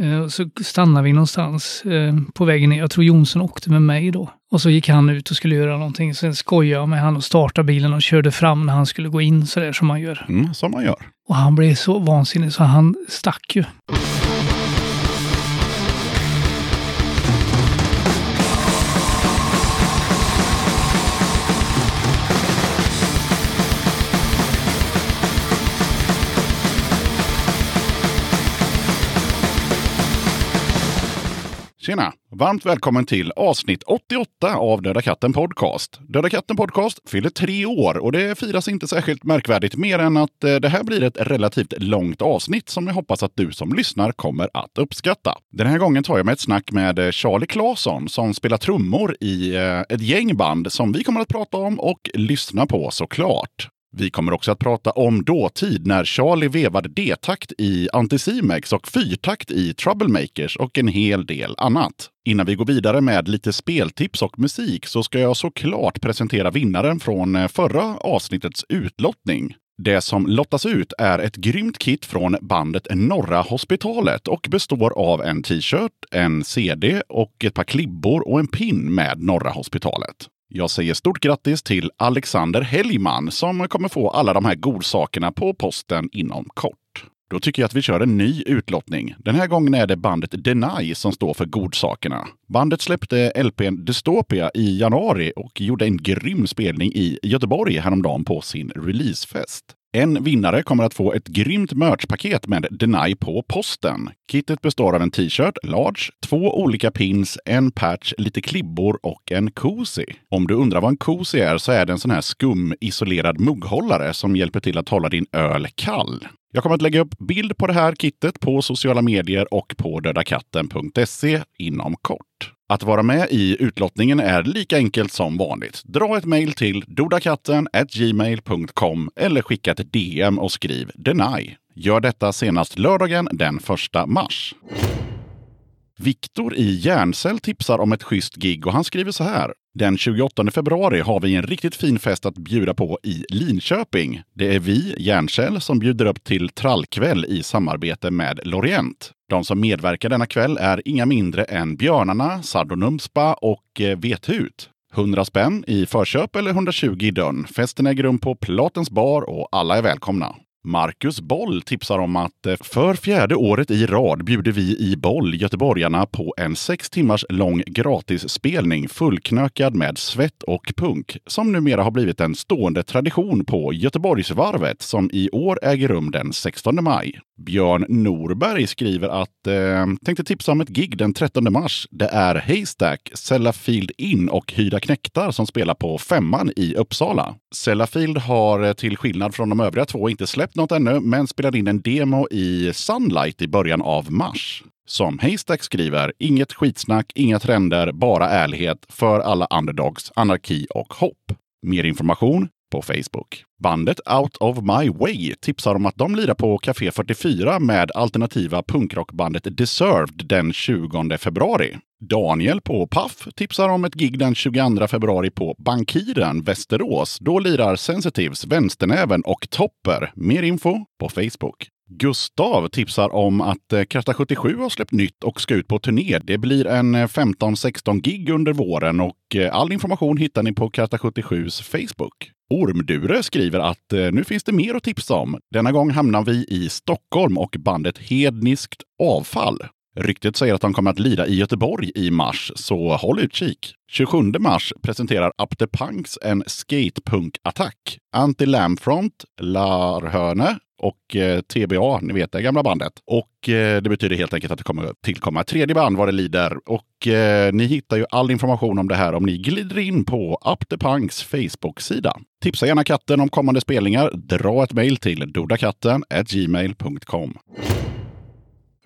Eh, Så stannade vi någonstans eh, på vägen ner. Jag tror Jonsson åkte med mig då. Och så gick han ut och skulle göra någonting. Sen skojade jag med han och startade bilen och körde fram när han skulle gå in sådär som man gör. Mm, som man gör. Och han blev så vansinnig så han stack ju. Tjena! Varmt välkommen till avsnitt 88 av Döda katten Podcast. Döda katten Podcast fyller tre år och det firas inte särskilt märkvärdigt mer än att eh, det här blir ett relativt långt avsnitt som jag hoppas att du som lyssnar kommer att uppskatta. Den här gången tar jag med ett snack med eh, Charlie Claesson som spelar trummor i eh, ett gäng band som vi kommer att prata om och lyssna på såklart. Vi kommer också att prata om dåtid när Charlie vevade D-takt i Anticimex och fyrtakt i Troublemakers och en hel del annat. Innan vi går vidare med lite speltips och musik så ska jag såklart presentera vinnaren från eh, förra avsnittets utlottning. Det som lottas ut är ett grymt kit från bandet Norra Hospitalet och består av en t-shirt, en CD och ett par klibbor och en pin med Norra Hospitalet. Jag säger stort grattis till Alexander Hellman som kommer få alla de här godsakerna på posten inom kort. Då tycker jag att vi kör en ny utlottning. Den här gången är det bandet Deny som står för godsakerna. Bandet släppte LPn Dystopia i januari och gjorde en grym spelning i Göteborg häromdagen på sin releasefest. En vinnare kommer att få ett grymt merchpaket med Deny på posten. Kittet består av en t-shirt, large, två olika pins, en patch, lite klibbor och en Cozy. Om du undrar vad en Cozy är så är det en sån här skum isolerad mugghållare som hjälper till att hålla din öl kall. Jag kommer att lägga upp bild på det här kittet på sociala medier och på dödakatten.se inom kort. Att vara med i utlottningen är lika enkelt som vanligt. Dra ett mejl till dodakatten.gmail.com eller skicka ett DM och skriv deny. Gör detta senast lördagen den 1 mars. Viktor i Järncell tipsar om ett schysst gig och han skriver så här. Den 28 februari har vi en riktigt fin fest att bjuda på i Linköping. Det är vi, Järncell, som bjuder upp till trallkväll i samarbete med Lorient. De som medverkar denna kväll är inga mindre än Björnarna, Sardonumspa och eh, Vethut. 100 spänn i förköp eller 120 i dörren. Festen äger rum på Platens bar och alla är välkomna. Marcus Boll tipsar om att eh, för fjärde året i rad bjuder vi i Boll göteborgarna på en sex timmars lång gratisspelning fullknökad med svett och punk som numera har blivit en stående tradition på Göteborgsvarvet som i år äger rum den 16 maj. Björn Norberg skriver att eh, tänkte tipsa om ett gig den 13 mars. Det är Haystack, Sellafield In och Hyda Knäktar som spelar på Femman i Uppsala. Sellafield har eh, till skillnad från de övriga två inte släppt något ännu, men spelade in en demo i Sunlight i början av mars. Som Haystack skriver, inget skitsnack, inga trender, bara ärlighet för alla underdogs, anarki och hopp. Mer information på Facebook. Bandet Out of My Way tipsar om att de lirar på Café 44 med alternativa punkrockbandet Deserved den 20 februari. Daniel på Puff tipsar om ett gig den 22 februari på Bankiren, Västerås. Då lirar Sensitives, Vänsternäven och Topper. Mer info på Facebook. Gustav tipsar om att eh, 77 har släppt nytt och ska ut på turné. Det blir en eh, 15-16 gig under våren och eh, all information hittar ni på Kratta 77s Facebook. Ormdure skriver att eh, nu finns det mer att tipsa om. Denna gång hamnar vi i Stockholm och bandet Hedniskt Avfall. Ryktet säger att de kommer att lira i Göteborg i mars, så håll utkik. 27 mars presenterar Up the Punks en skatepunk-attack. Anti-Lamfront, Larhörne och eh, TBA, ni vet det gamla bandet. Och eh, det betyder helt enkelt att det kommer tillkomma ett tredje band vad det lider. Och eh, ni hittar ju all information om det här om ni glider in på Up the Punks Facebook-sida. Tipsa gärna katten om kommande spelningar. Dra ett mejl till dodakatten gmail.com.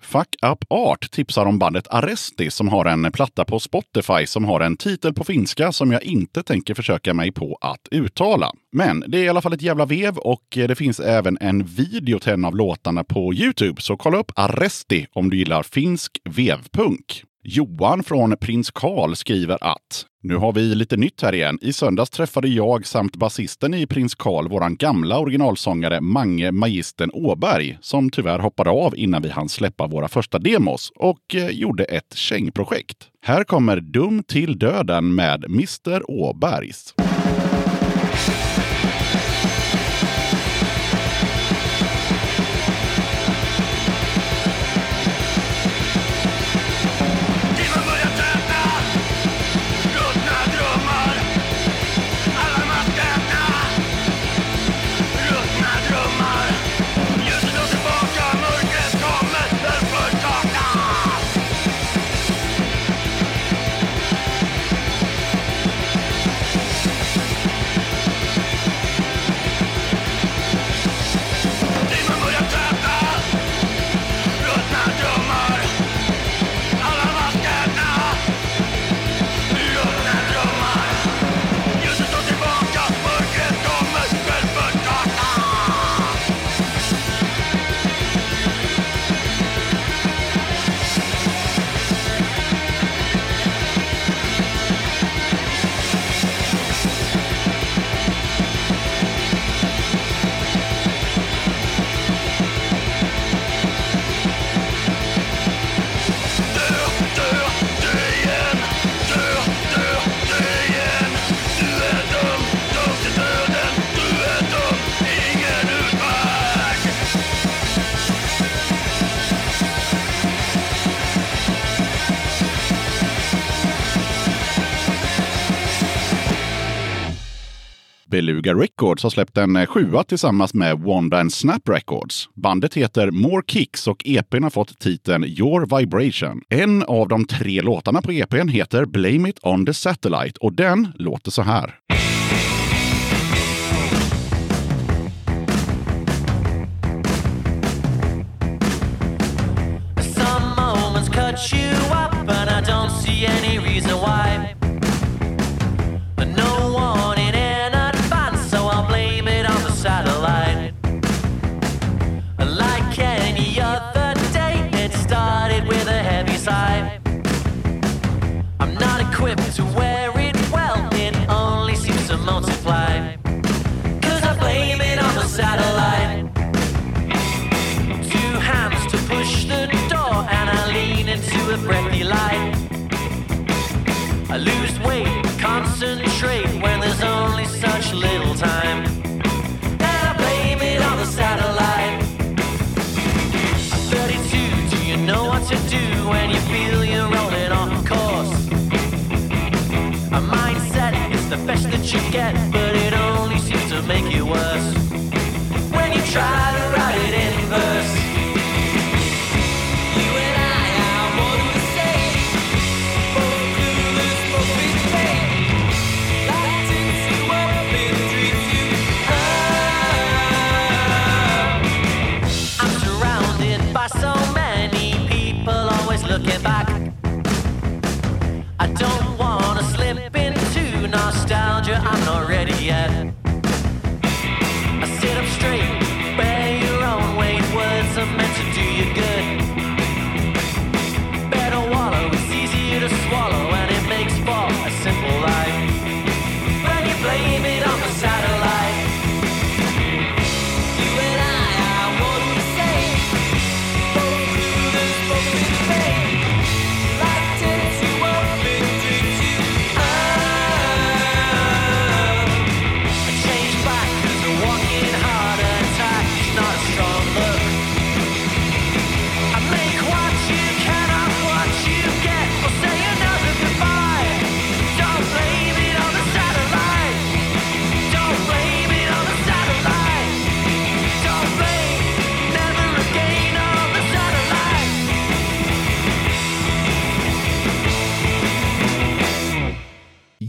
Fuck Up Art tipsar om bandet Arresti som har en platta på Spotify som har en titel på finska som jag inte tänker försöka mig på att uttala. Men det är i alla fall ett jävla vev och det finns även en video till en av låtarna på Youtube. Så kolla upp Arresti om du gillar finsk vevpunk. Johan från Prins Karl skriver att nu har vi lite nytt här igen. I söndags träffade jag samt basisten i Prins Karl våran gamla originalsångare Mange Magisten Åberg, som tyvärr hoppade av innan vi hann släppa våra första demos och eh, gjorde ett kängprojekt. Här kommer Dum till döden med Mr Åbergs. Beluga Records har släppt en eh, sjua tillsammans med Wanda and Snap Records. Bandet heter More Kicks och EPn har fått titeln Your Vibration. En av de tre låtarna på EPn heter Blame It On The Satellite och den låter så här. Some moments cut you up, but I don't see any reason time. And I blame it on the satellite. I'm 32, do you know what to do when you feel you're rolling off course? A mindset is the best that you get, but it only seems to make it worse when you try I don't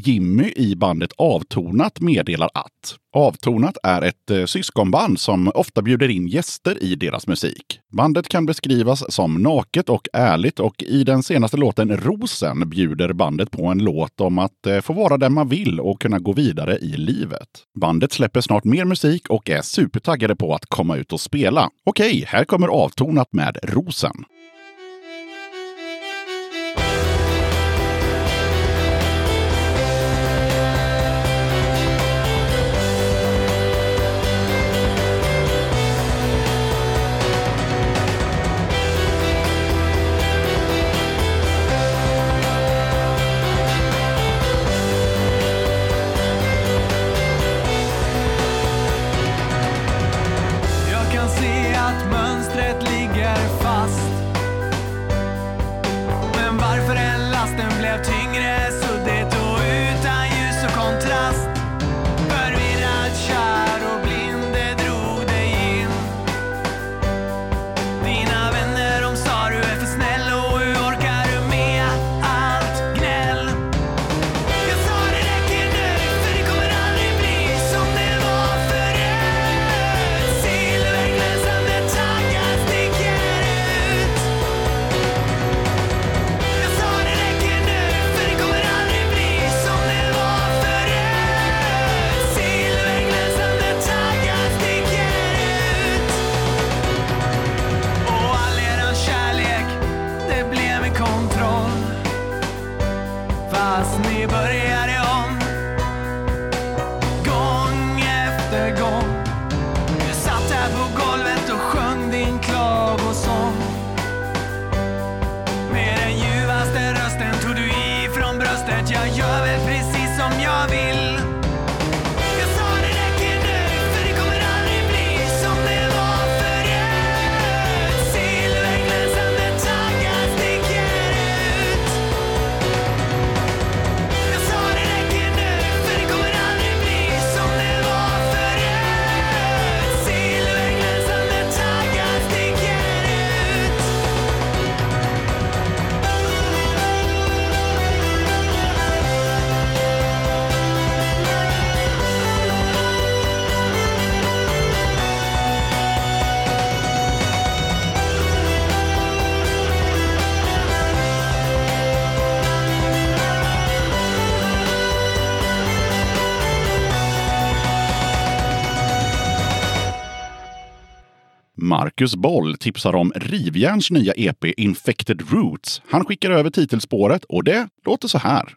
Jimmy i bandet Avtonat meddelar att Avtonat är ett eh, syskonband som ofta bjuder in gäster i deras musik. Bandet kan beskrivas som naket och ärligt och i den senaste låten Rosen bjuder bandet på en låt om att eh, få vara den man vill och kunna gå vidare i livet. Bandet släpper snart mer musik och är supertaggade på att komma ut och spela. Okej, här kommer Avtonat med Rosen. Marcus Boll tipsar om Rivjärns nya EP Infected Roots. Han skickar över titelspåret och det låter så här.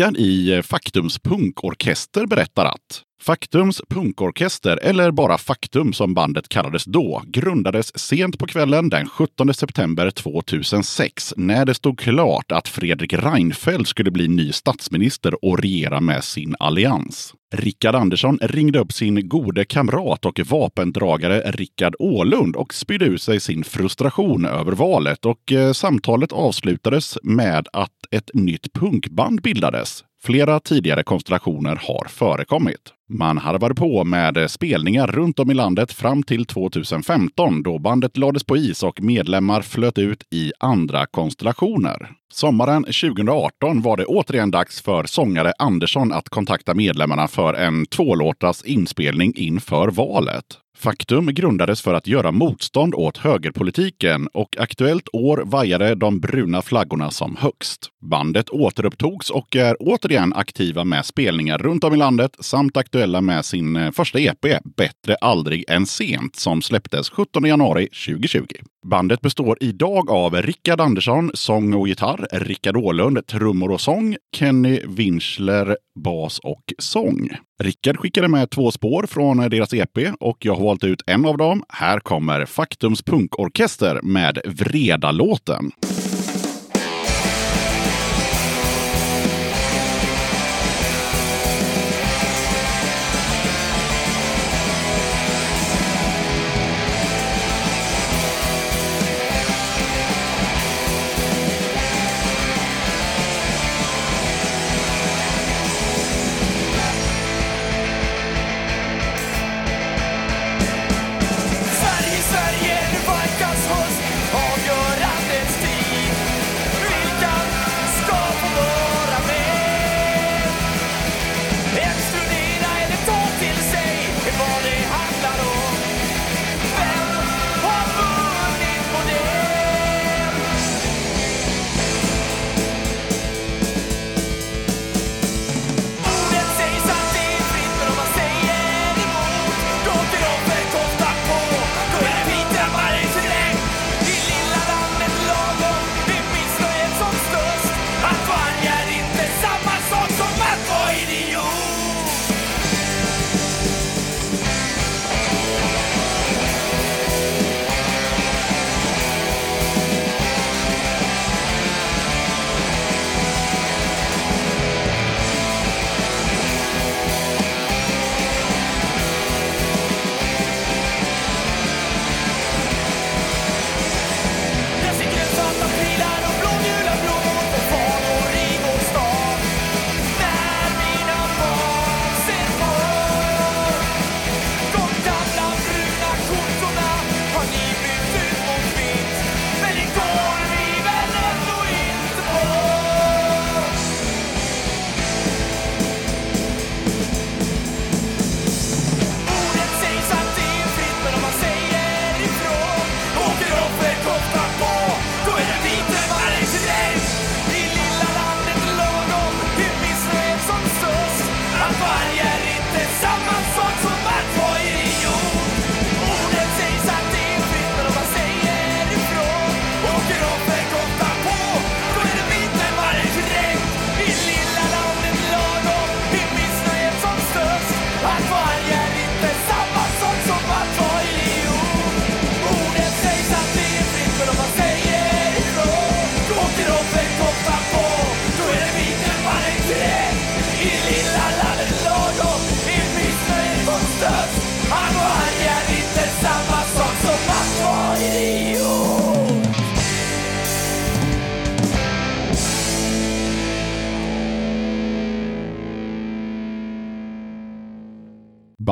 Rickard i eh, Faktums punkorkester berättar att Faktums punkorkester, eller bara Faktum som bandet kallades då, grundades sent på kvällen den 17 september 2006 när det stod klart att Fredrik Reinfeldt skulle bli ny statsminister och regera med sin allians. Rickard Andersson ringde upp sin gode kamrat och vapendragare Rickard Ålund och spydde ut sig sin frustration över valet och eh, samtalet avslutades med att ett nytt punkband bildades. Flera tidigare konstellationer har förekommit. Man harvade på med spelningar runt om i landet fram till 2015 då bandet lades på is och medlemmar flöt ut i andra konstellationer. Sommaren 2018 var det återigen dags för sångare Andersson att kontakta medlemmarna för en tvålåtars inspelning inför valet. Faktum grundades för att göra motstånd åt högerpolitiken och aktuellt år vajade de bruna flaggorna som högst. Bandet återupptogs och är återigen aktiva med spelningar runt om i landet samt aktuella med sin eh, första EP, Bättre aldrig än sent, som släpptes 17 januari 2020. Bandet består idag av Rickard Andersson, sång och gitarr, Rickard Ålund, trummor och sång, Kenny Winchler, bas och sång. Rickard skickade med två spår från deras EP och jag har valt ut en av dem. Här kommer Faktums punkorkester med Vreda-låten.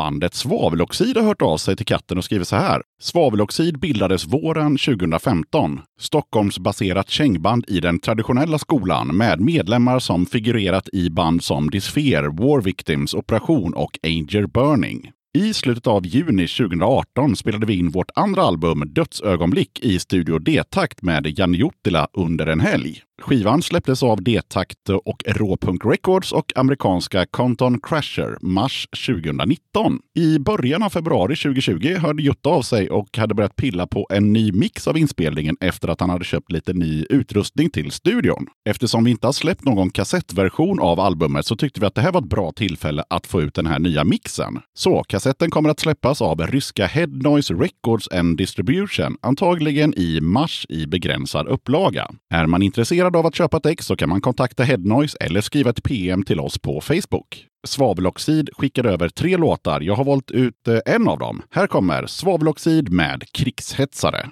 Bandet Svaveloxid har hört av sig till katten och skriver så här. Svaveloxid bildades våren 2015. Stockholmsbaserat kängband i den traditionella skolan med medlemmar som figurerat i band som Disfer, War Victims, Operation och Anger Burning. I slutet av juni 2018 spelade vi in vårt andra album Dödsögonblick i Studio D-takt med Janne Juttila under en helg. Skivan släpptes av D-takt och Råpunk Records och amerikanska Compton Crasher mars 2019. I början av februari 2020 hörde Jutta av sig och hade börjat pilla på en ny mix av inspelningen efter att han hade köpt lite ny utrustning till studion. Eftersom vi inte har släppt någon kassettversion av albumet så tyckte vi att det här var ett bra tillfälle att få ut den här nya mixen. Så kassetten kommer att släppas av ryska Head Noise Records and Distribution, antagligen i mars i begränsad upplaga. Är man intresserad av att köpa ett ex så kan man kontakta Head Noise eller skriva ett PM till oss på Facebook. Svaveloxid skickade över tre låtar. Jag har valt ut eh, en av dem. Här kommer Svaveloxid med Krigshetsare.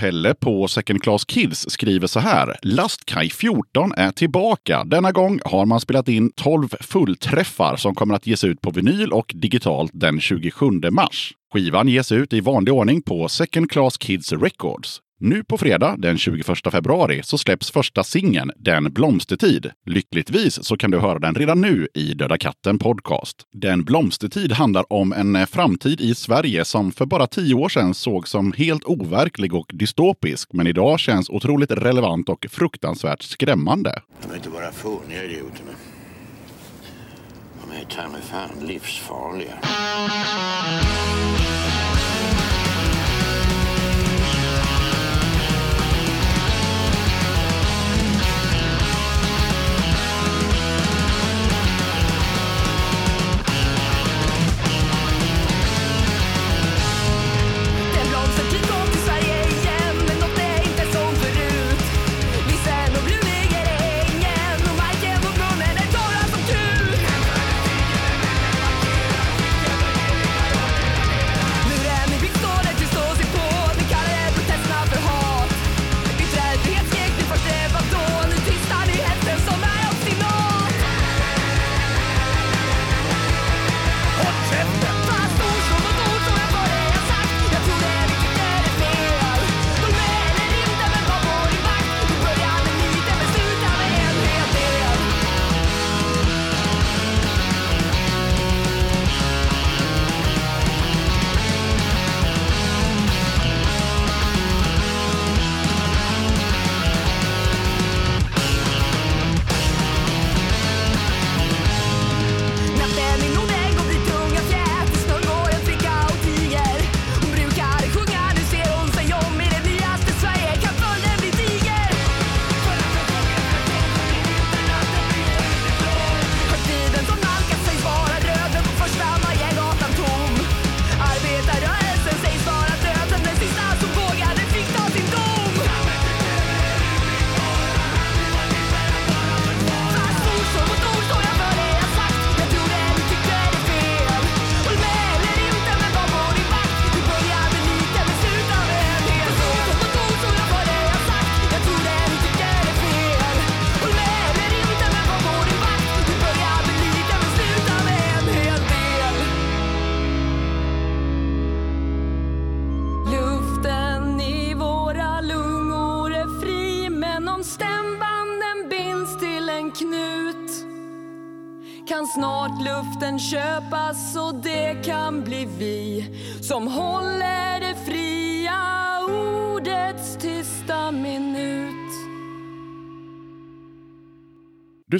Pelle på Second Class Kids skriver så här. Lastkaj 14 är tillbaka. Denna gång har man spelat in 12 fullträffar som kommer att ges ut på vinyl och digitalt den 27 mars. Skivan ges ut i vanlig ordning på Second Class Kids Records. Nu på fredag den 21 februari så släpps första singeln Den blomstertid. Lyckligtvis så kan du höra den redan nu i Döda katten podcast. Den blomstertid handlar om en eh, framtid i Sverige som för bara tio år sedan såg som helt overklig och dystopisk, men idag känns otroligt relevant och fruktansvärt skrämmande. De är inte bara fåniga idioterna. De är ta mig fan livsfarliga.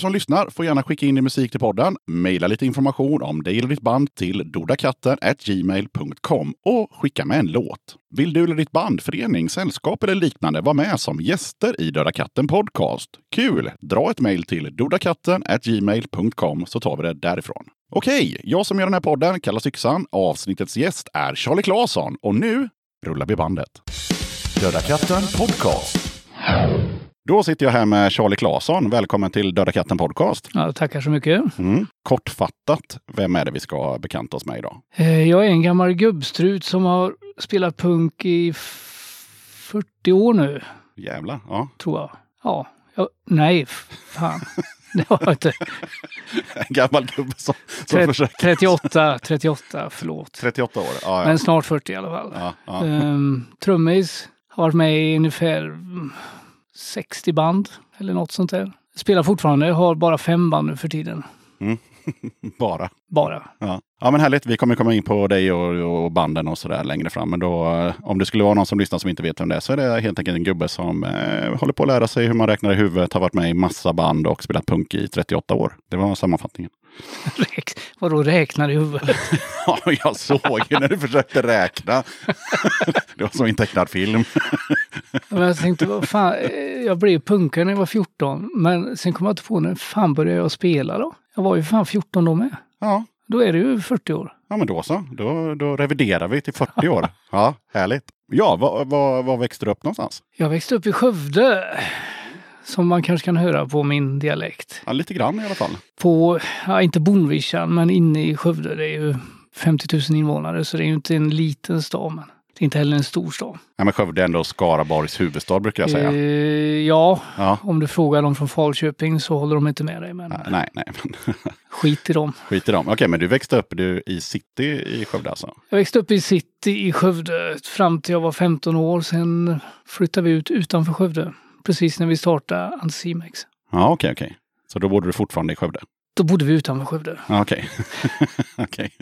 Du som lyssnar får gärna skicka in din musik till podden, mejla lite information om dig eller ditt band till dodakatten.gmail.com och skicka med en låt. Vill du eller ditt band, förening, sällskap eller liknande vara med som gäster i Döda katten Podcast? Kul! Dra ett mejl till dodakatten.gmail.com så tar vi det därifrån. Okej, jag som gör den här podden kallas Yxan. Avsnittets gäst är Charlie Claesson och nu rullar vi bandet. Döda katten Podcast. Då sitter jag här med Charlie Claesson. Välkommen till Döda katten Podcast. Ja, tackar så mycket. Mm. Kortfattat, vem är det vi ska bekanta oss med idag? Eh, Jag är en gammal gubbstrut som har spelat punk i f- 40 år nu, Jävlar. Ja. tror jag. Ja, ja nej, fan. Det har jag inte. En gammal gubbe som, som Tret- försöker. 38, 38, förlåt. 38 år. Ja, ja. Men snart 40 i alla fall. ja, ja. Um, trummis, har varit med i ungefär 60 band eller något sånt där. Spelar fortfarande, har bara fem band nu för tiden. Bara. Bara. Ja. ja, men härligt. Vi kommer komma in på dig och, och banden och sådär längre fram. Men då, eh, om det skulle vara någon som lyssnar som inte vet vem det är, så är det helt enkelt en gubbe som eh, håller på att lära sig hur man räknar i huvudet, har varit med i massa band och spelat punk i 38 år. Det var sammanfattningen. Räk, vadå räknar i huvudet? Ja, jag såg ju när du försökte räkna. det var som en tecknad film. Men jag tänkte, vad fan, eh, jag blev punkare när jag var 14. Men sen kom jag inte på när fan började jag spela då? Jag var ju fan 14 då med. Ja, Då är det ju 40 år. Ja, men då så. Då, då reviderar vi till 40 år. Ja, härligt. Ja, var, var, var växte du upp någonstans? Jag växte upp i Skövde. Som man kanske kan höra på min dialekt. Ja, lite grann i alla fall. På, ja, inte Bonvischan, men inne i Skövde. Det är ju 50 000 invånare, så det är ju inte en liten stad. Men det är inte heller en stor stad. Ja, men Skövde är ändå Skaraborgs huvudstad brukar jag säga. Eh, ja, Ja. om du frågar dem från Falköping så håller de inte med dig. Men Nej, nej, men skit i dem. skit i dem. Okej, men du växte upp du, i city i Skövde alltså? Jag växte upp i city i Skövde fram till jag var 15 år. Sen flyttade vi ut utanför Skövde. Precis när vi startade Anticimex. Ja, okej, okej. Så då bodde du fortfarande i Skövde? Då bodde vi utanför Skövde. Okej. okej.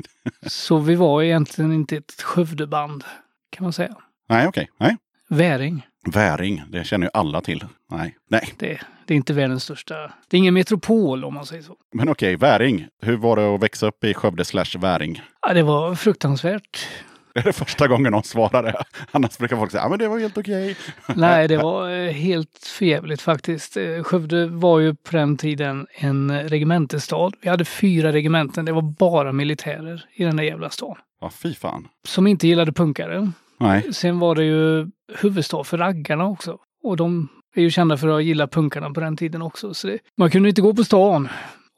Så vi var egentligen inte ett Skövdeband kan man säga. Nej, okej. Nej. Väring. Väring, det känner ju alla till. Nej, nej. Det, det är inte världens största. Det är ingen metropol om man säger så. Men okej, Väring. Hur var det att växa upp i Skövde slash Väring? Ja, det var fruktansvärt. Det är det första gången någon svarar det. Annars brukar folk säga, ja men det var helt okej. Nej, det var eh, helt förjävligt faktiskt. Eh, Skövde var ju på den tiden en regementestad. Vi hade fyra regementen. Det var bara militärer i den där jävla stan. Ja, fy fan. Som inte gillade punkare. Nej. Sen var det ju huvudstad för raggarna också. Och de är ju kända för att gilla punkarna på den tiden också. Så det, man kunde inte gå på stan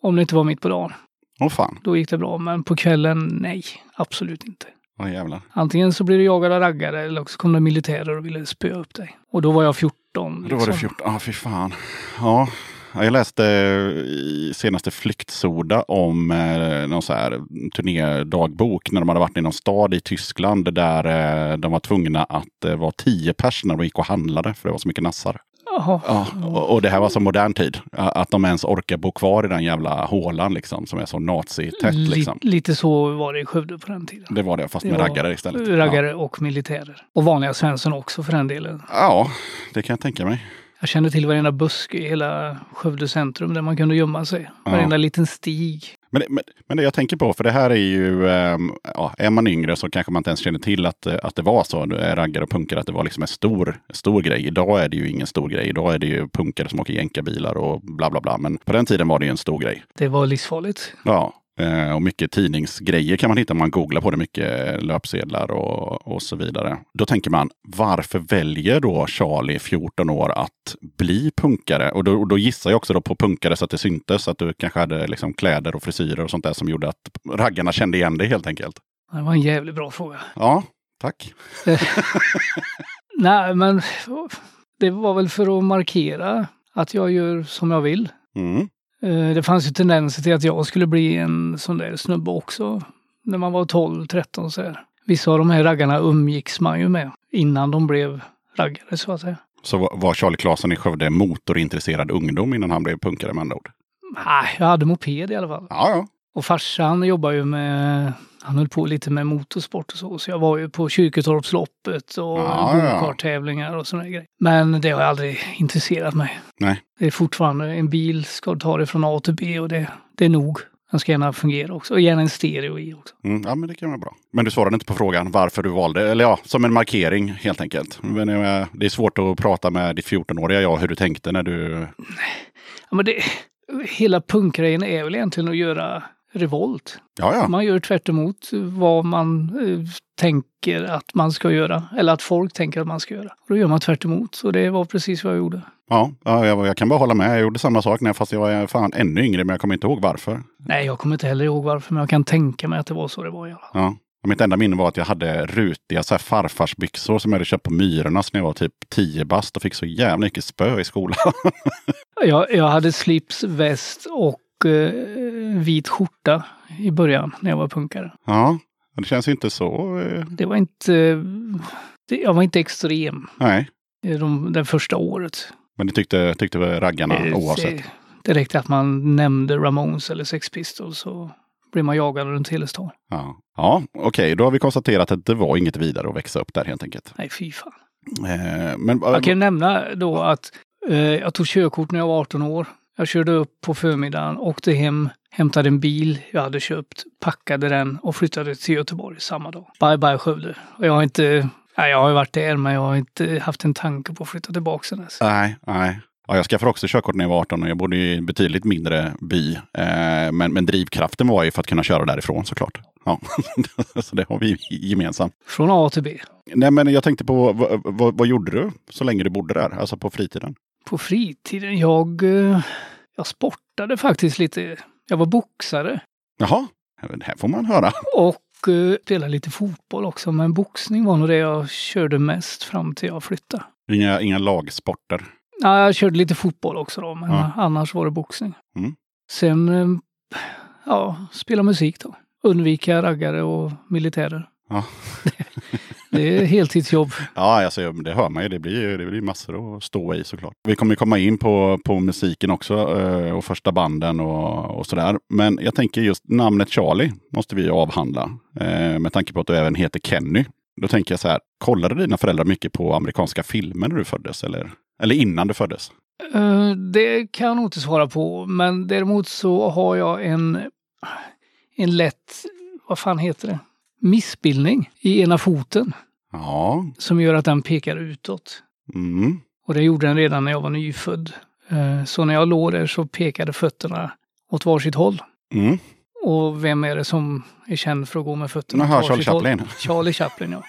om det inte var mitt på dagen. Åh fan. Då gick det bra, men på kvällen, nej, absolut inte. Åh jävlar. Antingen så blev du jagad av raggare eller också kom det militärer och ville spöa upp dig. Och då var jag 14. Då var liksom. det 14. Ja, fy fan. Ja. Ja, Jag läste i senaste Flyktsoda om eh, någon så här turnédagbok när de hade varit i någon stad i Tyskland där eh, de var tvungna att eh, vara tio pers när de gick och handlade för det var så mycket nassar. Jaha. Ja, och, och det här var så modern tid. Att de ens orkar bo kvar i den jävla hålan liksom som är så nazitätt liksom. Li- lite så var det i Skövde på den tiden. Det var det fast Det med raggare istället. Raggare och militärer. Och vanliga Svensson också för den delen. Ja. ja, det kan jag tänka mig. Jag kände till varenda buske i hela Skövde centrum där man kunde gömma sig. Varenda liten stig. Men, men, men det jag tänker på, för det här är ju, ehm, ja, är man yngre så kanske man inte ens känner till att, eh, att det var så, raggare och punkare, att det var liksom en stor, stor grej. Idag är det ju ingen stor grej. Idag är det ju punkare som åker jänkarbilar och bla bla bla. Men på den tiden var det ju en stor grej. Det var livsfarligt. Ja, och mycket tidningsgrejer kan man hitta om man googlar på det. Mycket löpsedlar och, och så vidare. Då tänker man, varför väljer då Charlie, 14 år, att bli punkare? Och då, och då gissar jag också då på punkare så att det syntes. Att du kanske hade liksom kläder och frisyrer och sånt där som gjorde att raggarna kände igen dig helt enkelt. Det var en jävligt bra fråga. Ja, tack. Nej, men det var väl för att markera att jag gör som jag vill. Mm. Eh, Det fanns ju tendenser till att jag skulle bli en sån där snubbe också. När man var 12, 13 så här. Vissa av de här raggarna umgicks man ju med innan de blev raggare så att säga. Så var- var Charlie Claesson i Skövde motorintresserad ungdom innan han blev punkare med andra ord? Nej, jag hade moped i alla fall. Ja, ja. Och farsan jobbar ju med, han höll på lite med motorsport och så, så jag var ju på Kyrketorpsloppet och ja. go-kart-tävlingar och sådana grejer. Men det har aldrig intresserat mig. Nej. Det är fortfarande en bil, ska ta det från A till B och det, det är nog. Den ska gärna fungera också. Och gärna en stereo i också. Mm, ja, men det kan vara bra. Men du svarade inte på frågan varför du valde, eller ja, som en markering helt enkelt. Men det är svårt att prata med ditt 14-åriga jag hur du tänkte när du... Ja, men det, hela punkgrejen är väl egentligen att göra revolt. Ja, ja. Man gör tvärt emot vad man eh, tänker att man ska göra. Eller att folk tänker att man ska göra. Då gör man tvärt emot. Och det var precis vad jag gjorde. Ja, ja jag, jag kan bara hålla med. Jag gjorde samma sak när, fast jag var fan ännu yngre, men jag kommer inte ihåg varför. Nej, jag kommer inte heller ihåg varför, men jag kan tänka mig att det var så det var i alla fall. Ja. Och Mitt enda minne var att jag hade rutiga så här farfarsbyxor som jag hade köpt på Myrornas när jag var typ 10 bast och fick så jävla mycket spö i skolan. Jag, jag hade slips, väst och vit skjorta i början när jag var punkare. ja, det känns ju inte så... Eh, Det var inte... Det, jag var inte extrem nej, i de, det första året. men det tyckte, tyckte raggarna Eh, oavsett. Det, det räckte att man nämnde Ramones eller Sex Pistols så blev man jagad runt hela stan. Ja, ja okej, då har vi konstaterat att det var inget vidare att växa upp där helt enkelt. Nej, fy fan. Eh, men Jag kan nämna då att eh, jag tog körkort när jag var 18 år. Jag körde upp på förmiddagen, åkte hem, hämtade en bil jag hade köpt, packade den och flyttade till Göteborg samma dag. Bye bye Skövde. Jag har inte, nej, jag har ju varit där men jag har inte haft en tanke på att flytta tillbaka sen dess. Nej, nej. Ja, jag skaffade också körkort när jag var 18 och jag bodde i en betydligt mindre by. Eh, men, men drivkraften var ju för att kunna köra därifrån såklart. Ja. så det har vi gemensamt. Från A till B. Nej, men jag tänkte på vad, vad, vad gjorde du så länge du bodde där? Alltså på fritiden? På fritiden, jag, eh, jag sportade faktiskt lite. Jag var boxare Jaha, det här får man höra. och eh, spelade lite fotboll också. Men boxning var nog det jag körde mest fram till jag flyttade. Inga, inga lagsporter. Ja, jag körde lite fotboll också då, men Ja. annars var det boxning. Mm. Sen, eh, ja, spela musik då. Undvika raggare och militärer. Ja. Det är heltidsjobb. Ja, alltså, det hör man ju. Det blir, ju- det blir massor att stå i såklart. Vi kommer komma in på, på musiken också eh, och första banden och, och sådär. Men jag tänker just namnet Charlie måste vi avhandla. Eh, med tanke på att du även heter Kenny. Då tänker jag så här, kollade dina föräldrar mycket på amerikanska filmer när du föddes? Eller, eller innan du föddes? Eh, Det kan jag nog inte svara på, men däremot så har jag en, en lätt, vad fan heter det, missbildning i ena foten Ja. som gör att den pekar utåt. Mm. Och det gjorde den redan när jag var nyfödd. Eh, Så när jag låg där så pekade fötterna åt varsitt håll. Mm. Och vem är det som är känd för att gå med fötterna Jaha, åt varsitt Charlie håll? Chaplin. Charlie Chaplin, ja.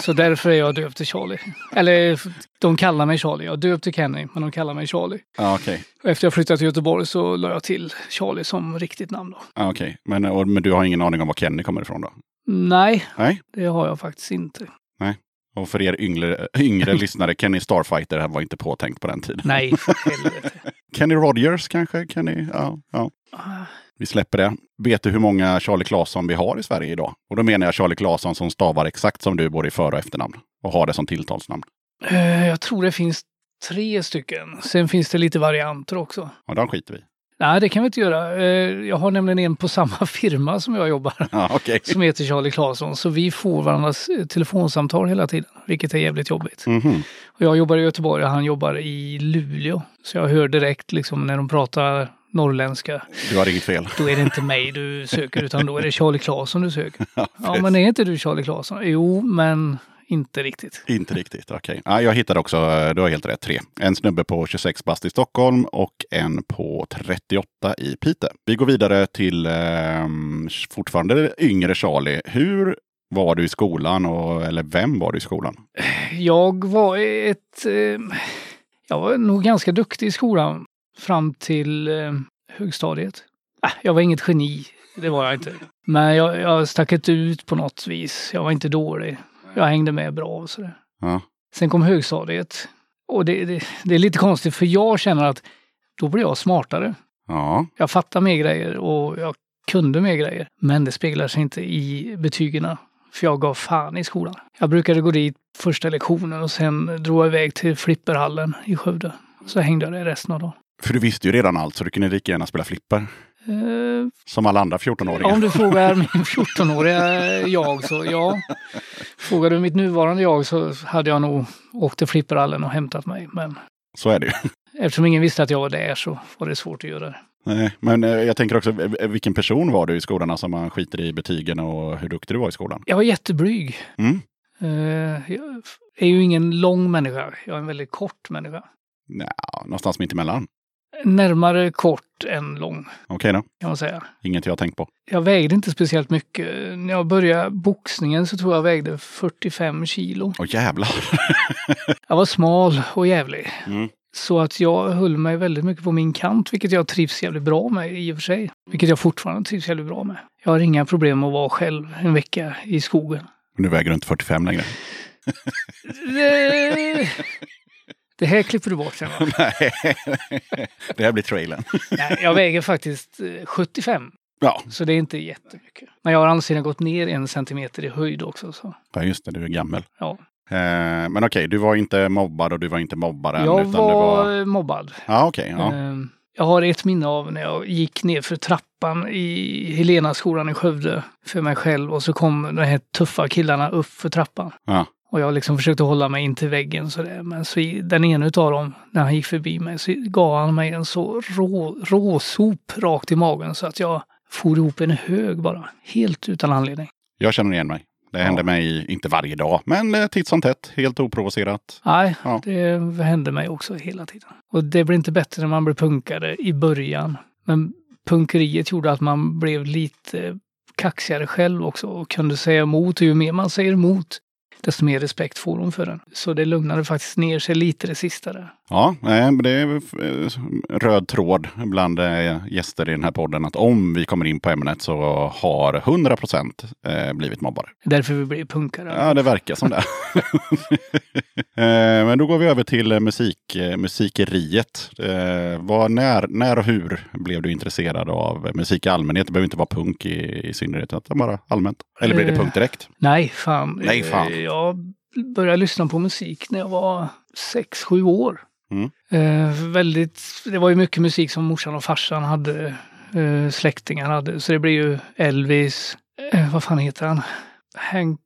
Så därför är jag döpt till Charlie. Eller de kallar mig Charlie. Jag är döpt till Kenny, men de kallar mig Charlie. Ja, okej. Och efter jag flyttade till Göteborg så la jag till Charlie som riktigt namn då. Ja, okej. Men, och, men du har ingen aning om var Kenny kommer ifrån då? Nej, Nej. det har jag faktiskt inte. Och för er yngre, yngre lyssnare, Kenny Starfighter här var inte påtänkt på den tiden. Nej. Kenny Rogers kanske? Kenny, ja, ja. Vi släpper det. Vet du hur många Charlie Claesson vi har i Sverige idag? Och då menar jag Charlie Claesson som stavar exakt som du, både i för och efternamn. Och har det som tilltalsnamn. Eh, Jag tror det finns tre stycken. Sen finns det lite varianter också. Och den skiter vi. Nej, det kan vi inte göra. Eh, Jag har nämligen en på samma firma som jag jobbar. Ja, okej. Som heter Charlie Claesson. Så vi får varandras eh, telefonsamtal hela tiden. Vilket är jävligt jobbigt. Mhm. Och jag jobbar i Göteborg och han jobbar i Luleå. Så jag hör direkt liksom när de pratar norrländska. Du har inget fel. Då är det inte mig du söker utan då är det Charlie Claesson du söker. Ja, Ja, men är inte du Charlie Claesson? Jo, men inte riktigt. Inte riktigt, okej. Ja, jag hittade också, du har helt rätt, tre. En snubbe på 26 bast i Stockholm och en på 38 i Piteå. Vi går vidare till eh, fortfarande yngre Charlie. Hur var du i skolan och, eller vem var du i skolan? Jag var ett... Eh, jag var nog ganska duktig i skolan fram till eh, högstadiet. Äh, jag var inget geni, det var jag inte. Men jag, jag stack inte ut på något vis. Jag var inte dålig. Jag hängde med bra och sådär. Ja. Sen kom högstadiet. Och det, det, det är lite konstigt för jag känner att då blir jag smartare. Ja, Jag fattar mer grejer och jag kunde mer grejer. Men det speglar sig inte i betygen. För jag gav fan i skolan. Jag brukade gå dit första lektionen och sen drog jag iväg till flipperhallen i Skövde. Så hängde jag där resten av dagen. För du visste ju redan allt så du kunde lika gärna spela flipper. Eh, Som alla andra 14-åringar. om du frågar min 14-åriga jag så ja. Frågar du mitt nuvarande jag så hade jag nog åkt till flipperhallen och hämtat mig. Men Så är det ju. eftersom ingen visste att jag var där så var det svårt att göra det. Nej, men eh, jag tänker också, eh, vilken person var du i skolan? Alltså man skiter i betygen och hur duktig du var i skolan. Jag var jätteblyg. Mm. Jag är ju ingen lång människa. Jag är en väldigt kort människa. Nja, någonstans mitt emellan. Närmare kort än lång Okej då, kan man säga. inget jag tänkt på. Jag vägde inte speciellt mycket. När jag började boxningen så tror jag vägde 45 kilo. Åh jävlar! Jag var smal och jävlig. Mm. Så att jag höll mig väldigt mycket på min kant, vilket jag trivs jävligt bra med i och för sig. Vilket jag fortfarande trivs jävligt bra med. Jag har inga problem att vara själv en vecka i skogen. Nu väger du inte 45 längre. Det, här klipper du bort sen va? Nej, det här blir trailern. Nej, jag väger faktiskt eh, 75. Ja, Så det är inte jättemycket. Men jag har antagligen gått ner en centimeter i höjd också. Så. ja, just det, du är gammal. Ja. Eh, men okej, du var inte mobbad och du var inte mobbaren. Jag utan var, var... mobbad. Ja, okej. ja. Ehm, Jag har ett minne av när jag gick ner för trappan i Helenaskolan i Skövde för mig själv och så kom de här tuffa killarna upp för trappan. Ja. Och jag liksom försökte hålla mig in till väggen sådär. Men så den ena utav dem, när han gick förbi mig, så gav han mig en så rå, råsop rakt i magen så att jag for ihop en hög bara. Helt utan anledning. Jag känner igen mig. Det Ja. händer mig, inte varje dag, men eh, titt som tätt. Helt oprovocerat. Nej, Ja. det hände mig också hela tiden. Och det blir inte bättre när man blir punkare i början. Men punkeriet gjorde att man blev lite kaxigare själv också och kunde säga emot. Och ju mer man säger emot, desto mer respekt får hon för den. Så det lugnade faktiskt ner sig lite det sista där. Ja, men det är eh, röd tråd bland eh, gäster i den här podden att om vi kommer in på ämnet så har 100 procent eh, blivit mobbare. Därför vi blev punkare. Ja, det verkar som det. Men då går vi över till musik, musikeriet. Vad, när, när och hur blev du intresserad av musik i allmänhet? Det behöver inte vara punk i, i synnerhet, utan bara allmänt. Eller blev det punk direkt? Nej, fan. Nej, fan. Jag började lyssna på musik när jag var sex sju år. Mm. Eh, väldigt, det var ju mycket musik som morsan och farsan hade, eh, släktingar hade. Så det blev ju Elvis, eh, vad fan heter han? Hank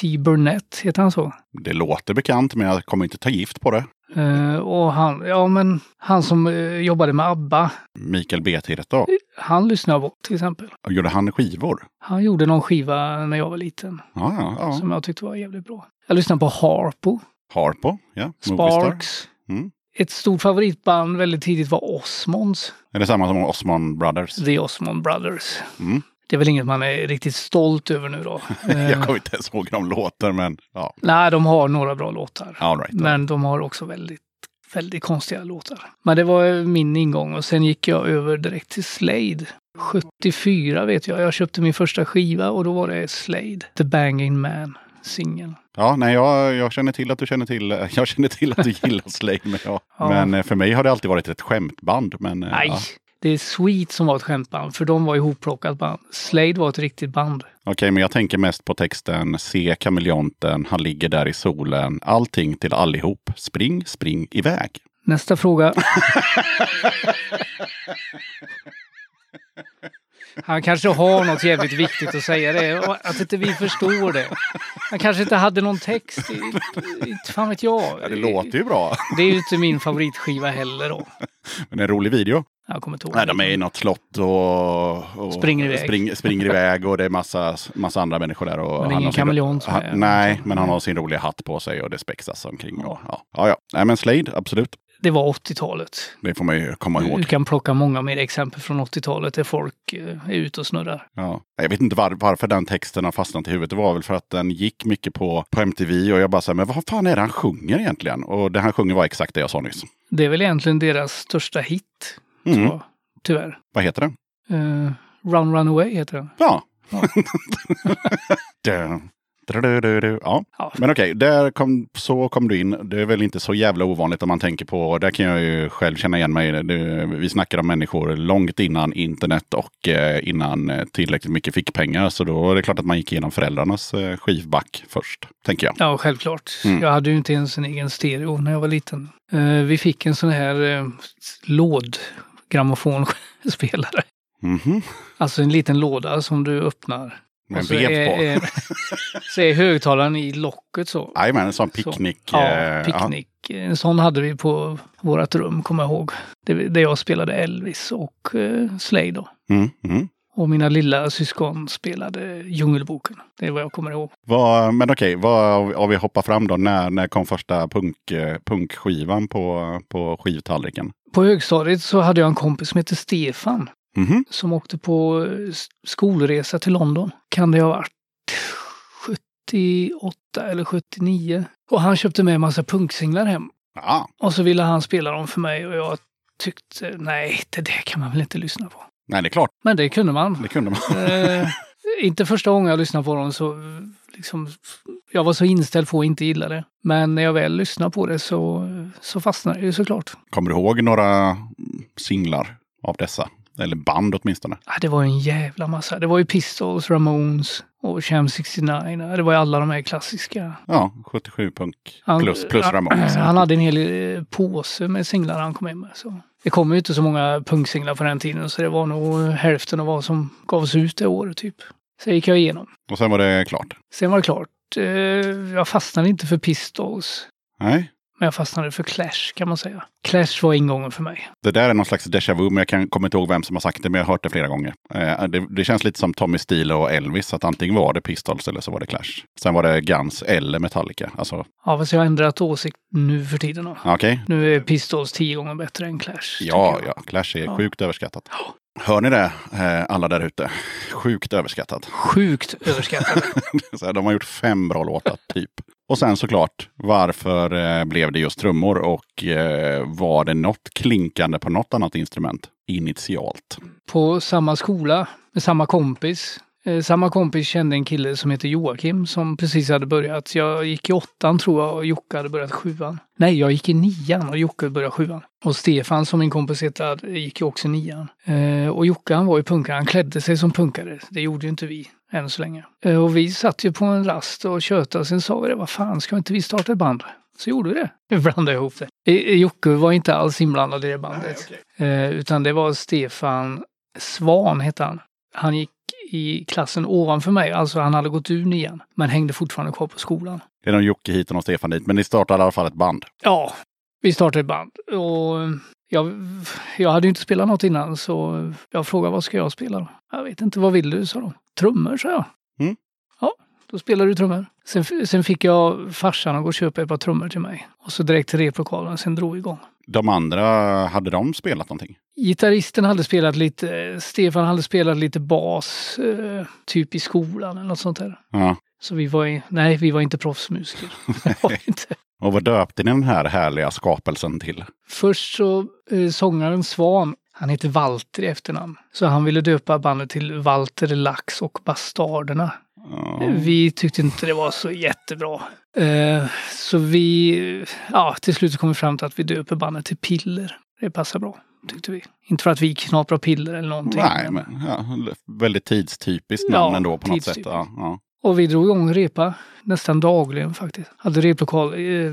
T. Burnett, heter han så? Det låter bekant, men jag kommer inte ta gift på det. Eh, och han, ja men han som eh, jobbade med ABBA, Mikael Betireth då? han lyssnade på till exempel. Gjorde han skivor? Han gjorde någon skiva när jag var liten Ja, ja, ja. som jag tyckte var jävligt bra. Jag lyssnade på Harpo. Harpo, ja. Movistar. Sparks. Mm. Ett stort favoritband väldigt tidigt var Osmonds. Är det samma som Osmond Brothers? The Osmond Brothers. Mm. Det är väl inget man är riktigt stolt över nu då. Eh, Jag kommer inte ens ihåg de låter, men ja. Nej, de har några bra låtar. All right. Men de har också väldigt, väldigt konstiga låtar. Men det var min ingång och sen gick jag över direkt till Slade. 74 vet jag. Jag köpte min första skiva och då var det Slade. The Banging Man. Singeln. Ja, nej, jag, jag känner till att du känner till, jag känner till att du gillar Slade. Men, ja. Ja. men eh, för mig har det alltid varit ett skämtband. Men, eh, Nej, Ja. det är Sweet som var ett skämtband, för de var ihopplockat band. Slade var ett riktigt band. Okej, men jag tänker mest på texten Se kameleonten, han ligger där i solen. Allting till allihop. Spring, spring iväg. Nästa fråga. Han kanske har något jävligt viktigt att säga det. Att inte vi förstår det. Han kanske inte hade någon text. Inte fan vet jag. Ja, det låter ju bra. Det är ju inte min favoritskiva heller då. Men en rolig video. Jag kommer inte ihåg. Nej, de är i något slott och, och Springer iväg. Spring, springer iväg och det är massa, massa andra människor där. Och Men är han ingen kameleont som han, är- Nej, men han har sin roliga hatt på sig och det spexas omkring. Och, ja. Ja, ja. Nej, men Slade, absolut. Det var 80-talet. Det får man ju komma Du ihåg. kan plocka många mer exempel från 80-talet där folk eh, är ute och snurrar. Ja. Jag vet inte var, varför den texten har fastnat i huvudet. Det var väl för att den gick mycket på, på MTV och jag bara sa, men vad fan är det han sjunger egentligen? Och det han sjunger var exakt det jag sa nyss. Det är väl egentligen deras största hit. Mm. Så, tyvärr. Vad heter den? Eh, Run Run Away heter den. Ja. Ja. Ja. Ja. Men okej, där kom, så kom du in. Det är väl inte så jävla ovanligt om man tänker på, där kan jag ju själv känna igen mig. Det, vi snackar om människor långt innan internet och eh, innan tillräckligt mycket fickpengar. Så då är det klart att man gick igenom föräldrarnas eh, skivback först, tänker jag. Ja, självklart. Mm. Jag hade ju inte ens en egen stereo när jag var liten. Eh, vi fick en sån här eh, lådgrammofonspelare. -hmm. Alltså en liten låda som du öppnar. Med en så vev är, på. är, så är högtalaren i locket så. Jajamän, en sån Så. picknick. Ja, eh, picknick. En sån hade vi på vårt rum, kommer jag ihåg. Där jag spelade Elvis och eh, Slade då. Ja. Mm, mm. Och mina lilla syskon spelade Djungelboken. Det är vad jag kommer ihåg. Vad, men okej, vad, om vi hoppar fram då. När, när kom första punk, eh, punkskivan på, på skivtallriken? På högstadiet så hade jag en kompis som hette Stefan. Mhm. som åkte på eh, skolresa till London. Kan det ha varit 78 eller 79? Och han köpte med en massa punksinglar hem. Ja, Och så ville han spela dem för mig och jag tyckte nej, det där kan man väl inte lyssna på. nej det är klart. Men det kunde man. Det kunde man. Eh, inte första gången jag lyssnade på dem så liksom, jag var så inställd på att inte gilla det. Men när jag väl lyssnade på det så, så fastnade det ju såklart. Kommer du ihåg några mm, singlar av dessa? Eller band åtminstone. Ja, det var en jävla massa. Det var ju Pistols, Ramones och Sham 69. Ja, Det var ju alla de här klassiska. Ja, 77 punk Han- plus, plus han- Ramones. Han hade en hel eh, påse med singlar han kom hem med. Så. Det kom ju inte så många punksinglar på den tiden så det var nog hälften av vad som gavs ut det året typ. Så gick jag igenom. Och sen var det klart. Sen var det klart. Eh, Jag fastnade inte för Pistols. Nej, Men jag fastnade för Clash kan man säga. Clash var ingången för mig. det där är någon slags déjà vu, men jag kan, kommer inte ihåg vem som har sagt det, men jag har hört det flera gånger. Eh, det, det känns lite som Tommy Steele och Elvis, att antingen var det Pistols eller så var det Clash. Sen var det Guns eller Metallica. Alltså, Ja, fast jag har ändrat åsikt nu för tiden. Okej. Nu är Pistols tio gånger bättre än Clash. Ja, ja, Clash är Ja. sjukt överskattat. Hör ni det, eh, alla där ute? Sjukt överskattat. Sjukt här, de har gjort fem bra låtar, typ. Och sen såklart, varför eh, blev det just trummor och eh, var det något klinkande på något annat instrument initialt? på samma skola med samma kompis. Eh, samma kompis kände en kille som heter Joakim som precis hade börjat. Jag gick i åttan tror jag och Jocke hade börjat sjuan. Nej, jag gick i nian och Jocke började sjuan. Och Stefan som min kompis hette gick ju också nian. Eh, och Jocke han var ju punkare, han klädde sig som punkare. Det gjorde ju inte vi än så länge. Eh, och vi satt ju på en rast och tjötade och sen sa vi det, vad fan ska inte vi starta ett band? Så gjorde vi det. Vi blandade ihop det. Jocke var inte alls inblandad i det bandet. Eh, utan det var Stefan Svan hette han. Han gick i klassen ovanför mig, alltså han hade gått ur nian, men hängde fortfarande kvar på skolan. Det är någon Jocke hit och någon Stefan dit, men ni startade i alla fall ett band. Ja, vi startade ett band och jag, jag hade ju inte spelat något innan så jag frågade vad ska jag spela då? Jag vet inte, vad vill du? sa de. Trummor, sa jag. Mm. Då spelar du trummor. Sen, sen fick jag farsan att gå och köpa ett par trummor till mig. Och så direkt till replokalen, sen drog vi igång. De andra, hade de spelat någonting? Gitarristen hade spelat lite, Stefan hade spelat lite bas, eh, typ i skolan eller något sånt där. Ja. Så vi var, i, nej, vi var inte proffsmusiker. Var inte. Och vad döpte ni den här härliga skapelsen till? Först så, eh, sångaren Svan, han heter Walter i efternamn. Så han ville döpa bandet till Walter Lax och Bastarderna. Ja. Vi tyckte inte det var så jättebra. Eh, så vi, ja, till slut kom vi fram till att vi döper bandet till Piller. Det passar bra, tyckte vi. Inte för att vi knaprar piller eller någonting. Nej, men ja, väldigt tidstypiskt Ja, namn ändå på något sätt. Ja, ja. Och vi drog igång repa nästan dagligen faktiskt. Hade replokal eh,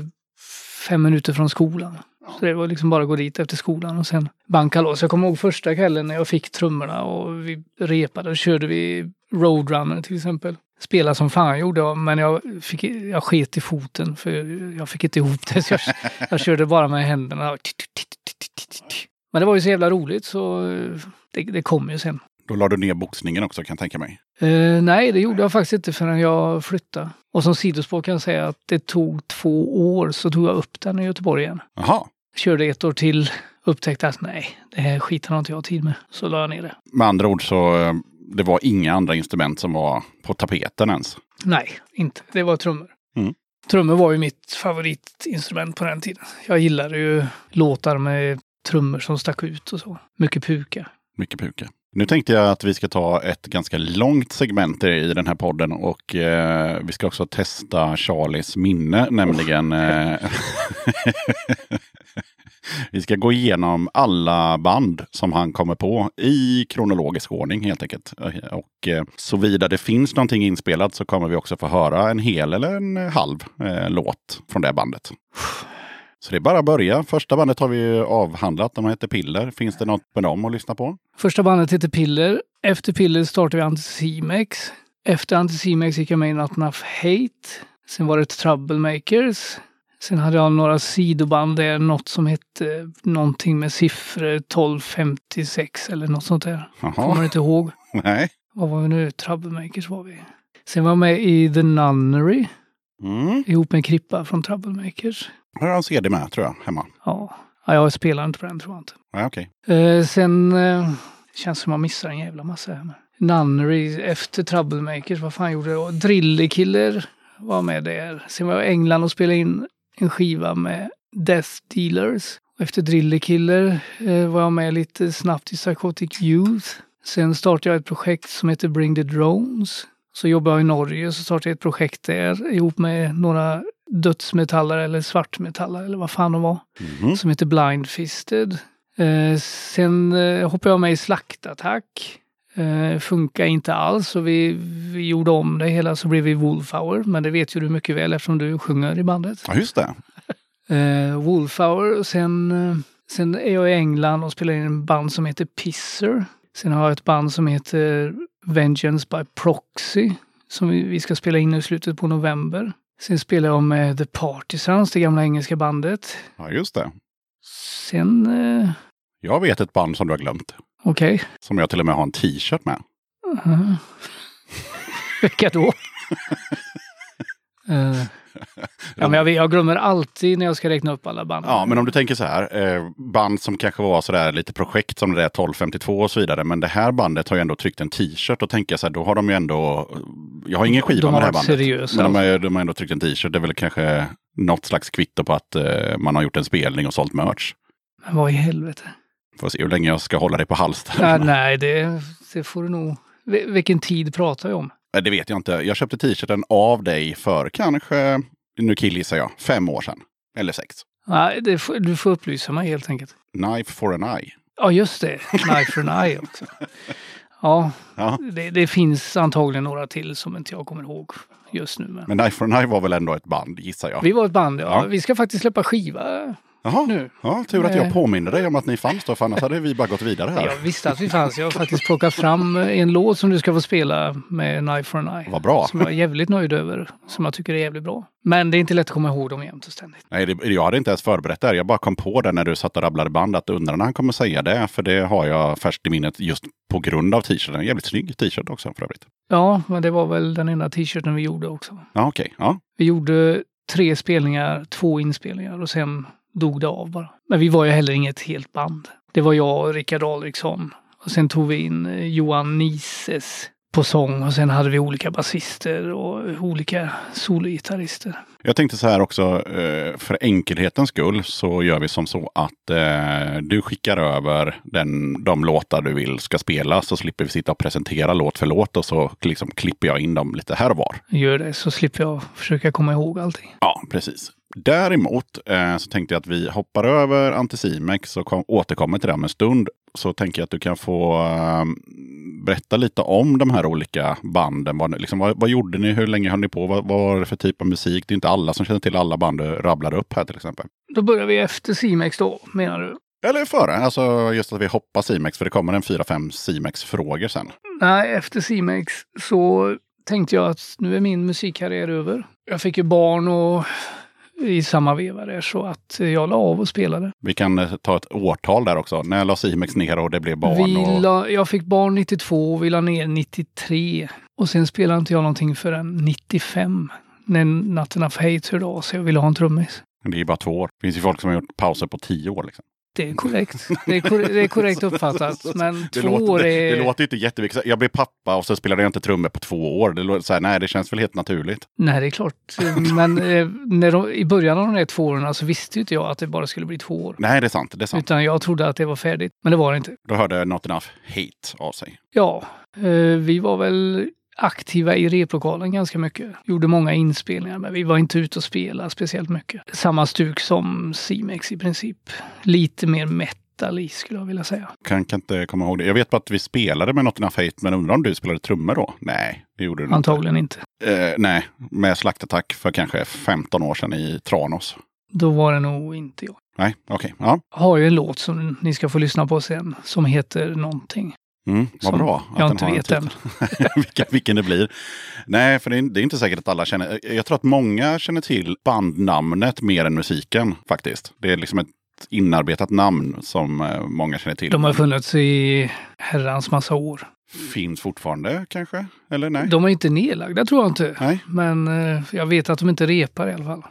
fem minuter från skolan. Så det var liksom bara att gå dit efter skolan och sen banka loss. Jag kommer ihåg första kvällen när jag fick trummorna och vi repade. Då körde vi Roadrunner till exempel. Spela som fan gjorde jag, men jag, fick, jag sket i foten för jag fick inte ihop det. Så jag, jag körde bara med händerna. Men det var ju så jävla roligt så det, det kom ju sen. Då la du ner boxningen också kan jag tänka mig. Eh, nej, det gjorde jag faktiskt inte förrän jag flyttade. Och som sidospår kan jag säga att det tog två år så tog jag upp den i Göteborg igen. Jaha. Körde ett år till, upptäckte att nej, det här skiten har inte jag tid med. Så la jag ner det. Med andra ord så eh, det var inga andra instrument som var på tapeten ens. Nej, inte. Det var trummor. Mm. Trummor var ju mitt favoritinstrument på den tiden. Jag gillade ju låtar med trummor som stack ut och så. Mycket puka. Mycket puka. Nu tänkte jag att vi ska ta ett ganska långt segment i den här podden och eh, vi ska också testa Charlies minne, nämligen eh, Vi ska gå igenom alla band som han kommer på i kronologisk ordning helt enkelt. Och eh, såvida det finns någonting inspelat så kommer vi också få höra en hel eller en halv eh, låt från det bandet. Så det är bara att börja. Första bandet har vi avhandlat. De heter Piller. Finns det något med dem att lyssna på? Första bandet heter Piller. Efter Piller startade vi Anticimex. Efter Anticimex gick jag med i Not Enough Hate. Sen var det Troublemakers. Sen hade jag några sidoband där, något som hette någonting med siffror 1256 eller något sånt där. Kommer Jaha. inte ihåg. Nej. Vad var vi nu? Troublemakers var vi. Sen var jag med i The Nunnery Mm. ihop med Krippa från Troublemakers. Jag en CD med tror jag, hemma. Ja, ja jag spelar inte på den tror jag inte. Ja, okej. Eh, sen eh, känns som jag missar en jävla massa här. Men Nunnery efter Troublemakers, vad fan gjorde jag? Drillekiller var med där. Sen var jag i England och spelade in en skiva med Death Dealers. Efter Drillekiller eh, var jag med lite snabbt i Psychotic Youth. Sen startade jag ett projekt som heter Bring the Drones. Så jobbade jag i Norge så startade jag ett projekt där ihop med några dödsmetallare eller svartmetallare eller vad fan de var Mhm. som heter Blind Fisted. Eh, sen eh, hoppade jag med i Slaktattack. Eh, funkar inte alls och vi, vi gjorde om det hela så blev vi Wolfhour. Men det vet ju du mycket väl eftersom du sjunger i bandet. Ja, just det. Eh, Wolfhour och sen, eh, sen är jag i England och spelar in en band som heter Pisser. Sen har jag ett band som heter Vengeance by Proxy som vi, ska spela in nu i slutet på november. Sen spelar jag med The Partisans, det gamla engelska bandet. Ja, just det. Sen, eh, Jag vet ett band som du har glömt. okej. Som jag till och med har en t-shirt med. Mhm. Vilka då? Eh, ja, men jag, jag glömmer alltid när jag ska räkna upp alla band. Ja, men om du tänker så här. Eh, band som kanske var sådär lite projekt som det där 1252 och så vidare. Men det här bandet har ju ändå tryckt en t-shirt och tänker så här, då har de ju ändå... Jag har ingen skiva De med det här bandet. seriösa, Men de alltså. har, de har ändå tryckt en t-shirt. Det är väl kanske något slags kvitto på att eh, man har gjort en spelning och sålt merch. Men vad i helvete? Får se hur länge jag ska hålla dig på halster. Nej, nej det, det får du nog... Vil- Vilken tid pratar jag om? Eh, Det vet jag inte. Jag köpte t-shirten av dig för kanske, nu killgissar jag, fem år sedan. Eller sex. Nej, får, du får upplysa mig helt enkelt. Knife for an eye. Ja, just det. Knife for an eye också. Ja, Ja. det, det finns antagligen några till som inte jag kommer ihåg just nu. Men. Men Knife for an eye var väl ändå ett band, gissar jag. Vi var ett band, ja. Ja. Vi ska faktiskt släppa skiva Jaha, nu. ja, tur att jag Eh. påminner dig om att ni fanns då, för annars hade vi bara gått vidare här. Jag visste att vi fanns. Jag har faktiskt plockat fram en låt som du ska få spela med Knife for an Eye. Vad bra. Som jag är jävligt nöjd över. Som jag tycker är jävligt bra. Men det är inte lätt att komma ihåg dem jämt och ständigt. Nej, det, jag hade inte ens förberett det här. Jag bara kom på det när du satt och rabblade band att undrar när han kommer säga det. För det har jag färskt i minnet just på grund av t-shirten. En jävligt snygg t-shirt också för övrigt. Ja, men det var väl den enda t-shirten vi gjorde också. Ja, okej. Ja. Vi gjorde tre spelningar, två inspelningar och sen dog det av bara. Men vi var ju heller inget helt band. Det var jag och Rickard Alriksson. Och sen tog vi in eh, Johan Nises på sång och sen hade vi olika basister och olika sologitarrister. Jag tänkte så här också, eh, för enkelhetens skull så gör vi som så att eh, du skickar över den, de låtar du vill ska spelas så slipper vi sitta och presentera låt för låt och så liksom klipper jag in dem lite här och var. Gör det så slipper jag försöka komma ihåg allting. Ja, precis. Däremot eh, så tänkte jag att vi hoppar över Anticimex och kom, återkommer till det om en stund. Så tänker jag att du kan få eh, berätta lite om de här olika banden. Vad, liksom, vad, vad gjorde ni? Hur länge höll ni på? Vad, vad var det för typ av musik? Det är inte alla som känner till alla band du rabblade upp här till exempel. Då börjar vi efter Simex då, menar du? Eller före, alltså just att vi hoppar Simex för det kommer en fyra fem Simex-frågor sen. Nej, efter Simex så tänkte jag att nu är min musikkarriär över. Jag fick ju barn och i samma veva där så att jag la av och spelade. Vi kan eh, ta ett årtal där också. När la Simex ner och det blev barn? Vi och... la, jag fick barn 92 och vi la ner 93. Och sen spelade inte jag någonting förrän 95. När Natten of Hate hörde av sig och ville ha en trummis. Det är ju bara två år. Det finns ju folk som har gjort pauser på tio år. Liksom. Det är korrekt. Det är, kor det är korrekt uppfattat. Men Det två låter, år det, är... det låter ju inte jätteviktigt. Jag blev pappa och så spelade jag inte trummor på två år. Det, låter så här, nej, det känns väl helt naturligt. Nej, det är klart. Men eh, när de, i början av de här två åren så visste ju inte jag att det bara skulle bli två år. Nej, det är sant. Det är sant. Utan jag trodde att det var färdigt. Men det var det inte. Då hörde Not Enough Hate av sig. Ja, eh, vi var väl aktiva i replokalen ganska mycket. Gjorde många inspelningar, men vi var inte ute och spelade speciellt mycket. Samma stuk som Simex i princip. Lite mer metal i skulle jag vilja säga. Kan, kan inte komma ihåg det. Jag vet bara att vi spelade med Not Enough Hate, men undrar om du spelade trummor då? Nej, det gjorde du Antagligen inte. inte. Eh, nej, med Slaktattack för kanske 15 år sedan i Tranås. Då var det nog inte jag. Nej, okej. Ja, Har ju en låt som ni ska få lyssna på sen som heter någonting. Mm, vad bra. att jag den inte har vet än. vilken, vilken det blir. Nej, för det är, det är inte säkert att alla känner. Jag tror att många känner till bandnamnet mer än musiken faktiskt. Det är liksom ett inarbetat namn som eh, många känner till. De har funnits i herrans massa år. Finns fortfarande kanske? Eller nej? De är inte nedlagda tror jag inte. Nej. Men eh, jag vet att de inte repar i alla fall.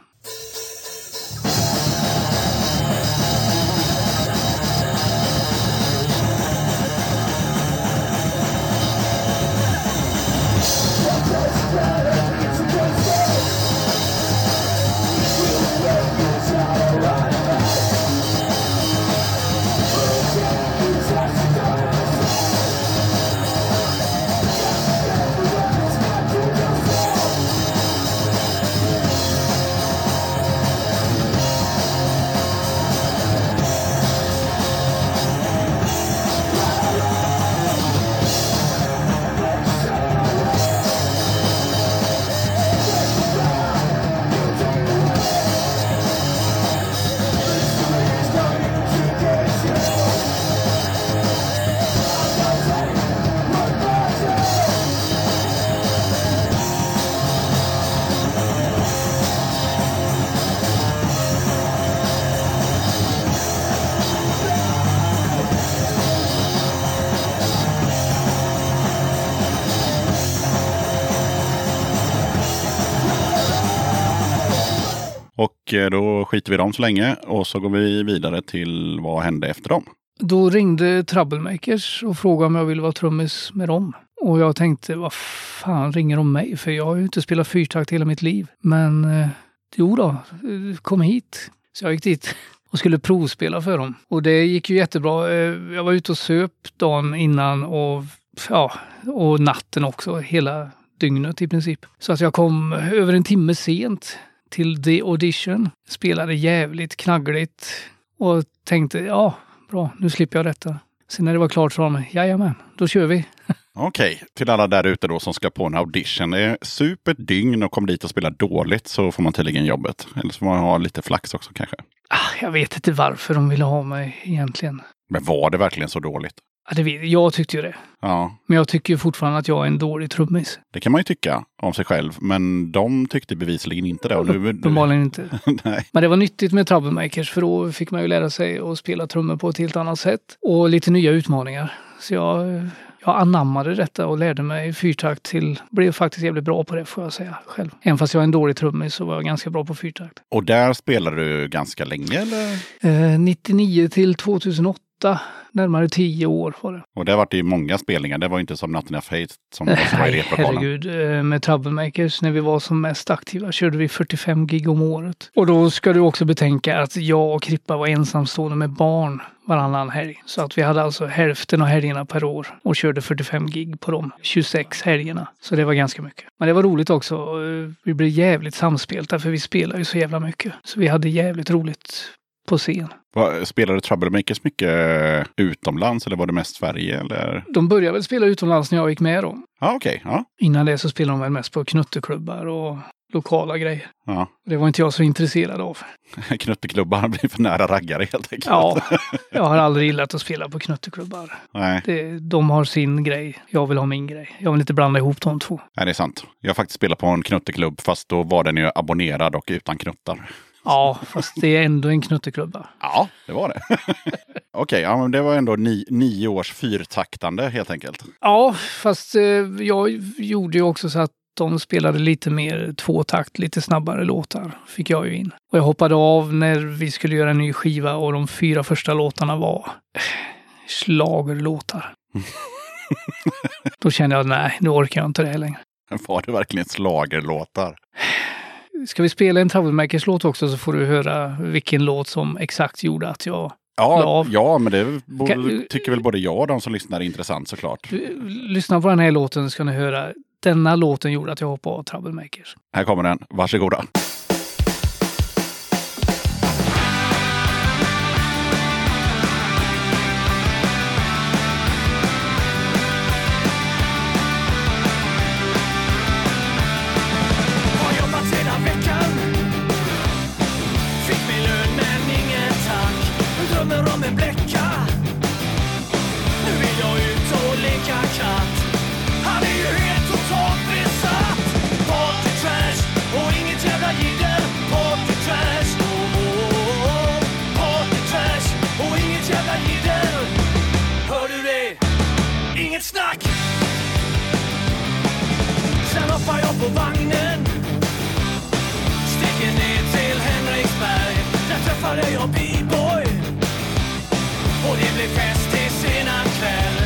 Eh, då skiter vi i dem så länge och så går vi vidare till vad hände efter dem. Då ringde Troublemakers och frågade om jag ville vara trummis med dem. Och jag tänkte, vad fan ringer de mig? För jag har ju inte spelat fyrtakt hela mitt liv. Men eh, jo då, eh, kom hit. Så jag gick dit och skulle provspela för dem. Och det gick ju jättebra. Eh, jag var ute och söp dagen innan och, ja, och natten också, hela dygnet i princip. Så att jag kom över en timme sent till The Audition. Spelade jävligt knaggligt och tänkte, ja, bra, nu slipper jag detta. Sen när det var klart sa de, jajamän, då kör vi. Okej, till alla där ute då som ska på en audition. Det är super ett dygn och kommer dit och spelar dåligt så får man tydligen jobbet. Eller så får man ha lite flax också kanske. Ah, jag vet inte varför de ville ha mig egentligen. Men var det verkligen så dåligt? Ja, det vet, jag tyckte ju det. Ja, Men jag tycker fortfarande att jag är en dålig trummis. det kan man ju tycka om sig själv. Men de tyckte bevisligen inte det. Uppenbarligen inte. nej. Men det var nyttigt med Troublemakers för då fick man ju lära sig att spela trummor på ett helt annat sätt. Och lite nya utmaningar. Så jag, jag anammade detta och lärde mig fyrtakt till, blev faktiskt jävligt bra på det får jag säga själv. Även fast jag är en dålig trummis så var jag ganska bra på fyrtakt. Och där spelade du ganska länge eller? Eh, 99 till 2008, närmare 10 år var det. Och det var det ju många spelningar. Det var ju inte som Nothing of Hate som var i Nej, replokalen. herregud. Eh, Med Troublemakers, när vi var som mest aktiva, körde vi 45 gig om året. Och då ska du också betänka att jag och Krippa var ensamstående med barn varannan helg. Så att vi hade alltså hälften av helgerna per år och körde 45 gig på de 26 helgerna. Så det var ganska mycket. Men det var roligt också. Eh, Vi blev jävligt samspelta för vi spelar ju så jävla mycket. Så vi hade jävligt roligt på scen. Spelade Troublemakers mycket eh, utomlands eller var det mest Sverige? Eller? De började väl spela utomlands när jag gick med dem. Ja, okej. Ja, Innan det så spelade de väl mest på knutteklubbar och lokala grejer. ja. Det var inte jag så intresserad av. Knutteklubbar blir för nära raggare helt enkelt. Ja, jag har aldrig gillat att spela på knutteklubbar. Nej, Det, de har sin grej, jag vill ha min grej. Jag vill inte blanda ihop de två. nej, det är sant. Jag har faktiskt spelat på en knutteklubb fast då var den ju abonnerad och utan knuttar. Ja, fast det är ändå en knutteklubba. Ja, det var det. Okej, ja, men det var ändå ni, nio års fyrtaktande helt enkelt. Ja, fast eh, jag gjorde ju också så att de spelade lite mer tvåtakt, lite snabbare låtar, fick jag ju in. Och jag hoppade av när vi skulle göra en ny skiva och de fyra första låtarna var eh, schlagerlåtar. Då kände jag, nej, nu orkar jag inte det längre. Var det verkligen slagerlåtar? Ska vi spela en Troublemakers-låt också så får du höra vilken låt som exakt gjorde att jag... Ja, Ja. men det borde, Kan- tycker väl både jag och de som lyssnar är intressant såklart. Lyssna på den här låten så ska ni höra. Denna låten gjorde att jag hoppade av Troublemakers. Här kommer den, varsågoda. Har på vagnen Sticker ner till Henriksberg Där träffade jag B-boy Och det blev fest till sena kväll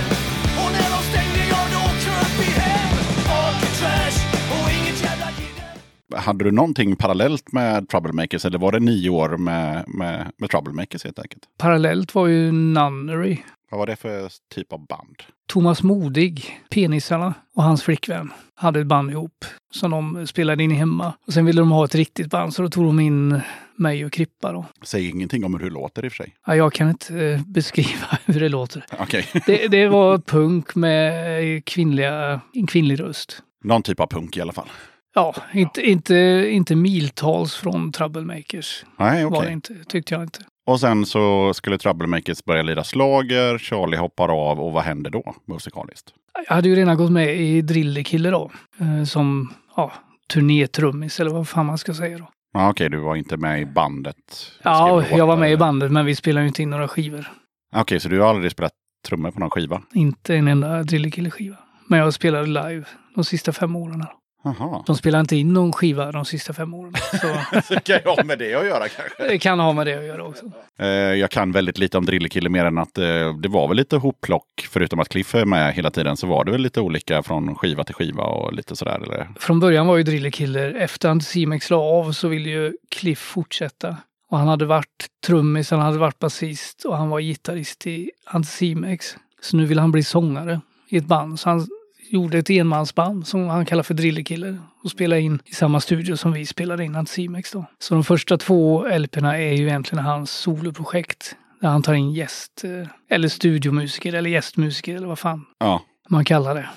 Och när de stängde jag då kröp vi hem Orker trash och inget jävla jidder Hade du någonting parallellt med Troublemakers eller var det nio år med, med, med Troublemakers helt enkelt? Parallellt var ju Nunnery. Vad var det för typ av band? Thomas Modig, Penisarna och hans flickvän hade ett band ihop som de spelade in hemma. Och sen ville de ha ett riktigt band så då tog de in mig och Krippa då. Säg ingenting om hur det låter i och för sig. Ja, jag kan inte eh, beskriva hur det låter. Okej. Det, det var punk med kvinnliga, en kvinnlig röst. Någon typ av punk i alla fall. Ja, inte, inte, inte miltals från Troublemakers. Nej, okej. Var det inte, tyckte jag inte. Och sen så skulle Troublemakers börja lira slager, Charlie hoppar av och vad händer då musikaliskt? Jag hade ju redan gått med i Drillekille då. eh, Som ja, turnétrummis eller vad fan man ska säga då. Ja, okej, du var inte med i bandet? Ja, jag var med i bandet men vi spelade ju inte in några skivor. Okej, så du har aldrig spelat trummor på någon skiva? Inte en enda Drillekille-skiva. Men jag spelade live de sista fem åren. här. Jaha. De spelade inte in någon skiva de sista fem åren. Så Så kan jag ha med det att göra kanske? det kan ha med det att göra också. Eh, jag kan väldigt lite om Drillekille mer än att eh, det var väl lite hopplock. Förutom att Cliff är med hela tiden så var det väl lite olika från skiva till skiva och lite sådär. Eller? Från början var ju Drillekiller, efter Anticimex la av så ville ju Cliff fortsätta. Och han hade varit trummis, han hade varit basist och han var gitarrist i Anticimex. Så nu vill han bli sångare i ett band. Så han gjorde ett enmansband som han kallar för Drillekiller och spelade in i samma studio som vi spelade in Anticimex då. Så de första två LP'na är ju egentligen hans soloprojekt. Där han tar in gäst, eh, eller studiomusiker eller gästmusiker eller vad fan Ja. man kallar det.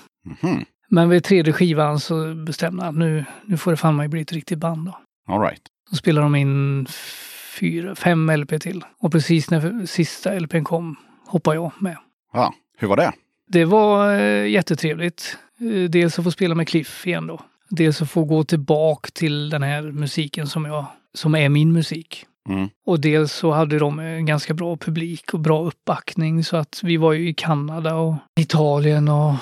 Mhm. Men vid tredje skivan så bestämde han att nu, nu får det fan mig bli ett riktigt band då. All right. Då spelade de in fyra, fem LP till. Och precis när sista LPn kom hoppade jag med. Ja, hur var det? Det var eh, jättetrevligt. Eh, dels att få spela med Cliff igen då. Dels att få gå tillbaka till den här musiken som, jag, som är min musik. Mm. Och dels så hade de en ganska bra publik och bra uppbackning så att vi var ju i Kanada och Italien och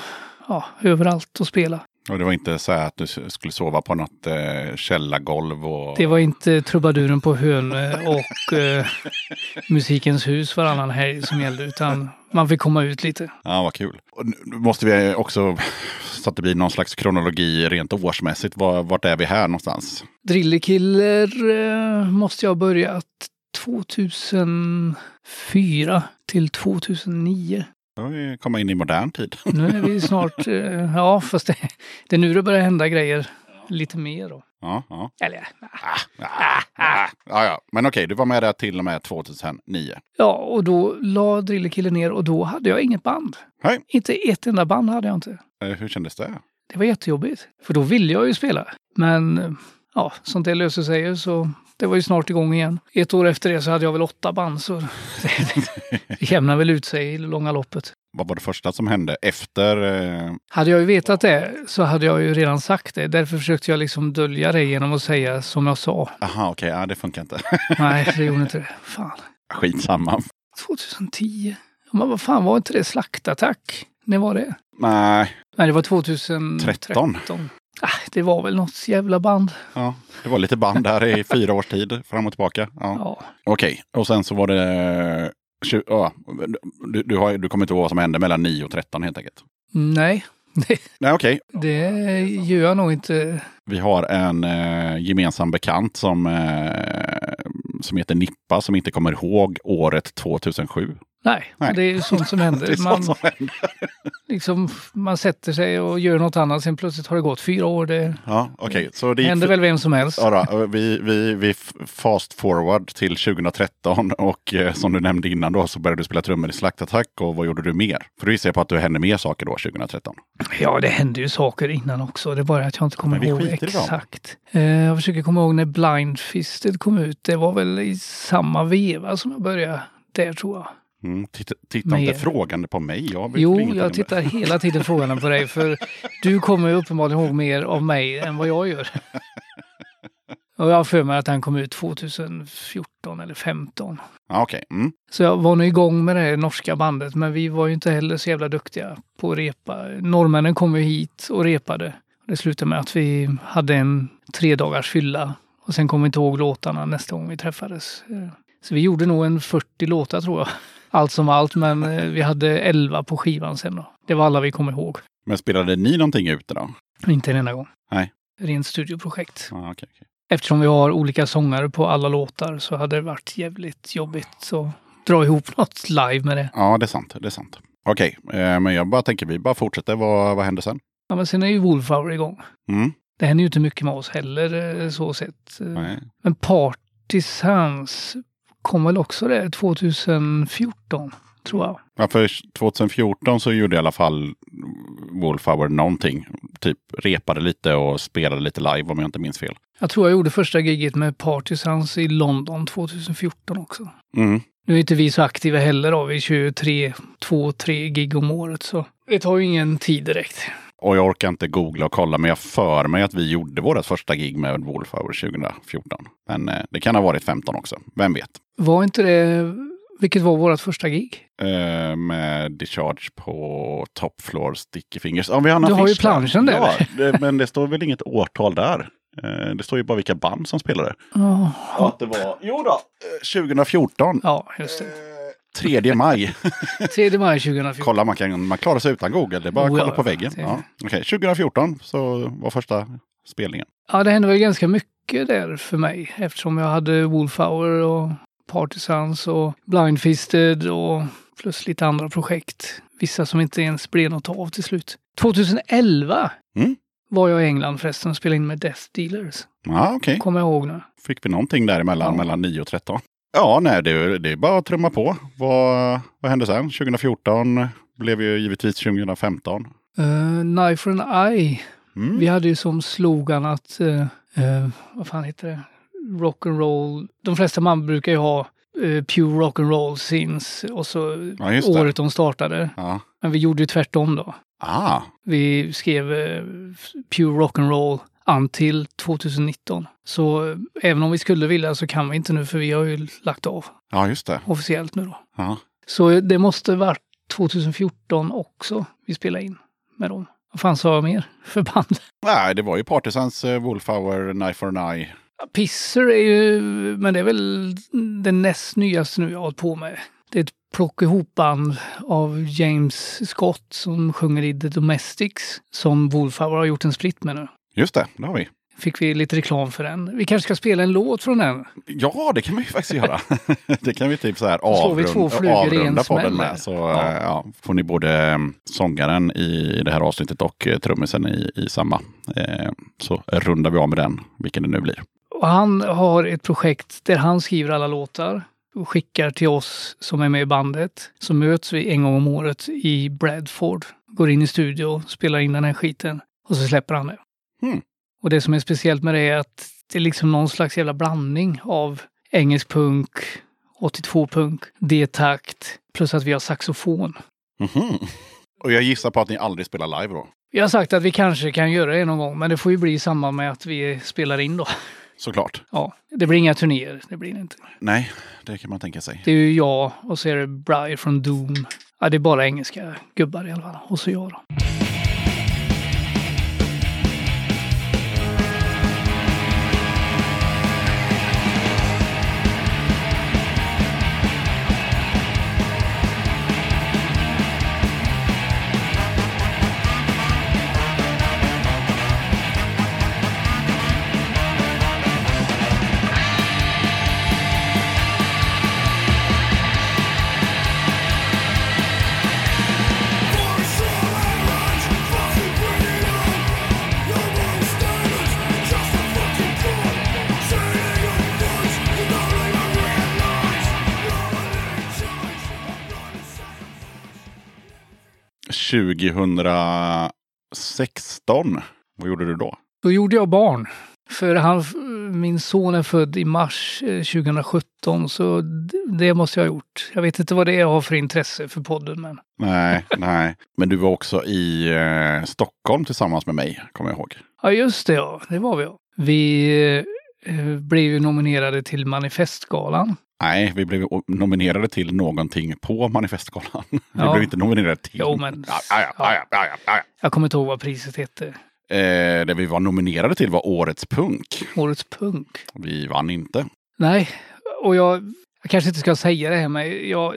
ja, överallt och spela. Och det var inte så att du skulle sova på något eh, källargolv och... Det var inte trubaduren på Hönö och eh, Musikens hus varannan helg som gällde utan man fick komma ut lite. Ja, vad kul. Och nu måste vi också, så att det blir någon slags kronologi rent årsmässigt, var, vart är vi här någonstans? Drillekiller eh, måste jag ha börjat 2004 till 2009. Då vi kommit in i modern tid. Nu är vi snart, eh, ja fast det, det är nu det börjar hända grejer lite mer då. Ja, ja. Eller ja, Ja, ja, ja. Men okej, du var med där till och med 2009. ja, och då la Drillekiller ner och då hade jag inget band. Hej. Inte ett enda band hade jag inte. Eh, Hur kändes det? Det var jättejobbigt. För då ville jag ju spela. Men ja, sånt det löser sig ju så det var ju snart igång igen. Ett år efter det så hade jag väl åtta band så det, jämnar väl ut sig i det långa loppet. Vad var det första som hände efter? Eh, Hade jag ju vetat det så hade jag ju redan sagt det. Därför försökte jag liksom dölja det genom att säga som jag sa. aha, okej, ja, det funkar inte. Nej, det gjorde inte det. Fan. Skitsamma. 2010? Ja, Men vad fan var inte det slaktattack? När var det? Nej, Nej, det var 2013. 13. Ah, det var väl något jävla band. Ja, det var lite band där i fyra års tid, fram och tillbaka. Ja. Ja. Okej, och sen så var det... Ja, du, du, har, du kommer inte ihåg vad som hände mellan 9 och 13 helt enkelt? Nej, Nej, okej. det gör jag nog inte. Vi har en eh, gemensam bekant som, eh, som heter Nippa som inte kommer ihåg året 2007. Nej, Nej. det är ju sånt som händer. Det är man, sånt som händer. liksom, man sätter sig och gör något annat, sen plötsligt har det gått fyra år. Det Ja, okej. Så det händer för- väl vem som helst. Ja, då, vi, vi, vi fast forward till 2013 och eh, som du nämnde innan då så började du spela trummor i Slaktattack och vad gjorde du mer? För du gissar jag på att det hände mer saker då 2013. Ja, det hände ju saker innan också. Det är bara att jag inte kommer ihåg exakt. Eh, jag försöker komma ihåg när Blind Fisted kom ut. Det var väl i samma veva som jag började där tror jag. Mm, titta titta inte frågande på mig. Jag Jo, jag tittar hela tiden frågande på dig för du kommer uppenbarligen ihåg mer av mig än vad jag gör. Och jag har för mig att den kom ut 2014 eller 15. Ja, Okej. Mm. Så jag var nog igång med det norska bandet, men vi var ju inte heller så jävla duktiga på att repa. Norrmännen kom ju hit och repade. Det slutade med att vi hade en tre dagars fylla och sen kom vi inte ihåg låtarna nästa gång vi träffades. Så vi gjorde nog en 40 låtar tror jag. Allt som allt, men eh, vi hade 11 på skivan sen då. Det var alla vi kom ihåg. Men spelade ni någonting ute då? Inte en enda gång. Nej. Rent studioprojekt. Ja, okej, okej. Eftersom vi har olika sångare på alla låtar så hade det varit jävligt jobbigt att dra ihop något live med det. ja det är sant. Det är sant. Okej, eh, men jag bara tänker vi bara fortsätter. Vad, vad händer sen? Ja, men sen är ju Wolfhour igång. Mm. Det händer ju inte mycket med oss heller eh, så sett. Nej. Men Partisans kom väl också det 2014 tror jag. Ja, för 2014 så gjorde i alla fall Wolfhour någonting. Typ repade lite och spelade lite live om jag inte minns fel. Jag tror jag gjorde första giget med Partisans i London 2014 också. Mm. Nu är inte vi så aktiva heller då. Vi kör ju tre, två, tre gig om året så det tar ju ingen tid direkt. Och jag orkar inte googla och kolla, men jag för mig att vi gjorde vårt första gig med Wolfhour 2014. Men eh, det kan ha varit 15 också. Vem vet? Var inte det, vilket var vårt första gig? Eh, med Discharge på Top Floor Sticky Fingers. Ja, vi har Du har ju planschen där, Ja, det, men det står väl inget årtal där. Eh, det står ju bara vilka band som spelade. Ja, att det var, jo då, eh, 2014. ja just det. 3 maj. 3 maj 2014. Kolla, man kan man klarar sig utan Google. Det är bara att Oh, kolla på väggen. Ja. Okej, 2014 så var första spelningen. Ja, det hände väl ganska mycket där för mig eftersom jag hade Wolfhour och Partisans och Blindfisted och plus lite andra projekt. Vissa som inte ens blev något av till slut. 2011 Mm. var jag i England förresten och spelade in med Death Dealers. Ja, okej. Kommer jag ihåg nu. Fick vi någonting däremellan, Ja. mellan 9 och 13? Ja, nej, det, är- det är bara att trumma på. Vad, vad hände sen? 2014 blev ju givetvis 2015. Uh, Knife for an Eye. Mm. Vi hade ju som slogan att, eh, vad fan heter det? Rock and roll. De flesta man brukar ju ha eh, Pure Rock and Roll since och så Ja, året de startade. Ja. Men vi gjorde ju tvärtom då. Ah, Vi skrev Pure Rock until 2019. Så eh, även om vi skulle vilja så kan vi inte nu för vi har ju lagt av ja, just det. officiellt nu då. Ja. Så eh, det måste varit 2014 också vi spelade in med dem. Vad fan sa jag mer för band? Nej, det var ju Partisans uh, Wolfhour, Knife for an Eye. Pisser är ju, men det är väl det näst nyaste nu jag har hållit på med. Det är ett plock ihop band av James Scott som sjunger i The Domestics som Wolfhour har gjort en split med nu. Just det, det har vi. Fick vi lite reklam för den. Vi kanske ska spela en låt från den. Ja, det kan vi ju faktiskt göra. det kan vi typ så här slår vi två avrunda, podden med. Så Ja. ja. ja, får ni både eh, sångaren i det här avsnittet och eh, trummisen i, i samma. Eh, så rundar vi av med den, vilken det nu blir. Och han har ett projekt där han skriver alla låtar och skickar till oss som är med i bandet. Så möts vi en gång om året i Bradford. Går in i studio, spelar in den här skiten och så släpper han det. Hmm. Och det som är speciellt med det är att det är liksom någon slags jävla blandning av engelsk punk, 82-punk, D-takt plus att vi har saxofon. Mhm. Och jag gissar på att ni aldrig spelar live då? Vi har sagt att vi kanske kan göra det någon gång, men det får ju bli i samband med att vi spelar in då. Såklart. Ja, det blir inga turnéer, det blir det inte. Nej, det kan man tänka sig. Det är ju jag och så är det Brian från Doom. Ja, det är bara engelska gubbar i alla fall. Och så jag då. 2016, vad gjorde du då? Då gjorde jag barn. För han, min son är född i mars eh, 2017, så d- det måste jag ha gjort. Jag vet inte vad det är jag har för intresse för podden, men Nej, nej. Men du var också i eh, Stockholm tillsammans med mig, kommer jag ihåg. ja, just det ja, det var vi ja. Vi, eh, eh, blev ju nominerade till Manifestgalan. Nej, vi blev nominerade till någonting på Manifestgalan. Vi Ja. blev inte nominerade till. Jo, men- ja, ja, ja. Jag kommer inte ihåg vad priset hette. Eh, det vi var nominerade till var Årets punk. Årets punk. Vi vann inte. Nej, och jag, jag kanske inte ska säga det här, men jag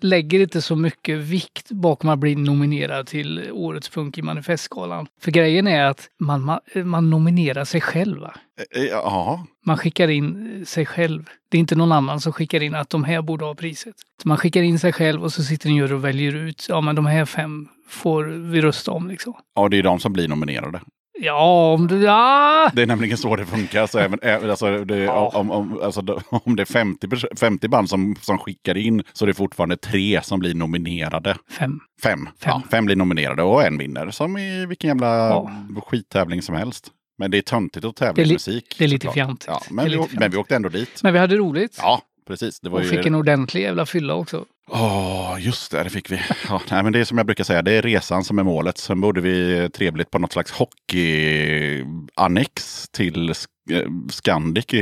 lägger inte så mycket vikt bakom att bli nominerad till Årets punk i Manifestgalan. För grejen är att man, man, man nominerar sig själv. Va? Eh, eh, Ja, Man skickar in sig själv. Det är inte någon annan som skickar in att de här borde ha priset. Man skickar in sig själv och så sitter en jury och väljer ut, ja men de här fem får vi rösta om liksom. ja, det är de som blir nominerade. Ja, om du... Ja! Det är nämligen så det funkar. Så även, alltså, det, Ja. om, om, alltså, om det är 50, pers- 50 band som, som skickar in så är det fortfarande tre som blir nominerade. Fem. Fem. Fem. Ja, fem blir nominerade och en vinner. Som i vilken jävla Ja. skittävling som helst. Men det är töntigt att tävla i musik. det är lite fjantigt. Ja, men, vi, men vi åkte ändå dit. Men vi hade roligt. Ja, precis. Det var och ju... fick en ordentlig jävla fylla också. Åh, just det, det fick vi. Ja, nej, men det är som jag brukar säga, det är resan som är målet. Sen borde vi trevligt på något slags hockeyannex till eh, Scandic i,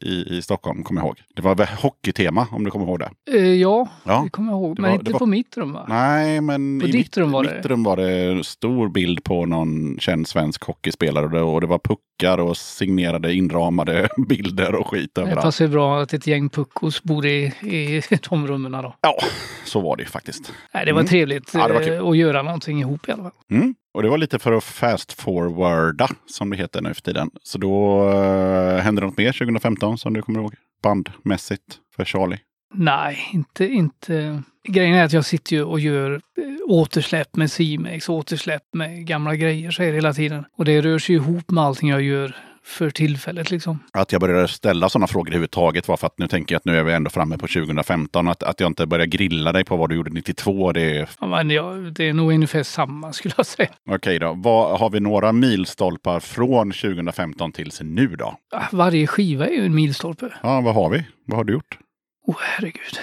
i, i, Stockholm, kommer jag ihåg. Det var hockeytema, om du kommer ihåg det. Eh, ja, Ja. det kommer jag ihåg. Det Men var- inte det var- på mitt rum va? Nej, men På i ditt mitt, rum var det? mitt rum var det stor bild på någon känd svensk hockeyspelare. Och det, och det var puckar och signerade inramade bilder och skit Det överallt. passar ju bra att ett gäng puckos bor i, i de rummen då. Ja, så var det ju faktiskt. Nej, det var Mm. trevligt Ja, det var eh, att göra någonting ihop i alla fall. Mm. Och det var lite för att fast forwarda som det heter nu för tiden. Så då uh, hände något mer 2015 som du kommer ihåg? Bandmässigt för Charlie. Nej, inte, inte. Grejen är att jag sitter ju och gör eh, återsläpp med C-Max, återsläpp med gamla grejer så är det hela tiden. Och det rör sig ihop med allting jag gör för tillfället liksom. Att jag började ställa sådana frågor överhuvudtaget var för att nu tänker jag att nu är vi ändå framme på 2015. Att, att jag inte börjar grilla dig på vad du gjorde 92. Det är Ja, men jag, det är nog ungefär samma skulle jag säga. okej då. Vad, har vi några milstolpar från 2015 tills nu då? Ah, Varje skiva är ju en milstolpe. Ja, vad har vi? Vad har du gjort? Åh oh, herregud.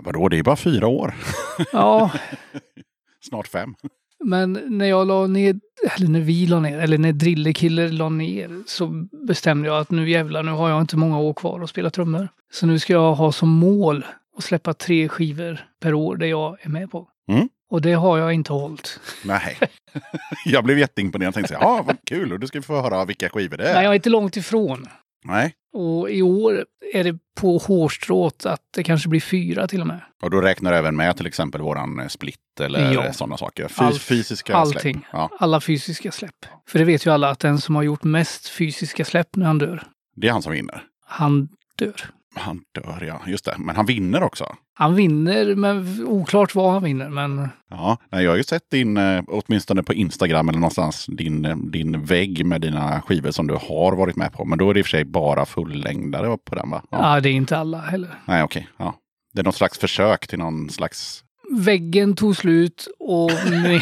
Vadå, det är bara fyra år. Ja, Snart fem. men när jag la ner, eller när vi la ner, eller när Drillekiller la ner så bestämde jag att nu jävlar, nu har jag inte många år kvar att spela trummor. Så nu ska jag ha som mål att släppa tre skivor per år där jag är med på. Mm. Och det har jag inte hållit. Nej. jag blev jätteimponerad och tänkte ja vad kul, och du ska få höra vilka skivor det är. Nej, jag är inte långt ifrån. Nej. Och i år är det på hårstrået att det kanske blir fyra till och med. Och då räknar du även med till exempel våran eh, split eller Ja. sådana saker. Fys- Allt- fysiska allting. släpp. Ja, Alla fysiska släpp. För det vet ju alla att den som har gjort mest fysiska släpp när han dör, det är han som vinner. han dör. Han dör ja, just det. Men han vinner också. Han vinner, men oklart vad han vinner. Men Ja, jag har ju sett din, eh, åtminstone på Instagram eller någonstans, din, eh, din vägg med dina skivor som du har varit med på. Men då är det i och för sig bara fullängdare på den va? ja. det är inte alla heller. Nej, okej. Ja. Det är något slags försök till någon slags... Väggen tog slut och min,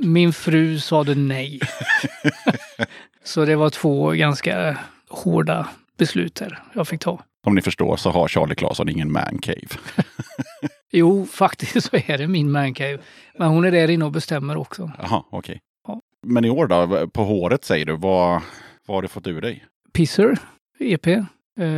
min fru sade nej. Så det var två ganska hårda beslut här jag fick ta. Som ni förstår så har Charlie Claesson ingen mancave. Jo, faktiskt så är det min mancave. Men hon är där inne och bestämmer också. Jaha, okej. Ja. Men i år då, på håret säger du, vad, vad har du fått ur dig? Pisser, EP, eh,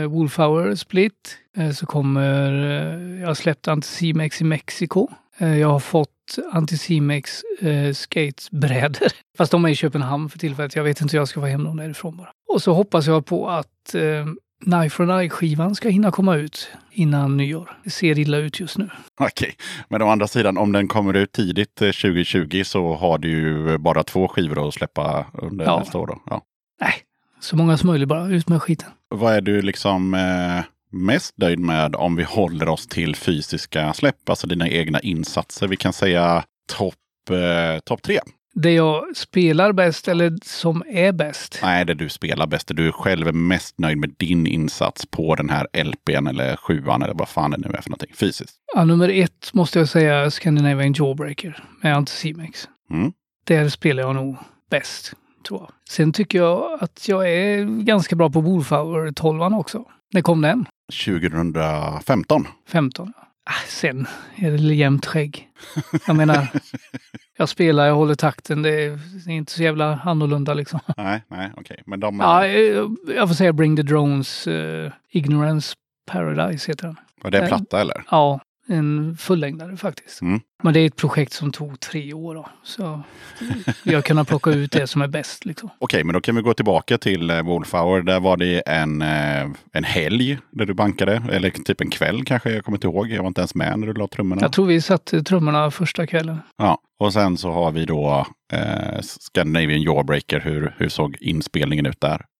Wolfhour Split. Eh, så kommer, eh, jag har släppt Anticimex i Mexiko. Eh, jag har fått Anticimex eh, skatebrädor. Fast de är i Köpenhamn för tillfället. Jag vet inte hur jag ska få hem dem därifrån bara. Och så hoppas jag på att eh, Knife for Eye-skivan ska hinna komma ut innan nyår. Det ser illa ut just nu. Okej, men å andra sidan om den kommer ut tidigt eh, 2020 så har du ju bara två skivor att släppa under Ja. nästa år. Då. Ja. Nej, så många som möjligt bara. Ut med skiten. Vad är du liksom eh, mest nöjd med om vi håller oss till fysiska släpp, alltså dina egna insatser? Vi kan säga topp eh, top tre. Det jag spelar bäst, eller som är bäst. Nej, det du spelar bäst, det du själv är mest nöjd med din insats på den här LPn eller sjuan eller vad fan det nu är för någonting fysiskt. Ja, nummer ett måste jag säga Scandinavian Jawbreaker med Anticimex. Mm. Där spelar jag nog bäst, tror jag. Sen tycker jag att jag är ganska bra på Wolfhour 12 också. När kom den? 2015. 15. Ah, sen är det jämnt skägg. Jag menar, Jag spelar, jag håller takten. Det är, inte så jävla annorlunda liksom. Nej, nej, okej. Men de... Ja, eh, jag får säga Bring the Drones eh, Ignorance Paradise heter den. Var det platta eller? Ja, en fullängdare faktiskt. Mm. Men det är ett projekt som tog tre år då. Så vi har kunnat plocka ut det som är bäst liksom. Okej, men då kan vi gå tillbaka till eh, Wolfhour. Där var det en, eh, en helg där du bankade. Eller typ en kväll kanske, jag kommer inte ihåg. Jag var inte ens med när du la trummorna. Jag tror vi satte trummorna första kvällen. Ja, och sen så har vi då eh, Scandinavian Jawbreaker. Hur, hur såg inspelningen ut där?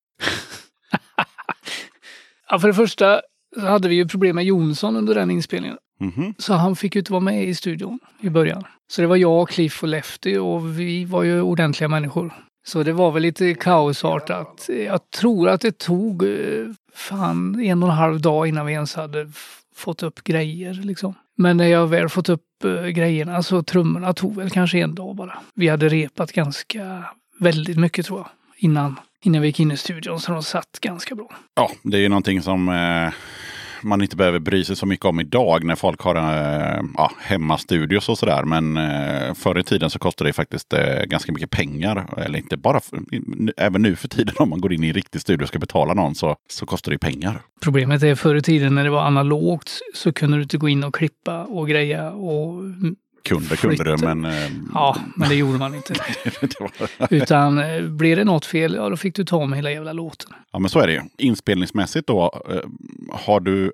Ja, för det första så hade vi ju problem med Jonsson under den inspelningen. Mhm. Så han fick ju inte vara med i studion i början. Så det var jag, Cliff och Lefty och vi var ju ordentliga människor. Så det var väl lite kaosartat. Jag tror att det tog eh, fan en och en halv dag innan vi ens hade fått upp grejer liksom. Men när jag väl fått upp eh, grejerna så trummorna tog väl kanske en dag bara. Vi hade repat ganska, väldigt mycket tror jag, innan, innan vi gick in i studion så de satt ganska bra. Ja, det är ju någonting som eh, man inte behöver bry sig så mycket om idag när folk har eh, ja, hemmastudios och sådär. Men eh, förr i tiden så kostade det faktiskt eh, ganska mycket pengar. Eller inte bara, för, även nu för tiden om man går in i en riktig studio och ska betala någon så, så kostar det pengar. Problemet är förr i tiden när det var analogt så kunde du inte gå in och klippa och greja och Kunder kunde det, men... Eh, ja, men det gjorde man inte. Utan eh, blev det något fel, ja då fick du ta om hela jävla låten. Ja, men så är det ju. Inspelningsmässigt då, eh, har du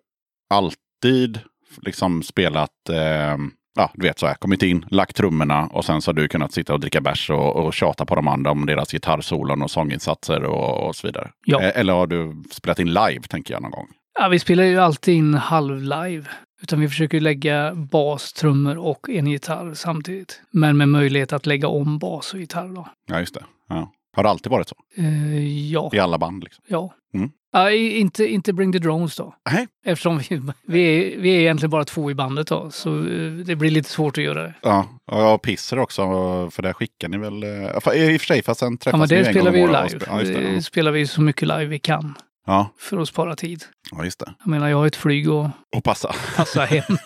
alltid liksom spelat, eh, ja du vet så här, kommit in, lagt trummorna och sen så har du kunnat sitta och dricka bärs och, och tjata på de andra om deras gitarrsolon och sånginsatser och, och så vidare. Ja. Eller har du spelat in live, tänker jag någon gång? Ja, vi spelar ju alltid in halv-live. Utan vi försöker lägga bas, trummor och en gitarr samtidigt. Men med möjlighet att lägga om bas och gitarr då. Ja, just det. Ja. Har det alltid varit så? Eh, ja, I alla band? Liksom? ja. Mm. Ja, inte, inte Bring the Drones då. Nej. Eftersom vi, vi, är, vi är egentligen bara två i bandet då. Så eh, det blir lite svårt att göra det. Ja, och Pisser också, för där skickar ni väl... eh, I och för sig, fast sen Ja, träffas men ni det en spelar gång vi om ju året och live. spe- Ja. Det spelar vi så mycket live vi kan Ja, för att spara tid. Ja, just det. Jag menar, jag har ett flyg och Och passa. passa hem.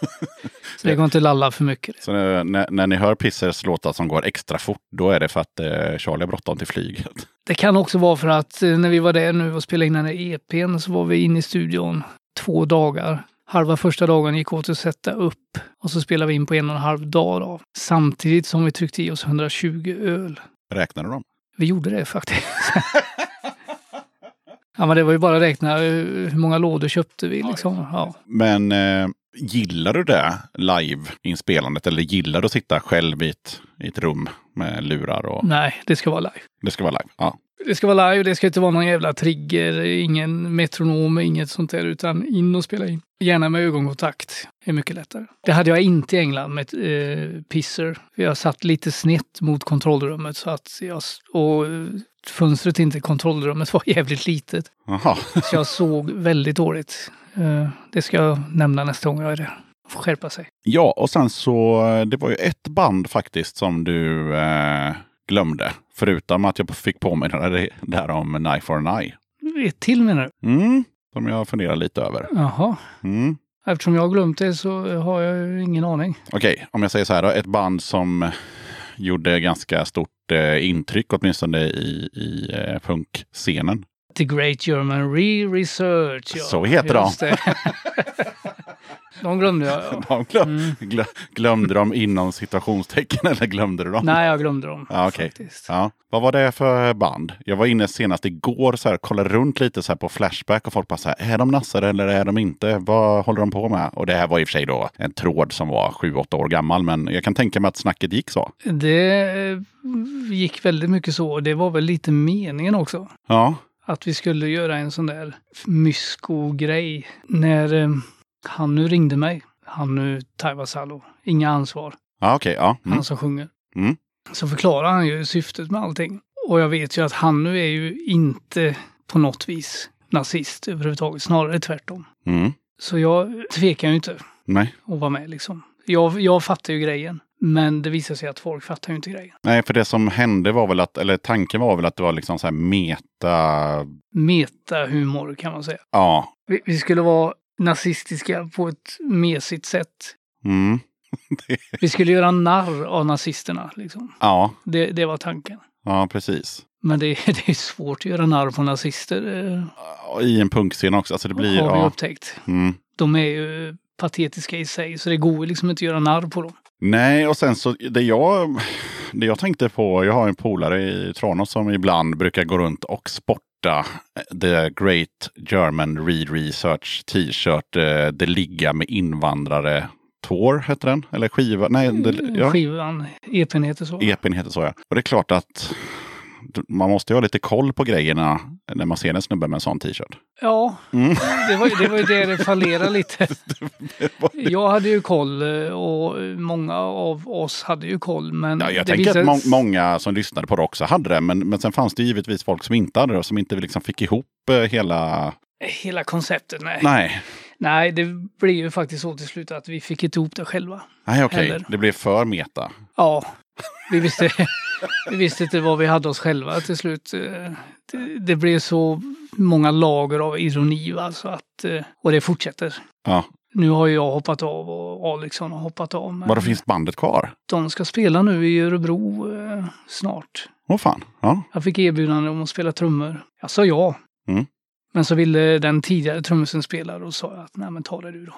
så det går inte lalla för mycket. Så när, när, ni hör Pissers låtar som går extra fort, då är det för att eh, Charlie har bråttom till flyget. Det kan också vara för att eh, när vi var där nu och spelade in den här EPn så var vi inne i studion två dagar. Halva första dagen gick åt att sätta upp och så spelade vi in på en och en halv dag då. Samtidigt som vi tryckte i oss 120 öl. Räknar du dem? Vi gjorde det faktiskt. ja men det var ju bara att räkna eh, hur många lådor köpte vi liksom. Ja. Men eh, gillar du det live-inspelandet eller gillar du att sitta själv i ett, i ett rum med lurar och Nej, det ska vara live. det ska vara live? Ja. Det ska vara live, det ska inte vara någon jävla trigger, ingen metronom, inget sånt där, utan in och spela in. Gärna med ögonkontakt, det är mycket lättare. Det hade jag inte i England med eh, Pisser. Jag satt lite snett mot kontrollrummet så att jag, och eh, fönstret in till kontrollrummet var jävligt litet. Jaha. Så jag såg väldigt dåligt. Eh, det ska jag nämna nästa gång jag är där. Får skärpa sig. Ja, och sen så, det var ju ett band faktiskt som du eh, glömde. Förutom att jag fick påminna dig där om Knife for an Eye. Ett till menar du? Mm, som jag funderar lite över. Jaha. Mm. Eftersom jag har glömt det så har jag ju ingen aning. Okej, om jag säger så här då. Ett band som gjorde ganska stort eh, intryck åtminstone i, i eh, punkscenen. The Great German Re-Research. Ja. Så heter de. De glömde jag. Ja. De glöm, glö, glömde de inom citationstecken eller glömde du dem? Nej, jag glömde dem. Ja, faktiskt. Ja. Vad var det för band? Jag var inne senast igår så här, kollade runt lite så här på Flashback och folk bara så här, är de nassare eller är de inte? Vad håller de på med? Och det här var i och för sig då en tråd som var sju åtta år gammal, men jag kan tänka mig att snacket gick så. Det eh, gick väldigt mycket så. och Det var väl lite meningen också. Ja, Att vi skulle göra en sån där mysko-grej. När eh, han nu ringde mig, han nu Taivasalo, inga ansvar, ja okej, ja. Mm. han som sjunger. Mm. Så förklarar han ju syftet med allting. Och jag vet ju att han nu är ju inte på något vis nazist överhuvudtaget, snarare tvärtom. Mm. Så jag tvekar ju inte Nej. att vara med liksom. Jag, jag fattar ju grejen. Men det visar sig att folk fattar ju inte grejen. Nej, för det som hände var väl att, eller tanken var väl att det var liksom så här meta, Metahumor kan man säga. ja. Vi, vi skulle vara nazistiska på ett mesigt sätt. Mm. Vi skulle göra narr av nazisterna. Liksom. Ja, Det, det var tanken. ja precis. Men det, det är svårt att göra narr på nazister. Och I en punkscen också. Alltså det blir... har vi Ja, upptäckt. mm. De är ju patetiska i sig, så det går liksom inte att göra narr på dem. Nej, och sen så det jag, det jag tänkte på. Jag har en polare i Tranås som ibland brukar gå runt och sporta The Great German Read Research T-shirt. eh, Det ligga med invandrare. Tour heter den, eller skiva? Nej, det, ja. Skivan, EPn heter så. EPn heter så ja. Och det är klart att man måste ju ha lite koll på grejerna när man ser en snubbe med en sån t-shirt. Ja, Mm. det var, ju- det var ju det det fallerade lite. Jag hade ju koll eh, och många av oss hade ju koll. Men Ja, jag tänker att visade- må många som lyssnade på det också hade det. Men, men sen fanns det givetvis folk som inte hade det och som inte liksom fick ihop eh, hela... Hela konceptet, nej. nej. Nej, det blev ju faktiskt så till slut att vi fick inte ihop det själva. nej okej. Heller. Det blev för meta. Ja, vi visste, vi visste inte vad vi hade oss själva till slut. Eh, Det, det blev så många lager av ironi, va, så att, eh, och det fortsätter. Ja. Nu har jag hoppat av och Alexson har hoppat av. Men Vadå, finns bandet kvar? de ska spela nu i Örebro eh, snart. Åh fan. Ja. Jag fick erbjudande om att spela trummor. Jag sa ja. Mm. Men så ville den tidigare trummisen spela och sa att nej men ta det du då.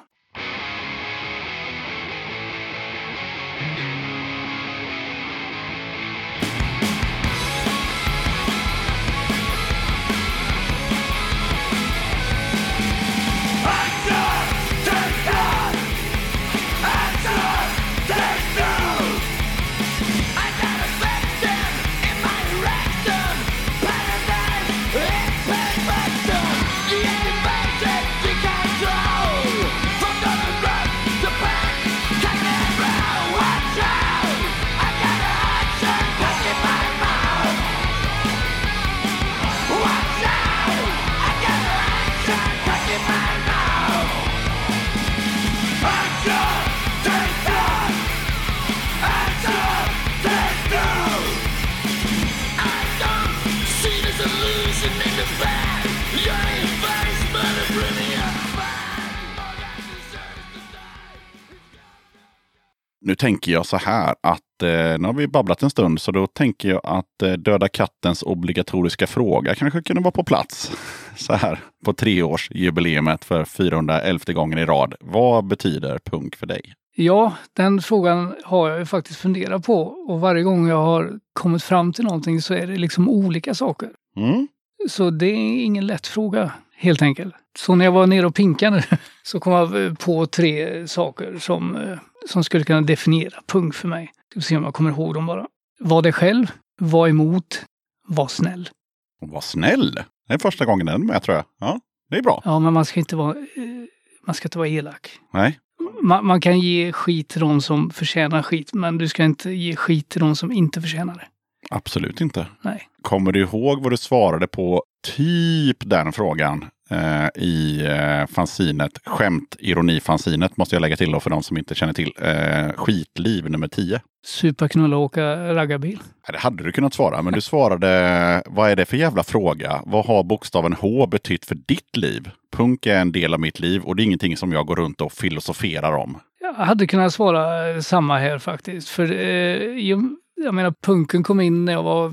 Nu tänker jag så här att eh, nu har vi babblat en stund så då tänker jag att eh, Döda kattens obligatoriska fråga kanske kunde vara på plats. Så här på treårsjubileumet för 411 gången i rad. Vad betyder punk för dig? Ja, den frågan har jag ju faktiskt funderat på och varje gång jag har kommit fram till någonting så är det liksom olika saker. Mm. Så det är ingen lätt fråga, helt enkelt. Så när jag var nere och pinkade så kom jag på tre saker som, eh, som skulle kunna definiera punk för mig. Ska se om jag kommer ihåg dem bara. Var det själv, var emot, var snäll. Var snäll. Det är första gången den med tror jag. Ja, det är bra. Ja, men man ska inte vara, eh, man ska inte vara elak. Nej, Man, man kan ge skit till de som förtjänar skit, men du ska inte ge skit till de som inte förtjänar det. Absolut inte. Nej. Kommer du ihåg vad du svarade på typ den frågan eh, i eh, fanzinet, skämt, ironi-fanzinet måste jag lägga till då för de som inte känner till. Eh, skitliv nummer 10. Supa, knulla åka raggarbil. Det hade du kunnat svara, men du svarade vad är det för jävla fråga? Vad har bokstaven H betytt för ditt liv? Punk är en del av mitt liv och det är ingenting som jag går runt och filosoferar om. Jag hade kunnat svara samma här faktiskt. För eh, jag, menar, punken kom in när jag var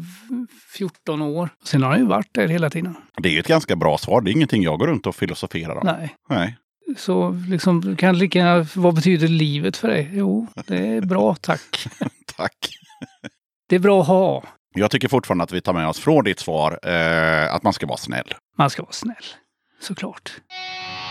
14 år. Sen har den ju varit där hela tiden. Det är ju ett ganska bra svar. Det är ingenting jag går runt och filosoferar om. Nej. Nej. Så liksom, kan lika gärna, vad betyder livet för dig? Jo, det är bra, tack. Tack. Det är bra att ha. Jag tycker fortfarande att vi tar med oss från ditt svar eh, att man ska vara snäll. Man ska vara snäll, såklart. Ja,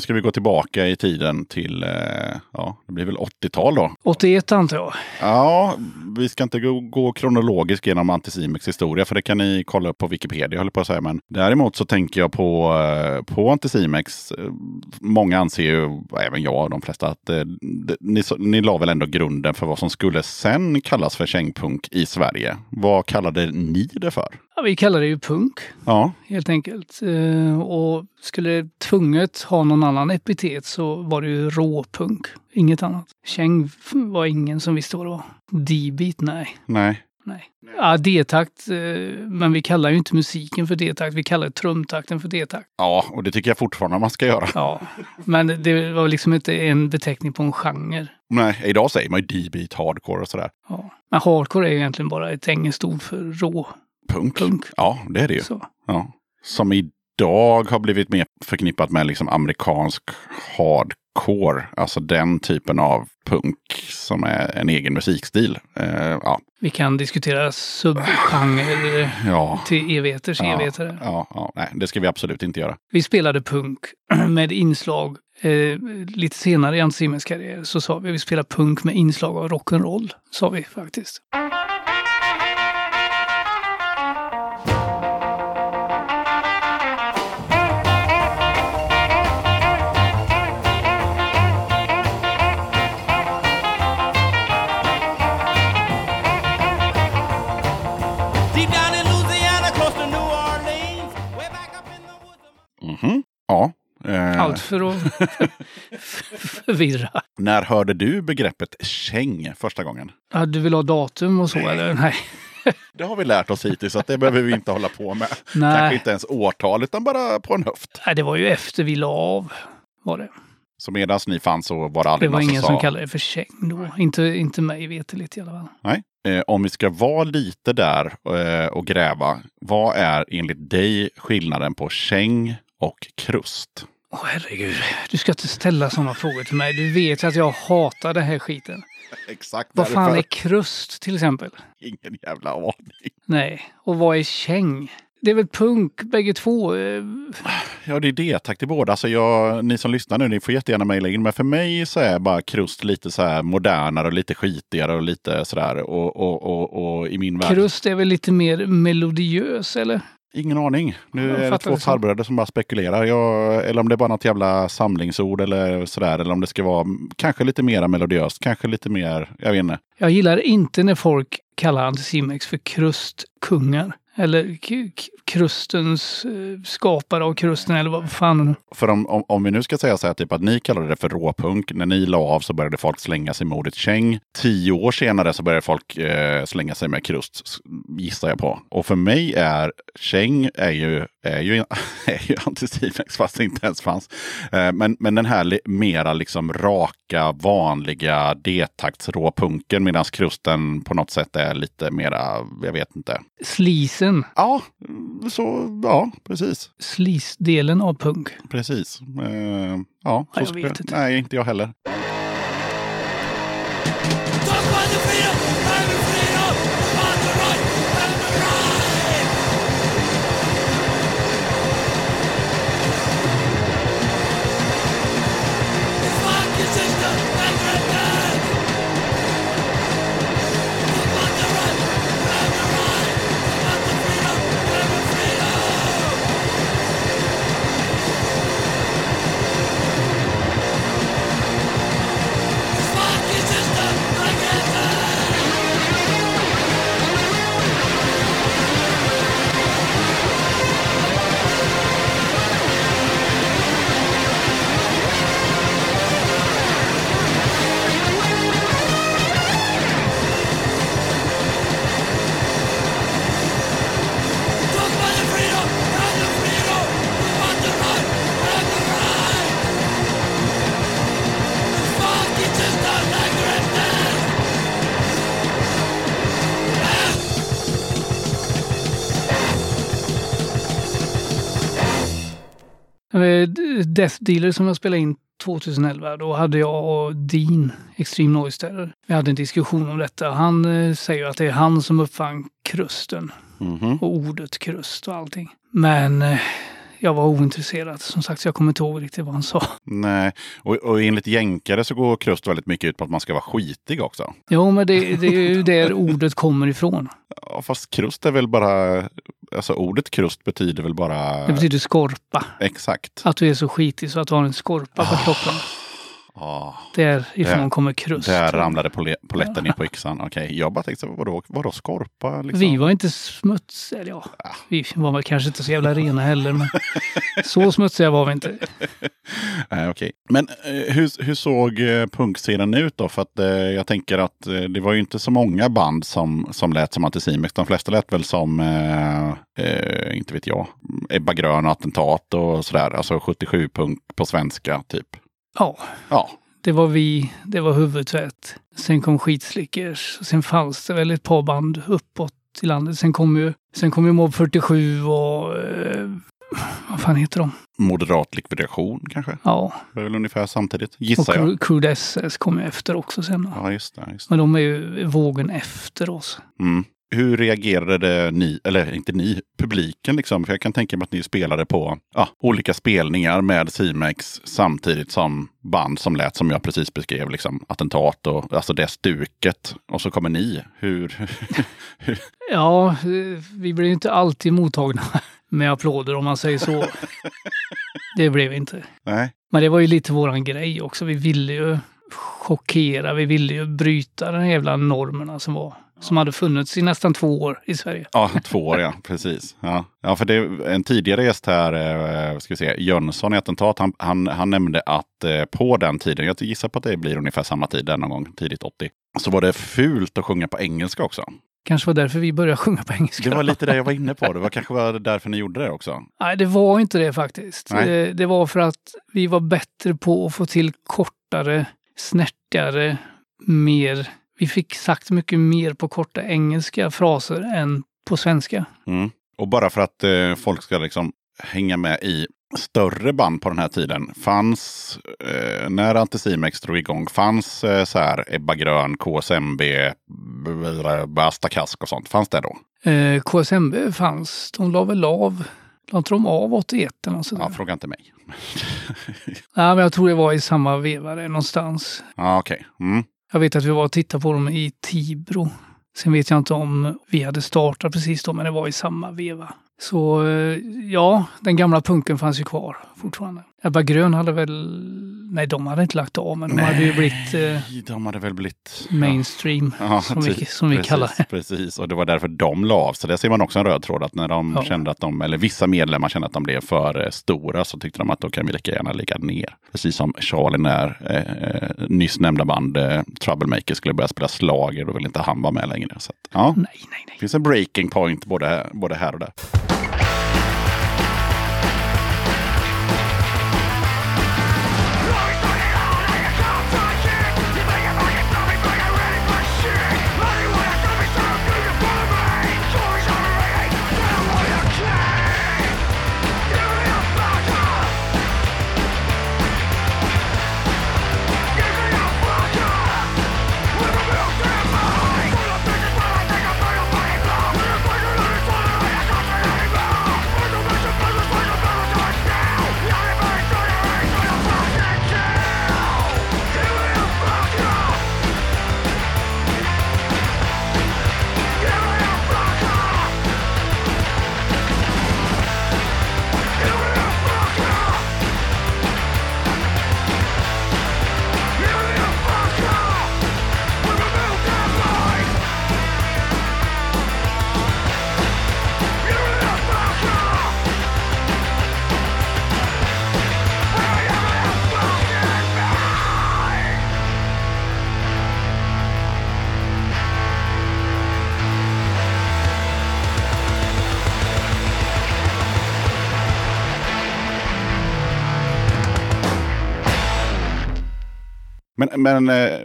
nu ska vi gå tillbaka i tiden till, eh, ja, det blir väl 80-tal då. 81 antar jag. Ja, vi ska inte gå, gå kronologiskt genom Anticimex historia, för det kan ni kolla upp på Wikipedia, håller på att säga. Men däremot så tänker jag på, eh, på Anticimex. Eh, Många anser ju, även jag och de flesta, att det, ni, ni la väl ändå grunden för vad som skulle sen kallas för kängpunk i Sverige. Vad kallade ni det för? Ja, vi kallar det ju punk Ja, helt enkelt. Eh, och skulle det tvunget ha någon annan epitet så var det ju råpunk. Inget annat. Käng var ingen som visste vad det var. D-beat, nej. nej. nej. Ja, D-takt, eh, men vi kallar ju inte musiken för D-takt. Vi kallar trumtakten för D-takt. Ja, och det tycker jag fortfarande man ska göra. Ja, men det var liksom inte en beteckning på en genre. Nej, idag säger man ju D-beat, hardcore och sådär. Ja. Men hardcore är ju egentligen bara ett engelskt ord för rå. Punk. Punk. Ja, det är det ju. Så. Ja. Som idag har blivit mer förknippat med liksom amerikansk hardcore. Alltså den typen av punk som är en egen musikstil. Eh, ja, Vi kan diskutera subgenre ja, till evigheters ja, evigheter. ja, ja, nej, det ska vi absolut inte göra. Vi spelade punk med inslag. Eh, lite senare i Anticimex karriär så sa vi vi spelar punk med inslag av rock'n'roll. Sa vi faktiskt. Ja. Eh, Allt för att förvirra. När hörde du begreppet käng första gången? Ja, du vill ha datum och så eller? Nej. Det har vi lärt oss hittills att det behöver vi inte hålla på med. Nej. Kanske inte ens årtal utan bara på en höft. Nej, det var ju efter vi la av. Var det. Så medan ni fanns så var det Det aldrig var någon ingen som som sa kallade det för käng då. Inte, inte mig veterligt i alla fall. Nej. Eh, om vi ska vara lite där eh, och gräva. Vad är enligt dig skillnaden på käng och krust? Åh herregud, du ska inte ställa sådana frågor till mig. Du vet ju att jag hatar den här skiten. Exakt Vad fan är krust till exempel? Ingen jävla aning. Nej, och vad är käng? Det är väl punk bägge två? eh, Ja, det är det. Tack till båda. Alltså jag, ni som lyssnar nu, ni får jättegärna mejla in. Men för mig så är bara krust lite så här modernare och lite skitigare och lite sådär. Och, och, och, och i min värld. Krust är väl lite mer melodiös eller? Ingen aning. Nu Jag är det två farbröder som bara spekulerar. Jag, eller om det är bara något jävla samlingsord eller sådär. Eller om det ska vara kanske lite mer melodiöst. Kanske lite mer, jag vet inte. Jag gillar inte när folk kallar Anticimex för krustkungar. Eller krustens eh, skapare av krusten eller vad fan. För om, om, om vi nu ska säga så här, typ att ni kallade det för råpunk. När ni la av så började folk slänga sig med ordet käng. Tio år senare så började folk eh, slänga sig med krust, gissar jag på. Och för mig är käng är ju, är ju, är ju anticimex, fast det inte ens fanns. Eh, men, men den här li, mera liksom raka, vanliga D-taktsråpunken medan krusten på något sätt är lite mera, jag vet inte. Slisen, Ja, så, ja, precis. slisdelen av punk. Precis. Eh, ja, Ja, jag så vet inte. Nej, inte jag heller. Death Dealer som jag spelade in 2011, då hade jag och Dean, Extreme Noise Terror, vi hade en diskussion om detta. Han eh, säger att det är han som uppfann krusten Mhm. och ordet krust och allting. Men eh, jag var ointresserad. Som sagt, jag kommer inte ihåg riktigt vad han sa. Nej, och, och enligt jänkare så går krust väldigt mycket ut på att man ska vara skitig också. Jo, men det, det är ju där ordet kommer ifrån. Ja, fast krust är väl bara... Alltså ordet krust betyder väl bara... Det betyder skorpa. Exakt. Att du är så skitig så att du har en skorpa på kroppen. Ja, Därifrån Där- kommer krust. där ramlade poletten ner på yxan. Okej, jag bara tänkte, vadå, vadå skorpa? Liksom? Vi var inte smutsiga, eller ja, vi var väl kanske inte så jävla rena heller, men så smutsiga var vi inte. Nej, okej. Men eh, hur, hur såg eh, punkscenen ut då? För att eh, jag tänker att eh, det var ju inte så många band som, som lät som Anticimex. De flesta lät väl som, eh, inte vet jag, Ebba Grön och Attentat och sådär. Alltså 77-punk på svenska typ. Ja, Ja, det var vi, det var huvudtvätt. Sen kom Skitslickers. Sen fanns det väl ett par band uppåt i landet. Sen kom ju, sen kom ju Mob 47 och eh, vad fan heter de? moderat likvidation kanske. Ja, Det är väl ungefär samtidigt, och gissar jag. Cru- Crude SS kom ju efter också sen. Ja, just det. Just det. Men de är ju vågen efter oss. Mm. Hur reagerade ni, eller inte ni, publiken liksom? För jag kan tänka mig att ni spelade på ja, olika spelningar med Simex samtidigt som band som lät som jag precis beskrev, liksom attentat och alltså det stuket. Och så kommer ni. Hur? Ja, vi blev inte alltid mottagna med applåder om man säger så. Det blev vi inte. Nej. Men det var ju lite våran grej också. Vi ville ju chockera, vi ville ju bryta den jävla normerna som var. Som hade funnits i nästan två år i Sverige. Ja, två år ja, precis. Ja, ja för det är en tidigare gäst här, eh, ska vi se, Jönsson i Attentat, han, han, han nämnde att eh, på den tiden, jag gissar på att det blir ungefär samma tid, där någon gång tidigt 80, så var det fult att sjunga på engelska också. Kanske var därför vi började sjunga på engelska. Det var lite det jag var inne på. Det var kanske var därför ni gjorde det också. Nej, det var inte det faktiskt. Det, det var för att vi var bättre på att få till kortare, snärtigare, mer... Vi fick sagt mycket mer på korta engelska fraser än på svenska. Mm. Och bara för att eh, folk ska liksom hänga med i större band på den här tiden. Fanns, eh, när Anticimex drog igång, fanns eh, så här Ebba Grön, KSMB, Basta Kask och sånt. Fanns det då? Eh, KSMB fanns, de la väl av, la inte de av 81 eller något sådär? Ja, fråga inte mig. Nej, men jag tror det var i samma veva någonstans. Ja, okej. Mm. Jag vet att vi var och tittade på dem i Tibro. Sen vet jag inte om vi hade startat precis då, men det var i samma veva. Så eh, ja, den gamla punken fanns ju kvar fortfarande. Ebba Grön hade väl... Nej, de hade inte lagt av, men de hade ju blivit eh, De hade väl blivit... mainstream, Ja, som, vi, som vi precis, kallar det. Precis, och det var därför de la av. Så där ser man också en röd tråd. Att när de Ja. kände att de, eller vissa medlemmar kände att de blev för eh, stora så tyckte de att då kan vi lika gärna ligga ner. Precis som Charlie när eh, eh, nyss nämnda band eh, Troublemaker skulle börja spela slager Då ville inte han vara med längre. Så att, ja, Nej, nej, nej. det finns en breaking point både, både här och där. Men, men eh,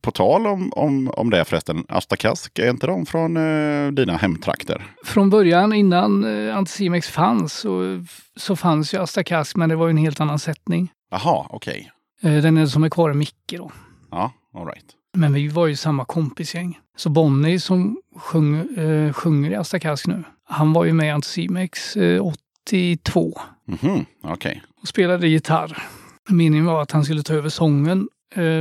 på tal om, om, om det förresten, Asta Kask, är inte de från eh, dina hemtrakter? Från början, innan eh, Anticimex fanns, så, så fanns ju Asta Kask, men det var ju en helt annan sättning. Jaha, okej. Eh, den är som är kvar är Micke då. Ja, all right. Men vi var ju samma kompisgäng. Så Bonnie som sjung, eh, sjunger i Asta Kask nu, han var ju med i Anticimex eh, 92 Mhm, Okej. och spelade gitarr. Meningen var att han skulle ta över sången, eh,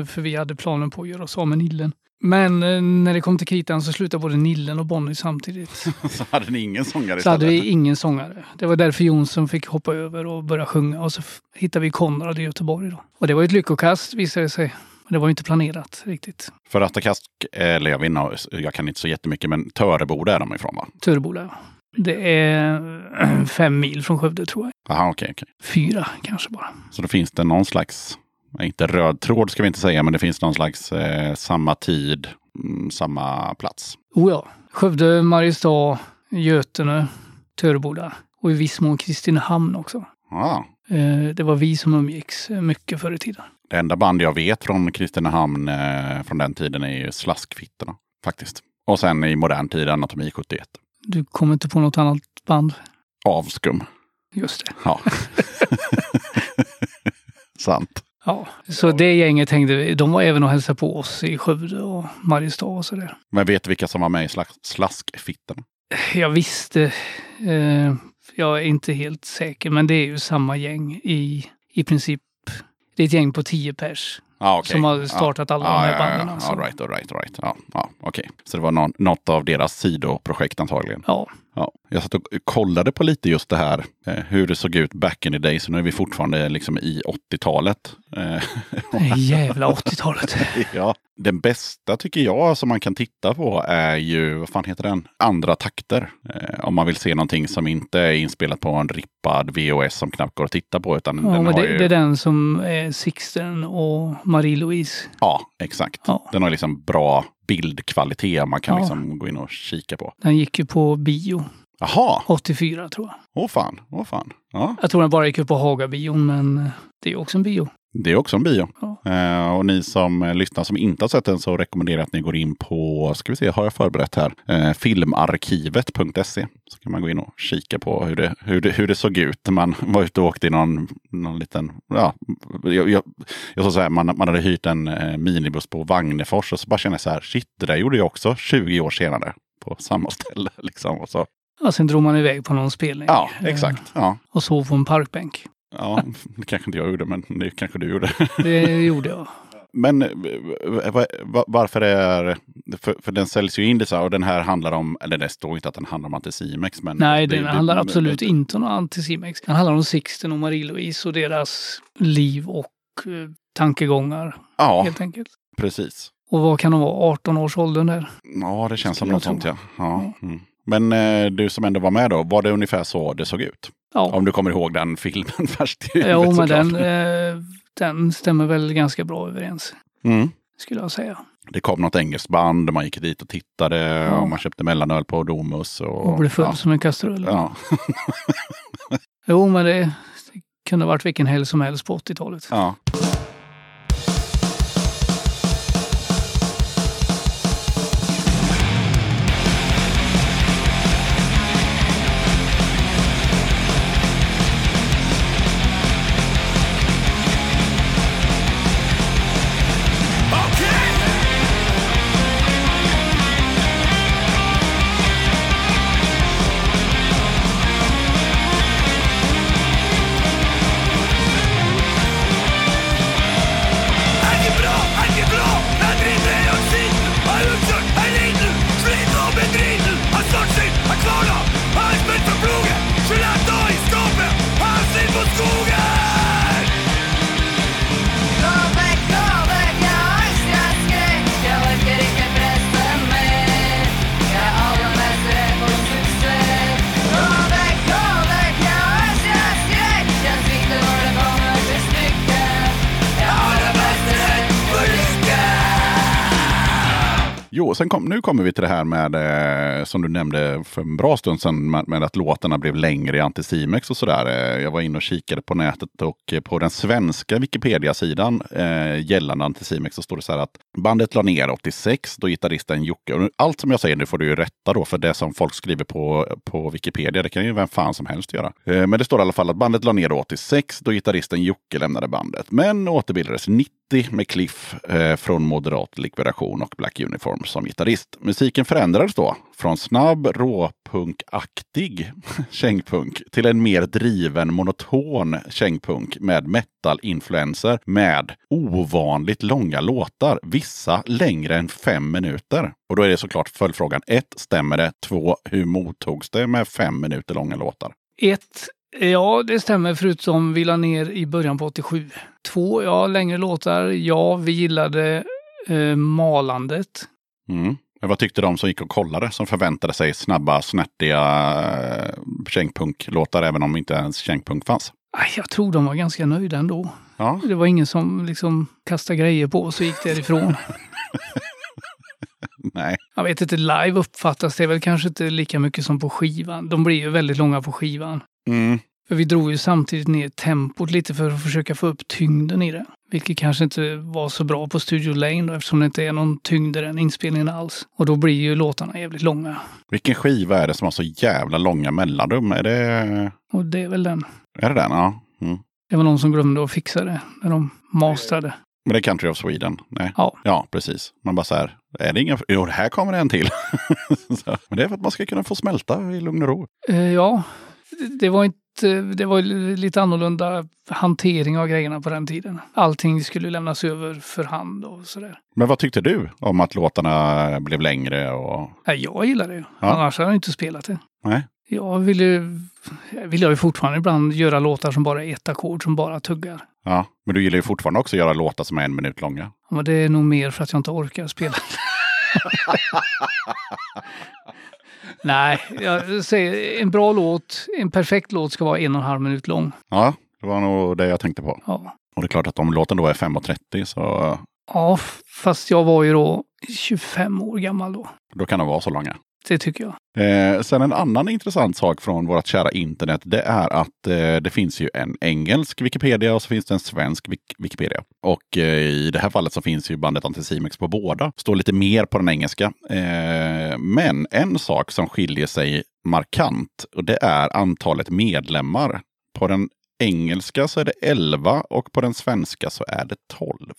för vi hade planen på att göra oss av med Nillen. Men eh, när det kom till kritan så slutade både Nillen och Bonnie samtidigt. Så hade ni ingen sångare Så hade istället? vi ingen sångare. Det var därför Jonsson fick hoppa över och börja sjunga. Och så hittade vi Konrad i Göteborg. Då. Och det var ett lyckokast visade det sig. Det var ju inte planerat riktigt. För Attakask, eller jag inte, jag kan inte så jättemycket, men Töreboda är de ifrån va? Töreboda. ja. Det är fem mil från Skövde tror jag. Jaha, okej, okej. Fyra kanske bara. Så då finns det någon slags, inte röd tråd ska vi inte säga, men det finns någon slags eh, samma tid, mm, samma plats. Oh ja. Skövde, Mariestad, Götene, Töreboda och i viss mån Kristinehamn också. Ja. Eh, Det var vi som umgicks mycket förr i tiden. Det enda band jag vet från Kristinehamn eh, från den tiden är ju Slaskfittorna, faktiskt. Och sen i modern tid Anatomi 71. Du kommer inte på något annat band? Avskum. Just det. Ja. Sant. Ja, så det gänget hängde. De var även och hälsade på oss i Skövde och Mariestad och sådär. Men vet du vilka som var med i slask, Slaskfittorna? Jag visste, eh, jag är inte helt säker, men det är ju samma gäng i, i princip. Det är ett gäng på tio pers. Ja, okej. Som har startat alla de här banden, Ja, alltså. all right, all right, all right. Ja, ja, okej. Så det var någon, något av deras sidoprojekt antagligen. Ja, Ja, jag satt och kollade på lite just det här, eh, hur det såg ut back in the days. Så nu är vi fortfarande liksom i 80-talet. Eh, det jävla 80-talet. ja, den bästa tycker jag som man kan titta på är ju, vad fan heter den? Andra takter. Eh, om man vill se någonting som inte är inspelat på en rippad VHS som knappt går att titta på. Utan Ja, den har det, ju... det är den som är Sixten och Marie-Louise. Ja, exakt. Ja. Den har liksom bra bildkvalitet man kan Ja. liksom gå in och kika på. Den gick ju på bio Jaha, 84 tror jag. åh fan, åh fan. Ja, Jag tror den bara gick upp på Hagabion, men eh, det är också en bio. det är också en bio. Ja. Eh, och ni som eh, lyssnar som inte har sett den så rekommenderar jag att ni går in på, ska vi se, har jag förberett här, eh, filmarkivet.se. Så kan man gå in och kika på hur det, hur det, hur det såg ut. Man var ute och åkte i någon, någon liten, ja, jag, jag, jag så här, man, man hade hyrt en eh, minibuss på Vagnefors och så bara kände jag så här, shit, det där gjorde jag också 20 år senare på samma ställe. Liksom. Och så, Ja, sen drog man iväg på någon spelning. ja, eh, exakt. Ja, Och sov på en parkbänk. ja, det kanske inte jag gjorde, men det kanske du gjorde. Det gjorde jag. Men eh, va- va- varför är... För, för den säljs ju in det så här och den här handlar om, eller det står inte att den handlar om Anticimex. Men Nej, det- den det- handlar det- absolut det- inte om Anticimex. Den handlar om Sixten och Marie-Louise och deras liv och eh, tankegångar Ja, helt enkelt. precis. Och vad kan de vara? 18 års åldern där? Ja, det känns som något sånt ja. ja. Mm. Men eh, du som ändå var med då, var det ungefär så det såg ut? Ja, Om du kommer ihåg den filmen färskt i huvudet jo, men den, eh, den stämmer väl ganska bra överens, Mm. skulle jag säga. Det kom något engelskt band, man gick dit och tittade Ja. och man köpte mellanöl på Domus. Och, Och blev full ja. som en kastrull. Ja. Jo, men det, det kunde ha varit vilken helg som helst på 80-talet. ja. Jo, sen kom, nu kommer vi till det här med, eh, som du nämnde för en bra stund sedan, med, med att låtarna blev längre i Anticimex och sådär. Eh, jag var inne och kikade på nätet och eh, på den svenska Wikipedia-sidan eh, gällande Anticimex så står det så här att bandet la ner 86 då gitarristen Jocke, och allt som jag säger nu får du ju rätta då för det som folk skriver på, på Wikipedia, det kan ju vem fan som helst göra. Eh, men det står i alla fall att bandet la ner 86 då gitarristen Jocke lämnade bandet, men återbildades 90 med Cliff eh, från Moderat Likvidation och Black Uniform som gitarrist. Musiken förändrades då från snabb, råpunkaktig kängpunk till en mer driven monoton kängpunk med metal-influenser med ovanligt långa låtar. Vissa längre än fem minuter. Och då är det såklart följdfrågan. 1. Stämmer det? 2. Hur mottogs det med fem minuter långa låtar? Ett, ja det stämmer förutom vi la ner i början på 87. Två, ja längre låtar. Ja, vi gillade eh, malandet. Mm. Men vad tyckte de som gick och kollade som förväntade sig snabba, snärtiga eh, kängpunk-låtar även om inte ens kängpunk fanns? Jag tror de var ganska nöjda ändå. Ja, Det var ingen som liksom kastade grejer på oss och gick därifrån. nej. Jag vet inte, live uppfattas det väl kanske inte lika mycket som på skivan. De blir ju väldigt långa på skivan. Mm. För vi drog ju samtidigt ner tempot lite för att försöka få upp tyngden i det. Vilket kanske inte var så bra på Studio Lane då, eftersom det inte är någon tyngd i den inspelningen alls. Och då blir ju låtarna jävligt långa. Vilken skiva är det som har så jävla långa mellanrum? Är det, Och det är väl den. är det den? Ja. Mm. Det var någon som glömde att fixa det när de mastrade. Men det är Country of Sweden? Nej. Ja. Ja, precis. Man bara så här, är det ingen... Jo, det här kommer en till. Men det är för att man ska kunna få smälta i lugn och ro. Eh, ja, det var inte det var lite annorlunda hantering av grejerna på den tiden. Allting skulle lämnas över för hand och sådär. Men vad tyckte du om att låtarna blev längre? Och... Jag gillar det. Ja. Annars hade jag inte spelat det. Nej. Jag vill ju, vill jag ju fortfarande ibland göra låtar som bara är ett ackord som bara tuggar. Ja, men du gillar ju fortfarande också att göra låtar som är en minut långa. Men det är nog mer för att jag inte orkar spela. Nej, jag säger en bra låt, en perfekt låt ska vara en och en halv minut lång. Ja, det var nog det jag tänkte på. Ja. Och det är klart att om låten då är 5.30 så ja, fast jag var ju då 25 år gammal då. då kan de vara så långa. Det tycker jag. Eh, sen en annan intressant sak från vårt kära internet, det är att eh, det finns ju en engelsk Wikipedia och så finns det en svensk Wik- Wikipedia. Och eh, i det här fallet så finns ju bandet Anticimex på båda. Står lite mer på den engelska. Eh, men en sak som skiljer sig markant, och det är antalet medlemmar. På den engelska så är det 11 och på den svenska så är det 12.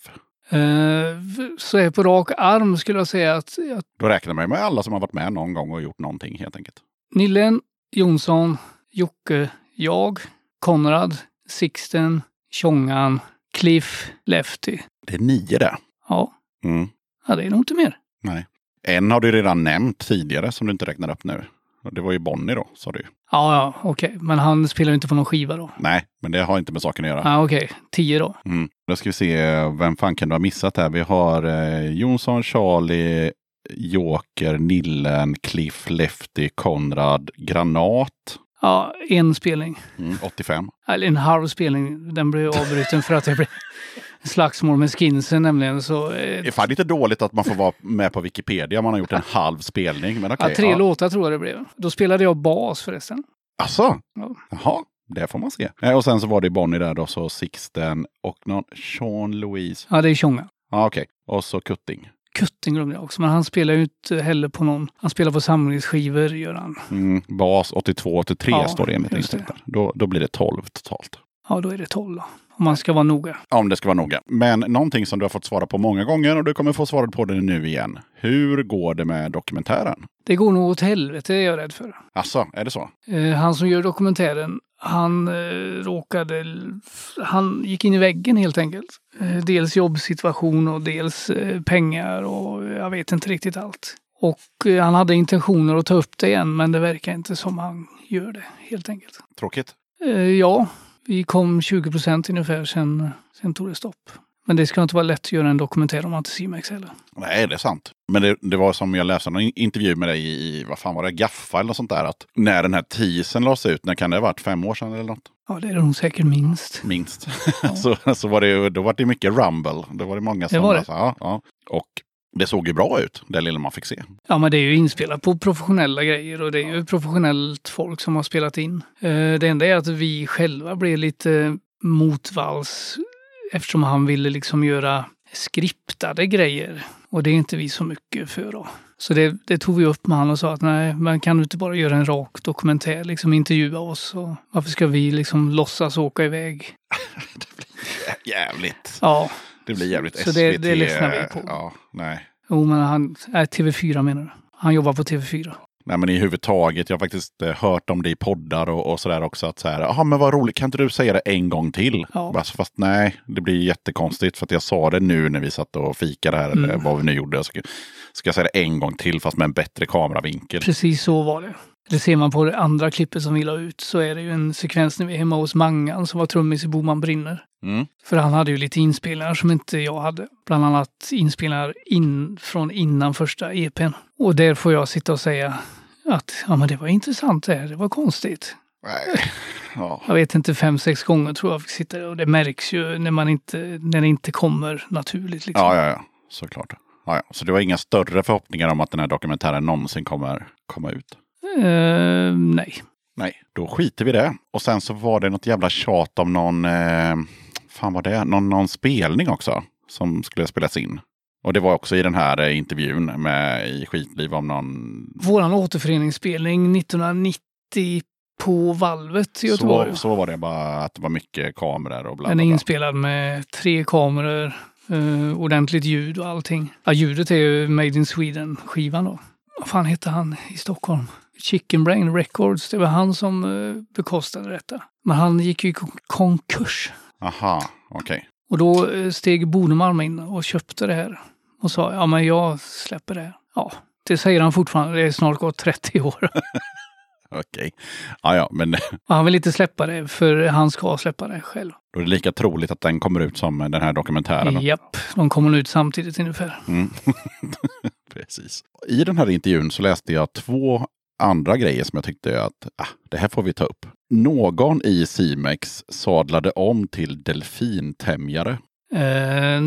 Eh, så är på rak arm skulle jag säga att, att Då räknar man ju med alla som har varit med någon gång och gjort någonting helt enkelt. Nillen, Jonsson, Jocke, jag, Konrad, Sixten, Tjongan, Cliff, Lefty. Det är nio det. Ja, Mm. ja det är nog inte mer. Nej. En har du redan nämnt tidigare som du inte räknar upp nu. Det var ju Bonnie då, sa du. Ja, ja, okej. Men han spelar ju inte på någon skiva då. Nej, men det har inte med saken att göra. Ja, okej. Tio då. Mm. Då ska vi se, vem fan kan du ha missat här? Vi har eh, Jonsson, Charlie, Joker, Nillen, Cliff, Lefty, Konrad, Granat. Ja, en spelning. Mm, 85. Eller en halv spelning. Den blev avbruten för att det blev slagsmål med skinsen nämligen. Så, eh, Det är fan lite dåligt att man får vara med på Wikipedia om man har gjort en halv spelning. Men okej. ja, tre ja. låtar tror jag det blev. Då spelade jag bas förresten. Asså? Ja. Jaha, det får man se. Eh, Och sen så var det Bonnie där då, så Sixten och någon Sean Louise. Ja, det är Tjonga. Ja, okej. Och så Kutting. Kutting glömde jag också, men han spelar ju inte heller på någon... Han spelar på samlingsskivor, gör han. Mm, bas 82-83 Ja, står det enligt inställningen. Då, då blir det 12 totalt. Ja, då är det 12 då. Om man ska vara noga. Om det ska vara noga. Men någonting som du har fått svara på många gånger och du kommer få svaret på det nu igen. Hur går det med dokumentären? Det går nog åt helvete, är jag rädd för. Alltså, är det så? Eh, han som gör dokumentären, han eh, råkade... Han gick in i väggen helt enkelt. Eh, dels jobbsituation och dels pengar och jag vet inte riktigt allt. Och han hade intentioner att ta upp det igen, men det verkar inte som han gör det helt enkelt. Tråkigt. Ja, vi kom 20 procent ungefär, sen, sen tog det stopp. Men det ska inte vara lätt att göra en dokumentär om Anticimex heller. Nej, det är sant. Men det, det var som jag läste en in- intervju med dig i, vad fan var det, Gaffa eller något sånt där. Att när den här teasern lades ut, när kan det ha varit? Fem år sedan eller något? Ja, det är det nog säkert minst. Minst. så, så var det, då var det mycket rumble. Då var det många som var bara det. så, ja, ja. Och det såg ju bra ut, det lilla man fick se. Ja, men det är ju inspelat på professionella grejer och det är ju professionellt folk som har spelat in. Eh, Det enda är att vi själva blev lite motvalls eftersom han ville liksom göra skriptade grejer. Och det är inte vi så mycket för då. Så det, det tog vi upp med han och sa att nej, man kan du inte bara göra en rak dokumentär, liksom intervjua oss. Och varför ska vi liksom låtsas åka iväg? Jä- Jävligt. Ja, Det blir jävligt Så SVT. det- det lyssnar vi på. Ja, nej. jo men han, nej, TV4 menar du. Han jobbar på TV4. Nej, men i huvudtaget, jag har faktiskt eh, hört om det i poddar och, och sådär också. Att så här, jaha men vad roligt, kan inte du säga det en gång till? Ja. Alltså, fast nej, det blir jättekonstigt för att jag sa det nu när vi satt och fikade här, eller Mm. vad vi nu gjorde. Ska, ska jag säga det en gång till fast med en bättre kameravinkel? Precis så var det. Det ser man på det andra klippet som vi la ut så är det ju en sekvens när vi är hemma hos Mangan som var trummis i Boman brinner. Mm. För han hade ju lite inspelningar som inte jag hade. Bland annat inspelningar in, från innan första EPn. Och där får jag sitta och säga att ja men det var intressant det här, det var konstigt. Nej. Ja. Jag vet inte, fem, sex gånger tror jag fick sitta och det märks ju när man inte, när det inte kommer naturligt liksom. ja, ja, ja, såklart. Ja, ja. Så det var inga större förhoppningar om att den här dokumentären någonsin kommer komma ut? Eh, nej. Nej, då skiter vi i det. Och sen så var det något jävla tjat om någon, eh, fan var det, någon, någon spelning också som skulle spelas in. Och det var också i den här eh, intervjun med i Skitliv om någon... Våran återföreningsspelning 1990 på valvet i Göteborg. Så, så var det bara att det var mycket kameror och bla Den bla är bla. inspelad med tre kameror, eh, ordentligt ljud och allting. Ja, ljudet är ju Made in Sweden-skivan då. Vad fan hette han i Stockholm? Chicken Brain Records, det var han som eh, bekostade detta. Men han gick ju i kon- konkurs. Aha, okej. Och då eh, steg Bodemalm in och köpte det här. Och sa, ja men jag släpper det här. Ja, det säger han fortfarande. Det är snart gått 30 år. Okej. Ja, ja, men Och han vill inte släppa det, för han ska släppa det själv. då är det lika troligt att den kommer ut som den här dokumentären. Japp, de kommer ut samtidigt ungefär. Mm. Precis. I den här intervjun så läste jag två andra grejer som jag tyckte att ah, det här får vi ta upp. Någon i Simex sadlade om till delfintämjare. Eh,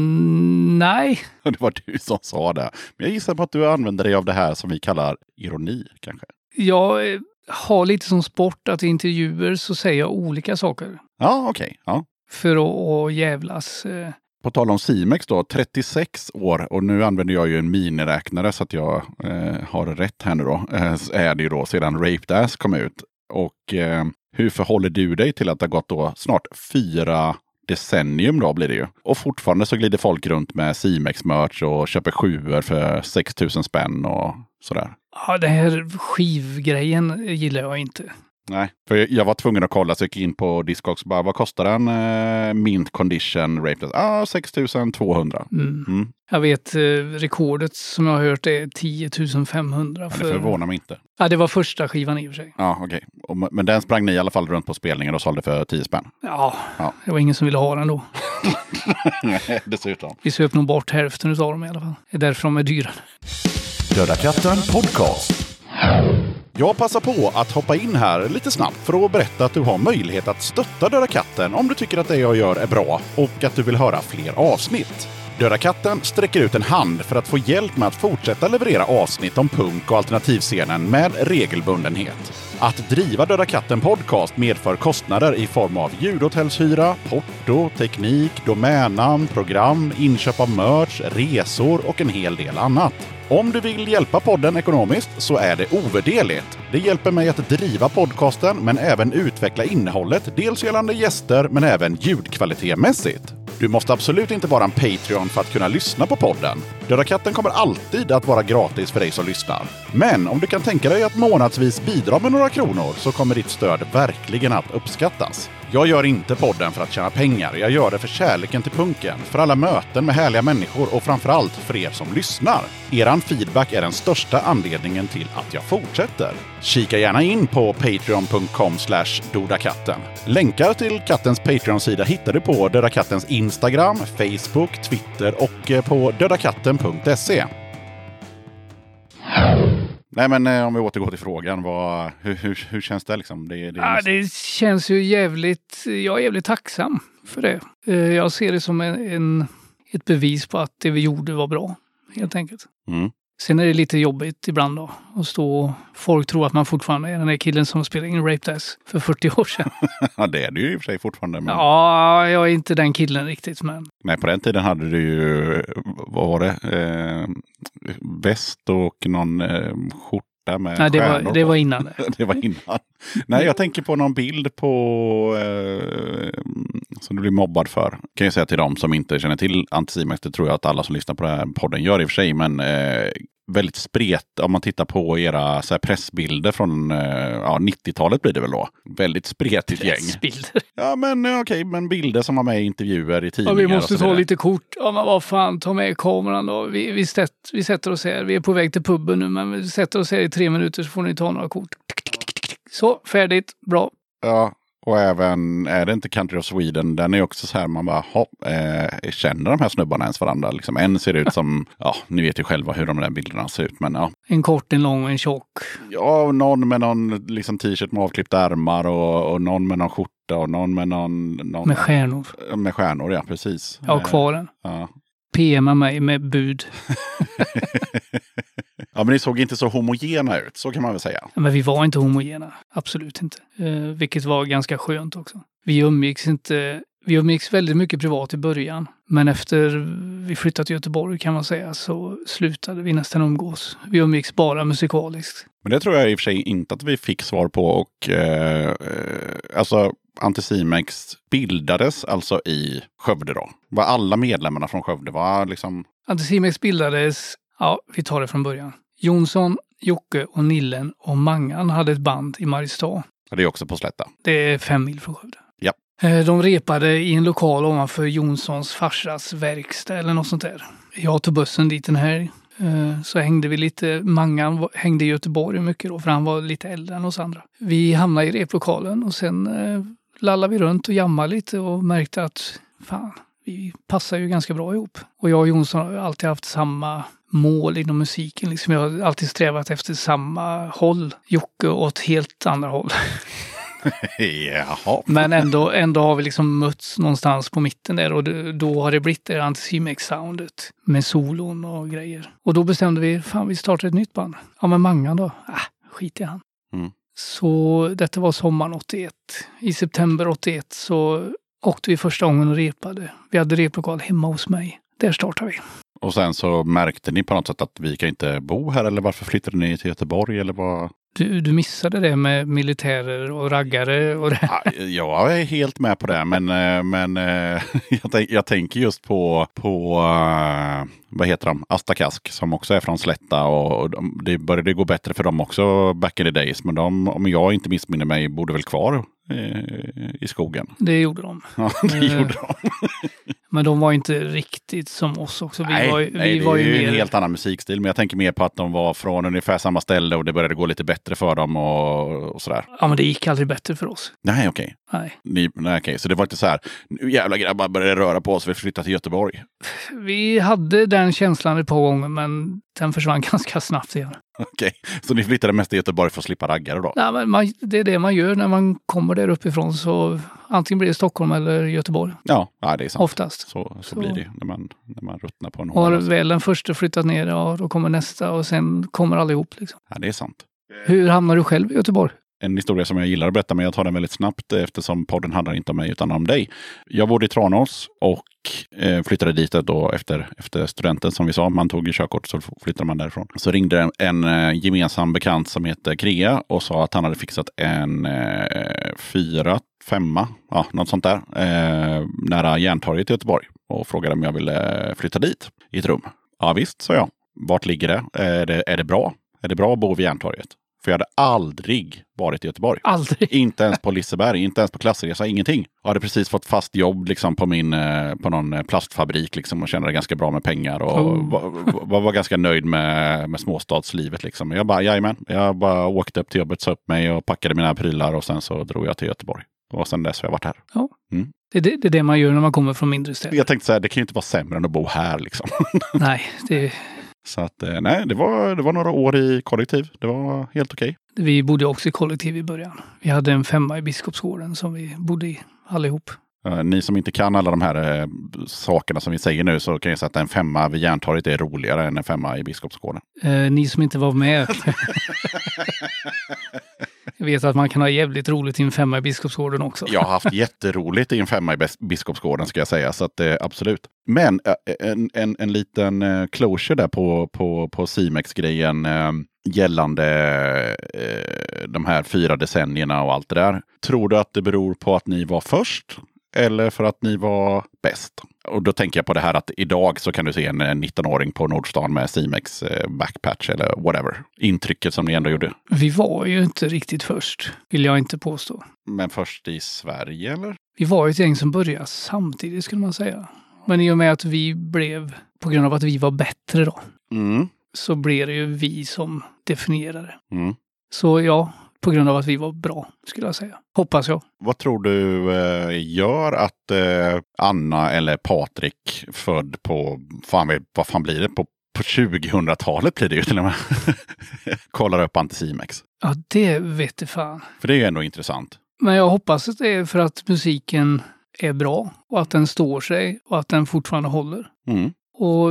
nej, Det var du som sa det. Men jag gissar på att du använder dig av det här som vi kallar ironi kanske. jag eh, har lite som sport att i intervjuer så säger jag olika saker. Ja, okej. Ja. För att, att jävlas. På tal om Simex då, 36 år och nu använder jag ju en miniräknare så att jag eh, har rätt här nu då. Eh, är det ju då sedan Raped Ass kom ut. Och eh, hur förhåller du dig till att det har gått då snart fyra decennium då blir det ju. Och fortfarande så glider folk runt med Simex-merch och köper sjuor för 6000 spänn och sådär. Ja, den här skivgrejen gillar jag inte. Nej, för jag- jag var tvungen att kolla så jag gick in på Discogs och bara vad kostar en eh, mint condition Raped Ass? Ah, 6200. Mm. Mm. Jag vet eh, rekordet som jag har hört är 10 500. Ja, det För... förvånar mig inte. Ja, det var första skivan i och för sig. Ja, okej. Och- Men den sprang ni i alla fall runt på spelningen och sålde för 10 spänn? Ja, Ja. det var ingen som ville ha den då. Nej, dessutom. Vi söp nog bort hälften av dem i alla fall. Det är därför de är dyra. Döda katten podcast. Jag passar på att hoppa in här lite snabbt för att berätta att du har möjlighet att stötta Döda katten om du tycker att det jag gör är bra och att du vill höra fler avsnitt. Döda katten sträcker ut en hand för att få hjälp med att fortsätta leverera avsnitt om punk och alternativscenen med regelbundenhet. Att driva Döda katten podcast medför kostnader i form av ljudhotellshyra, porto, teknik, domännamn, program, inköp av merch, resor och en hel del annat. Om du vill hjälpa podden ekonomiskt så är det ovärderligt. Det hjälper mig att driva podcasten men även utveckla innehållet, dels gällande gäster men även ljudkvalitetmässigt. Du måste absolut inte vara en Patreon för att kunna lyssna på podden. Döda katten kommer alltid att vara gratis för dig som lyssnar. Men om du kan tänka dig att månadsvis bidra med några kronor så kommer ditt stöd verkligen att uppskattas. Jag gör inte podden för att tjäna pengar. Jag gör det för kärleken till punken, för alla möten med härliga människor och framförallt för er som lyssnar. Eran feedback är den största anledningen till att jag fortsätter. Kika gärna in på patreon.com dodakatten. Länkar till kattens Patreon-sida hittar du på Döda Kattens Instagram, Facebook, Twitter och eh, på dödakatten.se. Nej men eh, om vi återgår till frågan, vad, hur, hur, hur känns det liksom? Det, det, Ja, det känns ju jävligt... Jag är jävligt tacksam för det. Eh, Jag ser det som en, en, ett bevis på att det vi gjorde var bra, helt enkelt. Mm. Sen är det lite jobbigt ibland då att stå och folk tror att man fortfarande är den där killen som spelade in Rape Ass för 40 år sedan. Ja, det är det ju i och för sig fortfarande. Men... Ja, jag är inte den killen riktigt, men Nej, på den tiden hade du ju, vad var det, eh, väst och någon eh, skjorta med nej, det, stjärnor var, det på. var innan det. var innan. Nej, jag tänker på någon bild på eh, som du blir mobbad för. Kan jag säga till dem som inte känner till Anticimex, det tror jag att alla som lyssnar på den här podden gör i och för sig. Men eh, väldigt spret. Om man tittar på era så pressbilder från eh, ja, 90-talet blir det väl då. Väldigt spretigt gäng. Pressbilder. Ja men eh, okej, men bilder som var med i intervjuer i Ja, tidningar. vi och måste ta lite kort. Ja, men vad fan, ta med kameran då. Vi, vi, sätt, vi sätter oss här. Vi är på väg till puben nu, men vi sätter oss här i tre minuter så får ni ta några kort. Så, färdigt. Bra. Ja, och även, är det inte Country of Sweden, den är också så här, man bara, hopp, eh, känner de här snubbarna ens varandra? Liksom, en ser ut som, ja, ni vet ju själva hur de där bilderna ser ut, men ja. En kort, en lång en tjock. Ja, någon med någon liksom, t-shirt med avklippta ärmar och, och någon med någon skjorta och någon med någon... någon Med stjärnor. med stjärnor, ja precis. Jag har kvar den. Ja. PMa mig med bud. ja, men ni såg inte så homogena ut, så kan man väl säga. Men vi var inte homogena. Absolut inte. Eh, vilket var ganska skönt också. Vi umgicks inte... Vi umgicks väldigt mycket privat i början. Men efter vi flyttade till Göteborg kan man säga så slutade vi nästan umgås. Vi umgicks bara musikaliskt. Men det tror jag i och för sig inte att vi fick svar på. Och, eh, eh, alltså, Anticimex bildades alltså i Skövde då. Var alla medlemmarna från Skövde? Var liksom... Anticimex bildades, ja, vi tar det från början. Jonsson, Jocke och Nillen och Mangan hade ett band i Mariestad. Det är också på Slätta. Det är fem mil från Skövde. Ja. Eh, De repade i en lokal ovanför Jonssons farsas verkstad eller något sånt där. Jag tog bussen dit en helg. Eh, Så hängde vi lite, Mangan hängde i Göteborg mycket då, för han var lite äldre än oss andra. Vi hamnade i replokalen och sen eh, lallade vi runt och jammade lite och märkte att fan, vi passar ju ganska bra ihop. Och jag och Jonsson har alltid haft samma mål inom musiken. Liksom jag har alltid strävat efter samma håll. Jocke åt helt andra håll. Jaha. Men ändå, ändå har vi liksom mötts någonstans på mitten där och det, då har det blivit det Anticimex-soundet med solon och grejer. Och då bestämde vi, fan vi startar ett nytt band. Ja men Mangan då? Äh, skit i han. Mm. Så detta var sommaren 81. I september 81 så åkte vi första gången och repade. Vi hade replokal hemma hos mig. Där startade vi. Och sen så märkte ni på något sätt att vi kan inte bo här eller varför flyttade ni till Göteborg eller vad? Du, du missade det med militärer och raggare och det. Ja, Jag är helt med på det, men, eh, men eh, jag, tänk, jag tänker just på, på eh, vad heter de, Asta Kask som också är från Slätta och och de, det började gå bättre för dem också back in the days. Men de, om jag inte missminner mig, bodde väl kvar i skogen. Det gjorde de. Ja, det Eh, gjorde de. Men de var inte riktigt som oss också. Vi nej, var, ju- vi nej, det var är ju ju mer... en helt annan musikstil. Men jag tänker mer på att de var från ungefär samma ställe och det började gå lite bättre för dem och, och sådär. Ja, men det gick aldrig bättre för oss. Nej, okej. Nej. Ni, nej, okej. Så det var inte så här, nu jävla grabbar började röra på oss, vi flyttar till Göteborg. Vi hade den känslan ett par gånger, men den försvann ganska snabbt igen. Okej, så ni flyttade mest till Göteborg för att slippa raggare då? Nej, men man, det är det man gör när man kommer där uppifrån. Så antingen blir det Stockholm eller Göteborg. Ja, ja det är sant. Oftast. Så, så, Så- blir det när man, när man ruttnar på en Har håla. väl den första flyttat ner, ja då kommer nästa och sen kommer allihop. Liksom. Ja, det är sant. Hur hamnar du själv i Göteborg? En historia som jag gillar att berätta, men jag tar den väldigt snabbt eftersom podden handlar inte om mig utan om dig. Jag bodde i Tranås och eh, flyttade dit då efter, efter studenten som vi sa. Man tog körkort så flyttade man därifrån. Så ringde en, en gemensam bekant som heter Krea och sa att han hade fixat en eh, fyra, femma, ja, något sånt där, eh, nära Järntorget i Göteborg och frågade om jag ville flytta dit i ett rum. Ja visst, sa jag. Vart ligger det? Eh, är det, är det bra? Är det bra att bo vid Järntorget? För jag hade aldrig varit i Göteborg. Aldrig. Inte ens på Liseberg, inte ens på klassresa, ingenting. Jag hade precis fått fast jobb liksom, på, min, eh, på någon eh, plastfabrik liksom, och tjänade ganska bra med pengar. Och Oh. var, var, var ganska nöjd med, med småstadslivet. Liksom. Jag bara, jajamän. Jag bara åkte upp till jobbet, sa upp mig och packade mina prylar och sen så drog jag till Göteborg. Och sen dess har jag varit här. Det är det, det är det man gör när man kommer från mindre städer. Jag tänkte så här, det kan ju inte vara sämre än att bo här liksom. Nej, det, Så att, eh, nej, det var, det var några år i kollektiv. Det var helt okej. vi bodde också i kollektiv i början. Vi hade en femma i Biskopsgården som vi bodde i allihop. Ni som inte kan alla de här eh, sakerna som vi säger nu så kan jag säga att en femma vid Järntorget är roligare än en femma i Biskopsgården. Eh, ni som inte var med. Jag vet att man kan ha jävligt roligt i en femma i Biskopsgården också. Jag har haft jätteroligt i en femma i Biskopsgården ska jag säga, så att, eh, absolut. Men eh, en, en, en liten eh, closure där på, på, på Simex-grejen eh, gällande eh, de här fyra decennierna och allt det där. Tror du att det beror på att ni var först eller för att ni var bäst? Och då tänker jag på det här att idag så kan du se en eh, 19-åring på Nordstan med Simex eh, backpatch eller whatever. Intrycket som ni ändå gjorde. Vi var ju inte riktigt först, vill jag inte påstå. Men först i Sverige eller? Vi var ju ett gäng som började samtidigt skulle man säga. Men i och med att vi blev, på grund av att vi var bättre då, Mm. så blev det ju vi som definierade. Mm. Så ja, på grund av att vi var bra, skulle jag säga. Hoppas jag. Vad tror du eh, gör att eh, Anna eller Patrik född på, fan vad fan blir det, på, på 2000-talet blir det ju till och med. Kollar upp Anticimex. Ja, det vet du fan. För det är ju ändå intressant. Men jag hoppas att det är för att musiken är bra och att den står sig och att den fortfarande håller. Mm. Och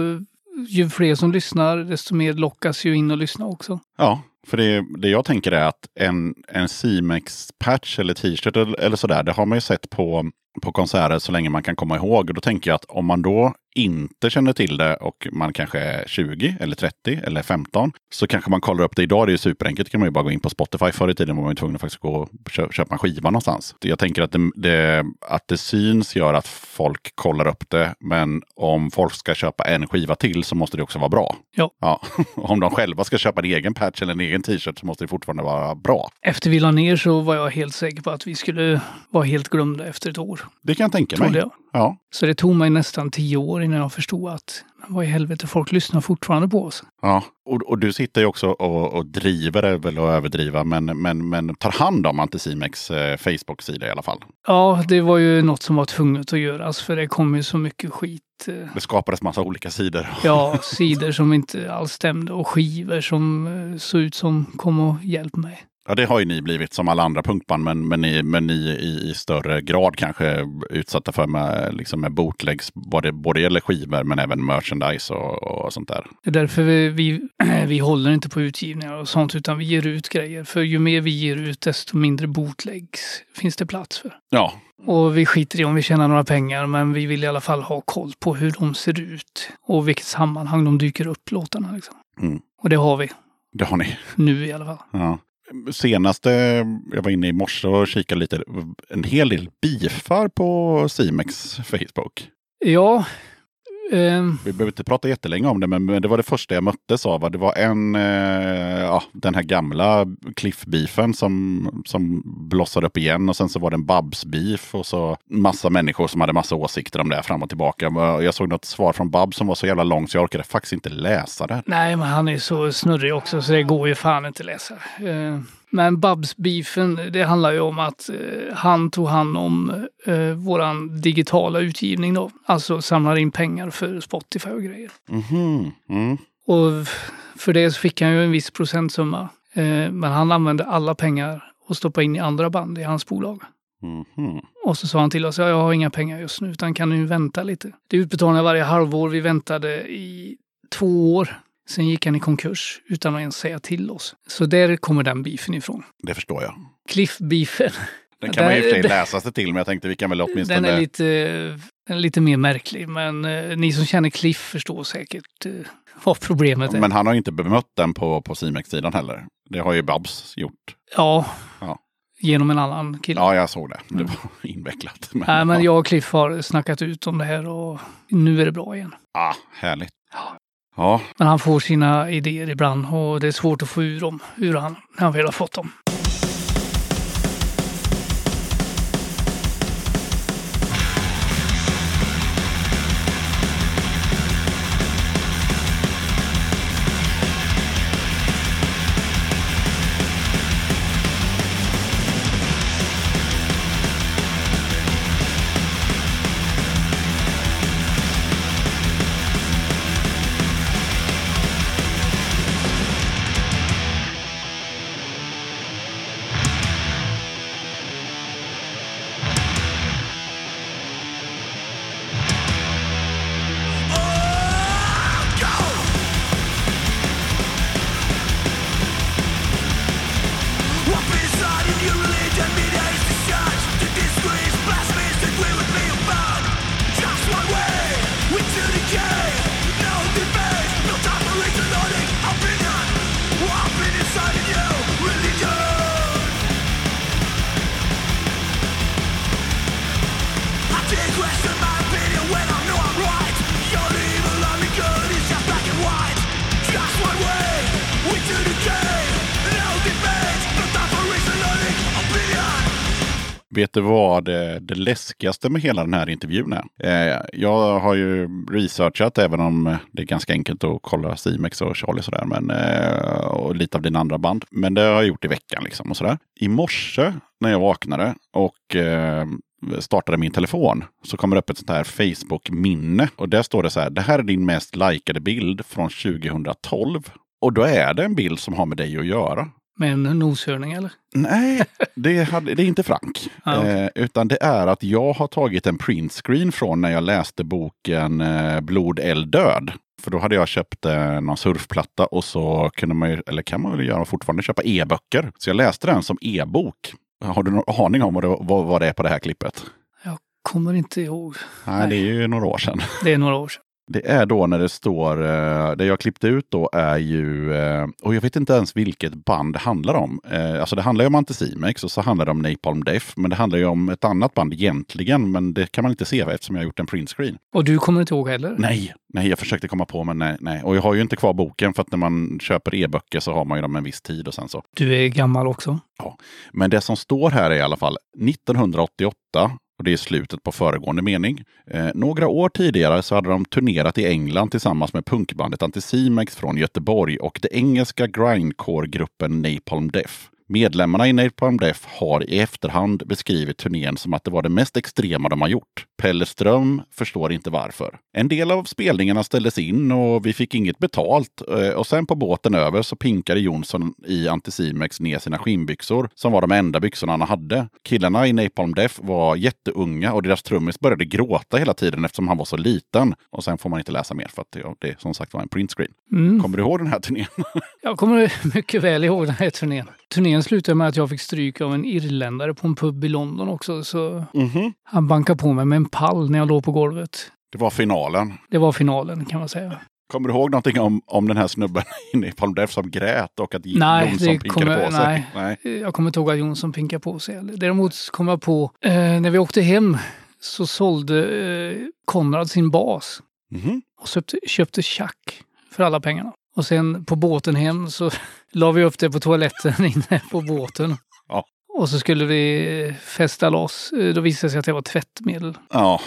ju fler som lyssnar, desto mer lockas ju in och lyssna också. Ja, för det, det jag tänker är att en, en Simex-patch eller t-shirt eller, eller sådär, det har man ju sett på, på konserter så länge man kan komma ihåg. Och då tänker jag att om man då inte känner till det och man kanske är 20 eller 30 eller 15 så kanske man kollar upp det. Idag är det ju superenkelt, kan man ju bara gå in på Spotify. Förr i tiden var man ju tvungen att faktiskt gå och kö köpa en skiva någonstans. Jag tänker att det, det, att det syns gör att folk kollar upp det. Men om folk ska köpa en skiva till så måste det också vara bra. Ja. Ja, om de själva ska köpa en egen patch eller en egen t-shirt så måste det fortfarande vara bra. Efter vi la ner så var jag helt säker på att vi skulle vara helt glömda efter ett år. Det kan jag tänka mig. jag. Ja, Så det tog mig nästan tio år innan jag förstod att vad i helvete, folk lyssnar fortfarande på oss. ja. Och, och du sitter ju också och, och driver, är väl att överdriva, men, men, men tar hand om Anticimex eh, Facebook-sida i alla fall. Ja, det var ju något som var tvunget att göras för det kom ju så mycket skit. eh, Det skapades massa olika sidor. Ja, sidor som inte alls stämde och skivor som eh, såg ut som kom och hjälp mig. Ja, det har ju ni blivit som alla andra punkband, men, men, ni, men ni i, i större grad kanske utsatta för med, liksom med bootlegs, både, både gäller skivor men även merchandise och, och sånt där. Det är därför vi, vi, vi håller inte på utgivningar och sånt utan vi ger ut grejer. För ju mer vi ger ut desto mindre bootlegs finns det plats för. Ja, Och vi skiter i om vi tjänar några pengar men vi vill i alla fall ha koll på hur de ser ut och vilket sammanhang de dyker upp låtarna. Liksom. Mm. Och det har vi det har ni. nu i alla fall. Ja. Senaste, jag var inne i morse och kikade lite, en hel del bifar på Simex Facebook. Ja, ehm, Vi behöver inte prata jättelänge om det, men det var det första jag möttes av. Det var en, eh, ja, den här gamla Cliff-beefen som, som blossade upp igen. Och sen så var det en Babs-beef och så massa människor som hade massa åsikter om det fram och tillbaka. Jag såg något svar från Babs som var så jävla långt så jag orkade faktiskt inte läsa det. nej men han är så snurrig också så det går ju fan inte läsa. Eh, men Babs-beefen, det handlar ju om att eh, han tog hand om eh, våran digitala utgivning då. Alltså samlar in pengar för Spotify och grejer. Mhm, Mm. Och för det så fick han ju en viss procentsumma. Eh, men han använde alla pengar och stoppade in i andra band i hans bolag. Mhm. Och så sa han till oss, ja, jag har inga pengar just nu utan kan du vänta lite. Det är utbetalningar varje halvår. Vi väntade i två år. Sen gick han i konkurs utan att ens säga till oss. Så där kommer den beefen ifrån. Det förstår jag. Cliff-beefen. Den kan man ju i och för sig läsa sig till, men jag tänkte vi kan väl åtminstone... Den är lite, den är lite mer märklig. Men eh, ni som känner Cliff förstår säkert eh, vad problemet är. Men han har inte bemött den på, på Simex-sidan heller. Det har ju Babs gjort. Ja, Ja. genom en annan kille. Ja, jag såg det. Det var invecklat. Men, Nej, men ja. jag och Cliff har snackat ut om det här och nu är det bra igen. Ah, härligt. Ja, men han får sina idéer ibland och det är svårt att få ur dem ur han när han väl har fått dem. Up in inside in you, Vet du vad det, det läskigaste med hela den här intervjun är? Eh, jag har ju researchat, även om det är ganska enkelt att kolla Simex och Charlie och sådär, men, eh, och lite av dina andra band. Men det har jag gjort i veckan liksom och sådär. I morse när jag vaknade och eh, startade min telefon så kommer det upp ett sånt här Facebook-minne. Och där står det så här, det här är din mest likade bild från 2012. Och då är det en bild som har med dig att göra. Med en noshörning eller? Nej, det, hade, det är inte Frank. Ja, okej. eh, utan det är att jag har tagit en printscreen från när jag läste boken eh, Blod, eld, död. För då hade jag köpt eh, någon surfplatta och så kunde man ju, eller kan man väl göra fortfarande, köpa e-böcker. Så jag läste den som e-bok. Har du någon aning om vad det, vad, vad det är på det här klippet? Jag kommer inte ihåg. Nej, Nej. det är ju några år sedan. Det är några år sedan. Det är då när det står, eh, det jag klippt ut då är ju, eh, och jag vet inte ens vilket band det handlar om. Eh, alltså det handlar ju om Anticimex och så handlar det om Napalm Death. Men det handlar ju om ett annat band egentligen, men det kan man inte se eftersom jag har gjort en printscreen. Och du kommer inte ihåg heller? Nej, nej, jag försökte komma på men nej, nej. Och jag har ju inte kvar boken för att när man köper e-böcker så har man ju dem en viss tid och sen så. Du är gammal också. Men det som står här är i alla fall 1988 och det är slutet på föregående mening. Eh, några år tidigare så hade de turnerat i England tillsammans med punkbandet Anticimex från Göteborg och det engelska grindcore-gruppen Napalm Death. Medlemmarna i Napalm Death har i efterhand beskrivit turnén som att det var det mest extrema de har gjort. Pelle Ström förstår inte varför. En del av spelningarna ställdes in och vi fick inget betalt. Eh, Och sen på båten över så pinkade Jonsson i Anticimex ner sina skinnbyxor som var de enda byxorna han hade. Killarna i Napalm Death var jätteunga och deras trummis började gråta hela tiden eftersom han var så liten. Och sen får man inte läsa mer för att ja, det som sagt var en printscreen. Mm. Kommer du ihåg den här turnén? Jag kommer mycket väl ihåg den här turnén. Turnén slutade med att jag fick stryk av en irländare på en pub i London också. Så Mhm. han bankade på mig med en pall när jag låg på golvet. Det var finalen. Det var finalen kan man säga. Kommer du ihåg någonting om, om den här snubben i Palm Death som grät och att Nej, Jonsson pinkade kommer- på sig? nej. nej. Jag kommer inte ihåg att Jonsson pinkade på sig. Däremot kom jag på, eh, när vi åkte hem så sålde eh, Konrad sin bas Mhm. och köpte, köpte tjack för alla pengarna. Och sen på båten hem så la vi upp det på toaletten inne på båten. Ja. Och så skulle vi fästa loss. Eh, Då visade det sig att det var tvättmedel. Ja,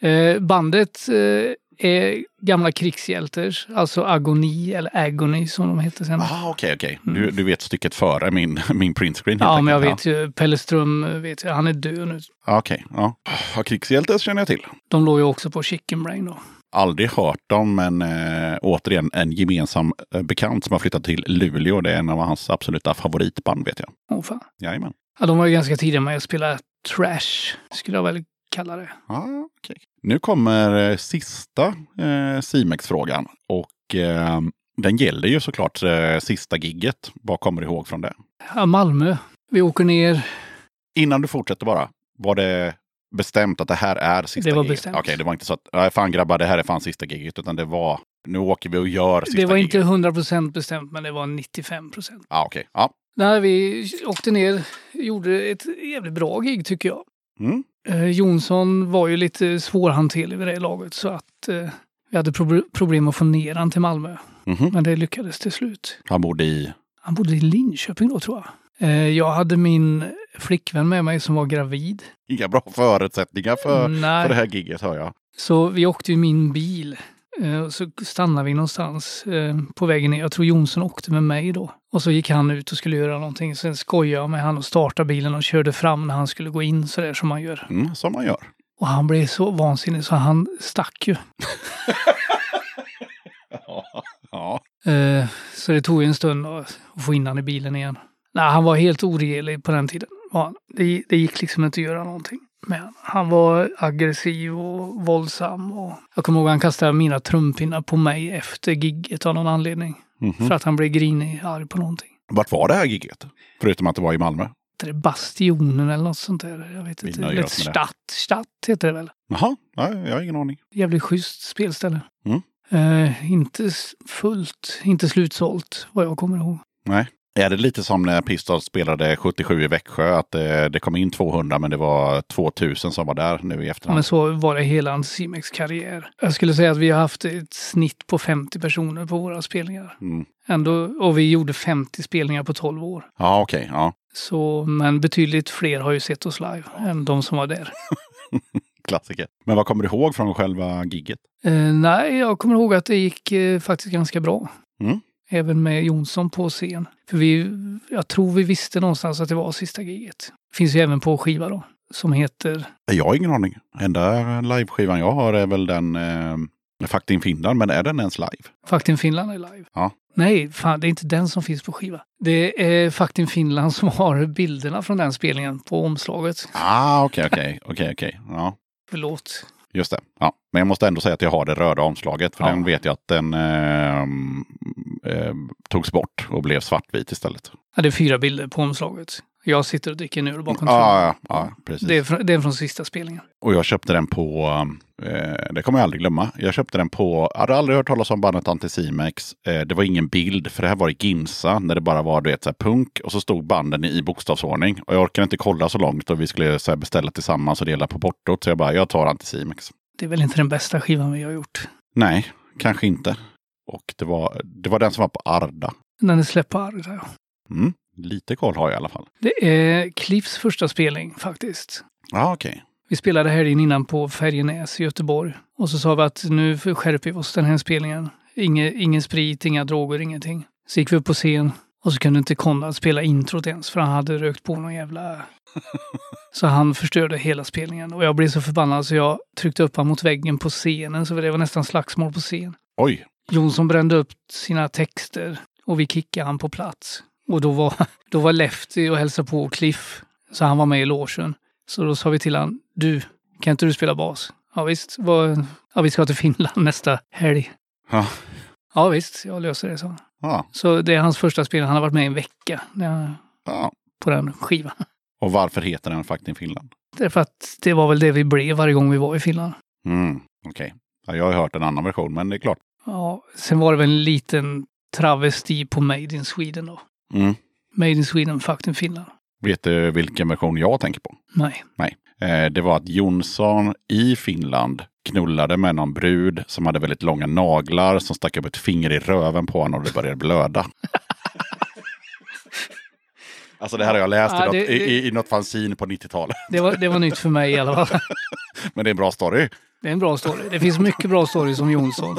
Eh, bandet eh, är gamla krigshjälters, alltså Agoni eller Agony som de hette sen. ah, okej, okej. Du, du vet stycket före min, min printscreen. Mm. Ja, men jag vet ju. Pelle Ström eh, vet jag, han är död nu. Ja, Okej, ja. ja. Krigshjälte känner jag till. De låg ju också på Chicken Brain då. Aldrig hört dem, men äh, återigen en gemensam äh, bekant som har flyttat till Luleå. Det är en av hans absoluta favoritband vet jag. Åh fan. Jajamän. Ja, de var ju ganska tidiga med att spela trash, skulle jag väl kalla det. Ja, okej. Nu kommer eh, sista eh, Simex-frågan. Och eh, den gäller ju såklart eh, sista gigget. Vad kommer du ihåg från det? Ja, Malmö. Vi åker ner. Innan du fortsätter bara. Var det bestämt att det här är sista Det var giget? bestämt. Okej, det var inte så att "Nej, fan grabbar, det här är fan sista giget. Utan det var nu åker vi och gör sista Det var giget. inte 100% bestämt, men det var 95%. Ja, okej. Ja. När vi åkte ner, gjorde ett jävligt bra gig tycker jag. Mm. Eh, Jonsson var ju lite svårhanterlig vid det laget så att eh, vi hade prob- problem att få ner han till Malmö. Mhm. Men det lyckades till slut. Han bodde i... Han bodde i Linköping då tror jag. Eh, jag hade min flickvän med mig som var gravid. Inga bra förutsättningar för, Nej. för det här giget hör jag. Så vi åkte i min bil. Eh, och så stannade vi någonstans eh, på vägen ner. Jag tror Jonsson åkte med mig då. Och så gick han ut och skulle göra någonting. Sen skojade jag med han och startade bilen och körde fram när han skulle gå in sådär som man gör. Mm, som man gör. Och han blev så vansinnig så han stack ju. Ja. Eh, så det tog ju en stund att att få in han i bilen igen. Nej, han var helt oregerlig på den tiden. Det, det gick liksom inte att göra någonting med han. Han var aggressiv och våldsam. Och jag kommer ihåg att han kastade mina trumpinnar på mig efter gigget av någon anledning. Mhm. För att han blev grinig, arg på någonting. Vart var det här giget? Förutom att det var i Malmö. Det är Bastionen eller något sånt där. Jag vet inte. Eller det. Stadt. Stadt heter det väl. Jaha, nej, jag har ingen aning. Jävligt schysst spelställe. Mm. Eh, inte fullt, inte slutsålt vad jag kommer ihåg. Nej. Är det lite som när Pistols spelade 77 i Växjö? Att det, det kom in 200 men det var 2000 som var där nu i efterhand? men så var det hela Anticimex karriär. Jag skulle säga att vi har haft ett snitt på 50 personer på våra spelningar. Mm. Ändå, och vi gjorde 50 spelningar på 12 år. Ja, okej. ja. Så, men betydligt fler har ju sett oss live än de som var där. Klassiker. Men vad kommer du ihåg från själva gigget? Eh, nej, jag kommer ihåg att det gick eh, faktiskt ganska bra. Mm. Även med Jonsson på scen. För vi, jag tror vi visste någonstans att det var sista giget. Finns ju även på skiva då. Som heter, Jag har ingen aning. Enda liveskivan jag har är väl den eh, Faktin Finland, men är den ens live? Faktin Finland är live. Ja. Nej, fan det är inte den som finns på skiva. Det är Faktin Finland som har bilderna från den spelningen på omslaget. Ah, okej, okej, okej, okej. Ja, Förlåt. Just det. Ja. Men jag måste ändå säga att jag har det röda omslaget, för Ja. den vet jag att den ehm, ehm, togs bort och blev svartvit istället. Ja, det är fyra bilder på omslaget. Jag sitter och dricker en öl bakom Ja, ja, ja, precis. Det är, från, det är från sista spelningen. Och jag köpte den på, eh, det kommer jag aldrig glömma. Jag köpte den på, jag hade aldrig hört talas om bandet Anticimex. Eh, det var ingen bild, för det här var i Ginsa, när det bara var du vet, så här, punk. Och så stod banden i bokstavsordning. Och jag orkade inte kolla så långt och vi skulle så här, beställa tillsammans och dela på portot. Så jag bara, jag tar Anticimex. Det är väl inte den bästa skivan vi har gjort. Nej, kanske inte. Och det var, det var den som var på Arda. Den är släppt på Arga. ja. Mm, lite koll har jag i alla fall. Det är Cliffs första spelning faktiskt. Ja, okej. Vi spelade helgen innan på Färjenäs i Göteborg. Och så sa vi att nu skärper vi oss den här spelningen. Inge, ingen sprit, inga droger, ingenting. Så gick vi upp på scen och så kunde inte Konrad spela introt ens för han hade rökt på någon jävla... Så han förstörde hela spelningen. Och jag blev så förbannad så jag tryckte upp honom mot väggen på scenen så det var nästan slagsmål på scen. Oj, Jonsson brände upp sina texter och vi kickade han på plats. Och då var, då var Lefty och hälsade på Cliff. Så han var med i logen. Så då sa vi till han, du, kan inte du spela bas? Ja visst, vad, ja, vi ska till Finland nästa helg. Ja. Ja visst, jag löser det, så. ja, Så det är hans första spel, han har varit med i en vecka när- ja. på den skivan. Och varför heter den Faktin Finland? Därför att det var väl det vi blev varje gång vi var i Finland. Mm, okej. Ja, jag har hört en annan version, men det är klart. Ja, sen var det väl en liten travesti på Made in Sweden då. Mm. Made in Sweden, fucking Finland. Vet du vilken version jag tänker på? Nej. Eh, det var att Jonsson i Finland knullade med någon brud som hade väldigt långa naglar som stack upp ett finger i röven på honom och det började blöda. alltså det här har jag läst Ja, i, något, det- i, i, i något fanzine på 90-talet. Det var, det var nytt för mig i alla fall. Men det är en bra story. Det är en bra story. Det finns mycket bra stories om Jonsson.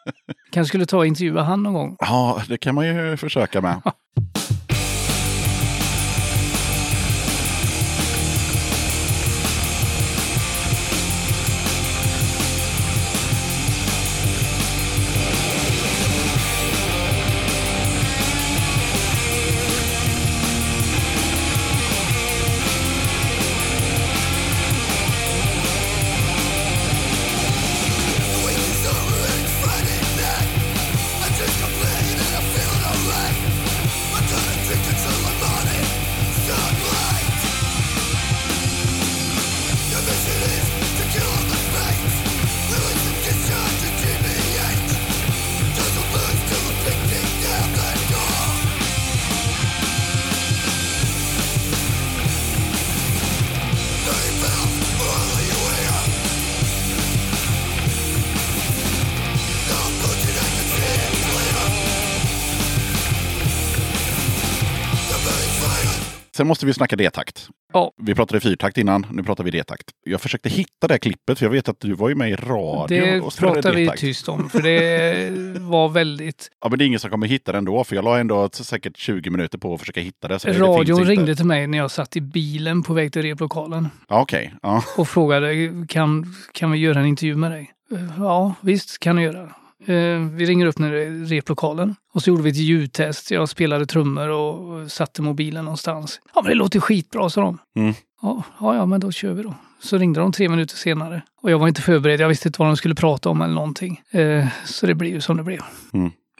Kanske skulle ta och intervjua han någon gång. Ja, det kan man ju försöka med. Sen måste vi snacka D-takt. Ja. Vi pratade fyrtakt innan, nu pratar vi D-takt. Jag försökte hitta det här klippet, för jag vet att du var ju med i radio. Det och pratar vi tyst om, för det var väldigt... Ja, men det är ingen som kommer hitta det ändå, för jag la ändå säkert 20 minuter på att försöka hitta det. Så det- det Radion inte. ringde till mig när jag satt i bilen på väg till replokalen Ja, Okej, ja. och frågade kan, kan vi göra en intervju med dig? Ja, visst kan du göra. Eh, Vi ringer upp när replokalen och så gjorde vi ett ljudtest. Jag spelade trummor och satte mobilen någonstans. Ja, men det låter skitbra, sa de. Mm. Ja, ja, men då kör vi då. Så ringde de tre minuter senare och jag var inte förberedd. Jag visste inte vad de skulle prata om eller någonting. Eh, Så det blev ju som det blev.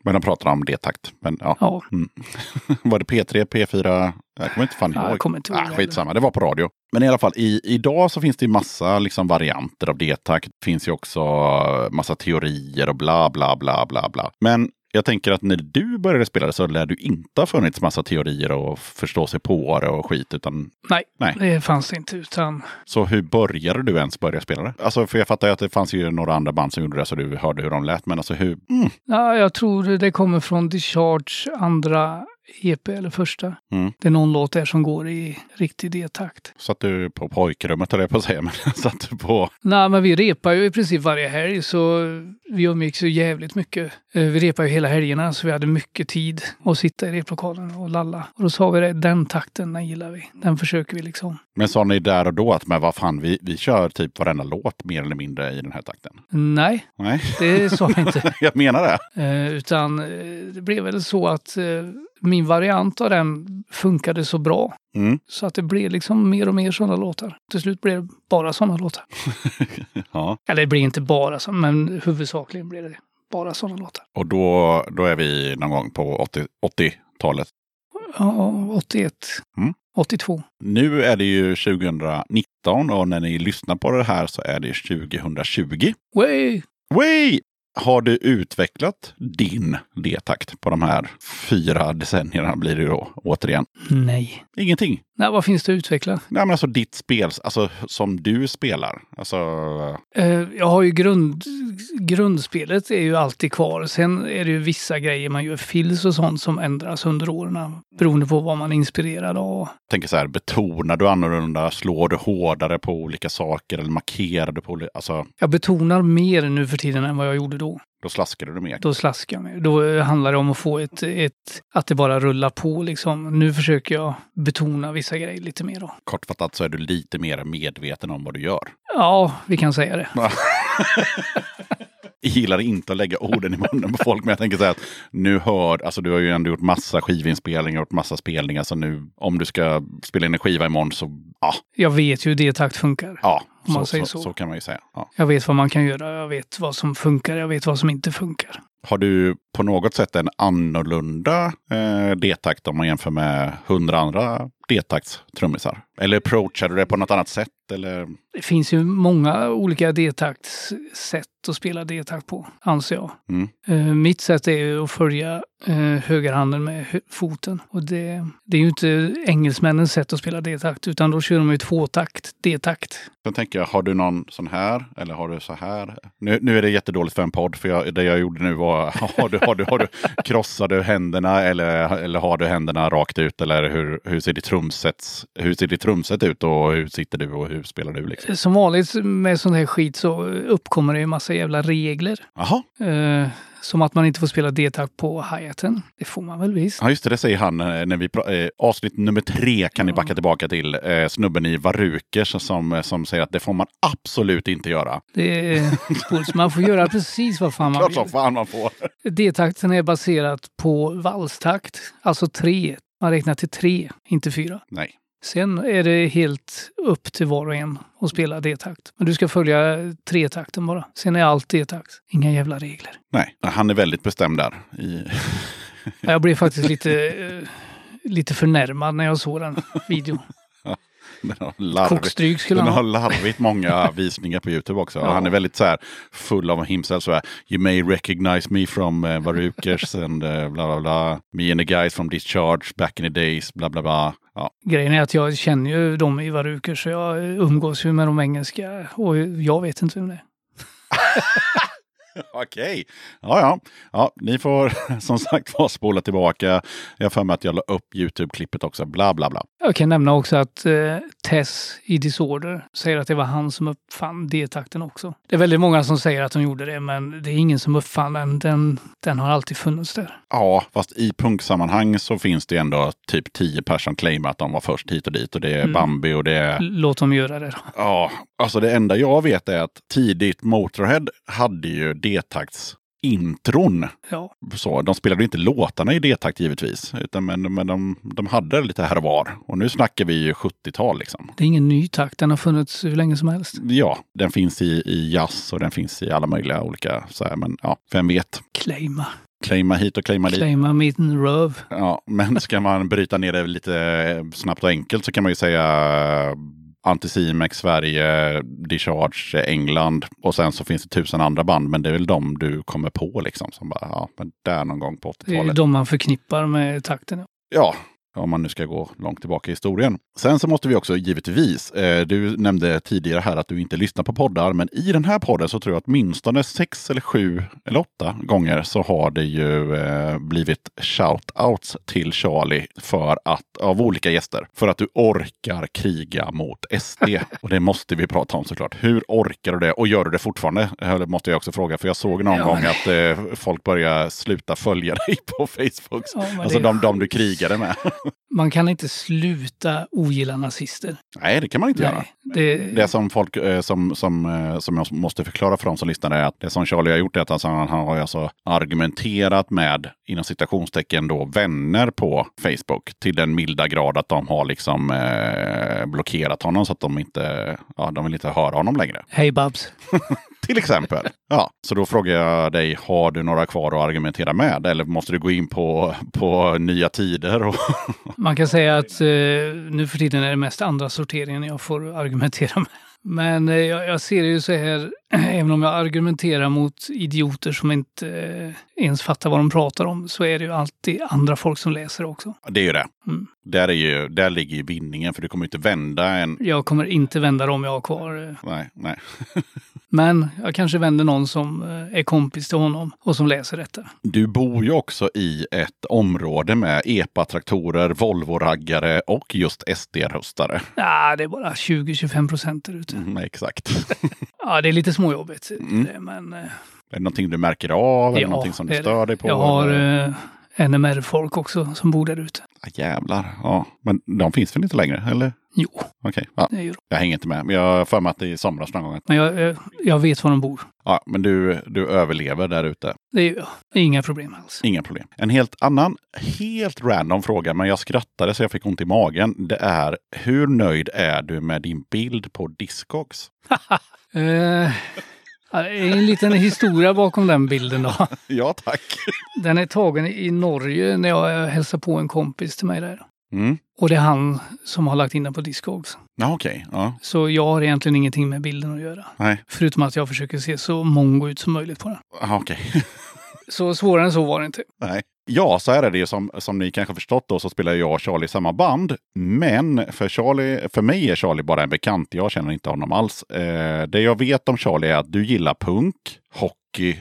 Men de pratar om D-takt. Men ja. Ja, Var det P3, P4? Jag kommer inte fan Ja, ihåg. jag kommer inte ihåg heller. skitsamma, det var på radio. Men i alla fall, i, idag så finns det massa liksom, varianter av D-takt. Det finns ju också massa teorier och bla bla bla bla bla. Men jag tänker att när du började spela det så lär du inte ha funnits massa teorier och förstå sig på det och skit. Utan, nej, Nej. det fanns inte. Utan så hur började du ens börja spela det? Alltså, för jag fattar ju att det fanns ju några andra band som gjorde det så du hörde hur de lät. Men alltså hur? Mm, Ja, jag tror det kommer från Discharge andra EP eller första. Mm. Det är någon låt där som går i riktig D-takt. Satt du på pojkrummet höll jag på att säga, men satt du på... Nej, men vi repar ju i princip varje helg så vi umgicks ju jävligt mycket. Eh, Vi repar ju hela helgerna så vi hade mycket tid att sitta i replokalen och lalla. Och då sa vi det, den takten, den gillar vi. Den försöker vi liksom. Men sa ni där och då att men vad fan, vi, vi kör typ varenda låt mer eller mindre i den här takten? Nej, Nej, det sa vi inte. jag menar det. Eh, utan eh, det blev väl så att eh, min variant av den funkade så bra. Mm. Så att det blev liksom mer och mer sådana låtar. Till slut blev det bara sådana låtar. Ja, Eller det blir inte bara så, men huvudsakligen blev det bara sådana låtar. och då, då är vi någon gång på 80 80-talet. Ja, 81. Mm. 82. Nu är det ju 2019 och när ni lyssnar på det här så är det 2020. Way! Way! Har du utvecklat din D-takt på de här fyra decennierna blir det då återigen? Nej. Ingenting. Nej, vad finns det att utveckla? Nej men alltså ditt spel, alltså som du spelar. Alltså, Eh, jag har ju grund, grundspelet är ju alltid kvar. Sen är det ju vissa grejer man gör fills och sånt som ändras under åren beroende på vad man är inspirerad av. tänker så här, betonar du annorlunda? Slår du hårdare på olika saker eller markerar du på olika, alltså Jag betonar mer nu för tiden än vad jag gjorde då. Då slaskar du mer. Då slaskar jag mer. Då eh, handlar det om att få ett, ett att det bara rullar på liksom. Nu försöker jag betona vissa grejer lite mer då. Kortfattat så är du lite mer medveten om vad du gör. Ja, vi kan säga det. Gillar inte att lägga orden i munnen på folk, men jag tänker så här att nu hör, alltså du har ju ändå gjort massa skivinspelningar, gjort massa spelningar, så nu om du ska spela in en skiva imorgon så, ja, Jag vet ju hur D-takt funkar. ja, Om man så, säger så, så. så kan man ju säga. Ja. Jag vet vad man kan göra, jag vet vad som funkar, jag vet vad som inte funkar. Har du på något sätt en annorlunda eh, D-takt om man jämför med hundra andra D-taktstrummisar? Eller approachar du det på något annat sätt? Eller? Det finns ju många olika D-taktssätt att spela D-takt på, anser jag. Mm. Eh, mitt sätt är ju att följa eh, högerhanden med hö- foten. Och det, det är ju inte engelsmännens sätt att spela D-takt, utan då kör de ju tvåtakt, D-takt. Sen tänker jag, har du någon sån här? Eller har du så här? Nu, nu är det jättedåligt för en podd, för jag, det jag gjorde nu var, har du, har du, har du, krossar du händerna eller, eller har du händerna rakt ut? Eller hur, hur, ser ditt trumset, hur ser ditt trumset ut och hur sitter du och hur spelar du? Liksom? Som vanligt med sån här skit så uppkommer det ju massa jävla regler. Jaha, Eh, som att man inte får spela D-takt på hi-haten. Det får man väl visst. ja, just det, det säger han eh, när vi eh, avsnitt nummer tre kan ni backa tillbaka till. Eh, snubben i Varukers som, som säger att det får man absolut inte göra. Det är. Man får göra precis vad fan man Klart som vill. fan man får. D-takten är baserat på valstakt, alltså tre. Man räknar till tre, inte fyra. Nej. Sen är det helt upp till var och en att spela D-takt. Men du ska följa tretakten bara. Sen är allt D-takt. Inga jävla regler. Nej, han är väldigt bestämd där. I... Jag blev faktiskt lite, eh, lite förnärmad när jag såg den videon. Den har larvigt, Kokstryk skulle den han har ha. larvigt många visningar på Youtube också. Ja. Han är väldigt så här full av himself. Så här, you may recognize me from uh, Varukers and uh, bla bla bla. Me and the guys from Discharge back in the days, bla bla bla. Ja, Grejen är att jag känner ju dem i Varuker så jag umgås ju med de engelska och jag vet inte vem det är. Okej, ja, ja ja. Ni får som sagt var spola tillbaka. Jag har för mig att jag la upp Youtube-klippet också. Bla bla bla. Jag kan nämna också att eh, Tess i Disorder säger att det var han som uppfann D-takten också. Det är väldigt många som säger att de gjorde det, men det är ingen som uppfann den. Den, den har alltid funnits där. Ja, fast i punksammanhang så finns det ändå typ tio personer som claimar att de var först hit och dit. Och det är Mm. Bambi och det är Låt dem göra det då. Ja, alltså det enda jag vet är att tidigt Motorhead hade ju D-takts intron. Ja. Så, de spelade inte låtarna i D-takt givetvis, utan men, men de, de hade lite här och var. Och nu snackar vi ju 70-tal liksom. Det är ingen ny takt, den har funnits hur länge som helst. Ja, den finns i, i jazz och den finns i alla möjliga olika, så här, men ja, vem vet. Claima. Claima hit och claima dit. Claima min röv. Ja, men ska man bryta ner det lite snabbt och enkelt så kan man ju säga Anticimex Sverige, Discharge England och sen så finns det tusen andra band men det är väl de du kommer på liksom som bara, ja, men där någon gång på Det är 80-talet. de man förknippar med takten. Ja, Om man nu ska gå långt tillbaka i historien. Sen så måste vi också givetvis, eh, du nämnde tidigare här att du inte lyssnar på poddar, men i den här podden så tror jag att åtminstone sex eller sju eller åtta gånger så har det ju eh, blivit shout-outs till Charlie för att, av olika gäster, för att du orkar kriga mot SD. Och det måste vi prata om såklart. Hur orkar du det? Och gör du det fortfarande? Det måste jag också fråga, för jag såg någon Ja, gång att eh, folk börjar sluta följa dig på Facebook. Ja, alltså de, de du krigade med. Man kan inte sluta ogilla nazister. Nej, det kan man inte göra. Nej, det, Det som folk eh, som, som, eh, som jag måste förklara för de som lyssnar är att det som Charlie har gjort är att alltså, han har alltså argumenterat med, inom citationstecken, då, vänner på Facebook till den milda grad att de har liksom eh, blockerat honom så att de inte, ja, de vill inte höra honom längre. Hej Babs. Till exempel. Ja, så då frågar jag dig, har du några kvar att argumentera med? Eller måste du gå in på, på nya tider? Och man kan säga att eh, nu för tiden är det mest andra sorteringen jag får argumentera med. Men eh, jag, jag ser det ju så här, även om jag argumenterar mot idioter som inte eh, ens fattar vad de pratar om, så är det ju alltid andra folk som läser också. det är ju det. Mm. Där, är ju, där ligger ju vinningen, för du kommer inte vända en... Jag kommer inte vända dem jag har kvar. eh. Nej, nej. Men jag kanske vänder någon som eh, är kompis till honom och som läser detta. Du bor ju också i ett område med EPA-traktorer, Volvo-raggare och just SD-röstare. Ja, det är bara 20-25 procent där ute. Mm, exakt. Ja, det är lite småjobbigt. Mm. Men eh, är det någonting du märker av? Ja, någonting som du stör dig på? jag har eller? eh, NMR-folk också som bor där ute. Ah, jävlar. Ja, men de finns väl inte längre? Eller? Jo, Okej, ja. det ju de. jag hänger inte med. Men jag har för mig att det är i somras någon gång. Men jag, jag, jag vet var de bor. Ja, men du, du överlever där ute. Det det är inga problem alls. Inga problem. En helt annan, helt random fråga, men jag skrattade så jag fick ont i magen. Det är, hur nöjd är du med din bild på Discogs? Eh, en liten historia bakom den bilden då. Ja, tack. Den är tagen i Norge när jag hälsar på en kompis till mig där. Mm. Och det är han som har lagt in den på Discogs. Ja, okej. Ja, Så jag har egentligen ingenting med bilden att göra. nej. Förutom att jag försöker se så mongo ut som möjligt på den. Ja, okej. Så svårare än så var det inte. Nej. Ja, så här är det ju som, som ni kanske förstått då så spelar jag och Charlie i samma band. Men för, Charlie, för mig är Charlie bara en bekant. Jag känner inte honom alls. Eh, det jag vet om Charlie är att du gillar punk, hockey,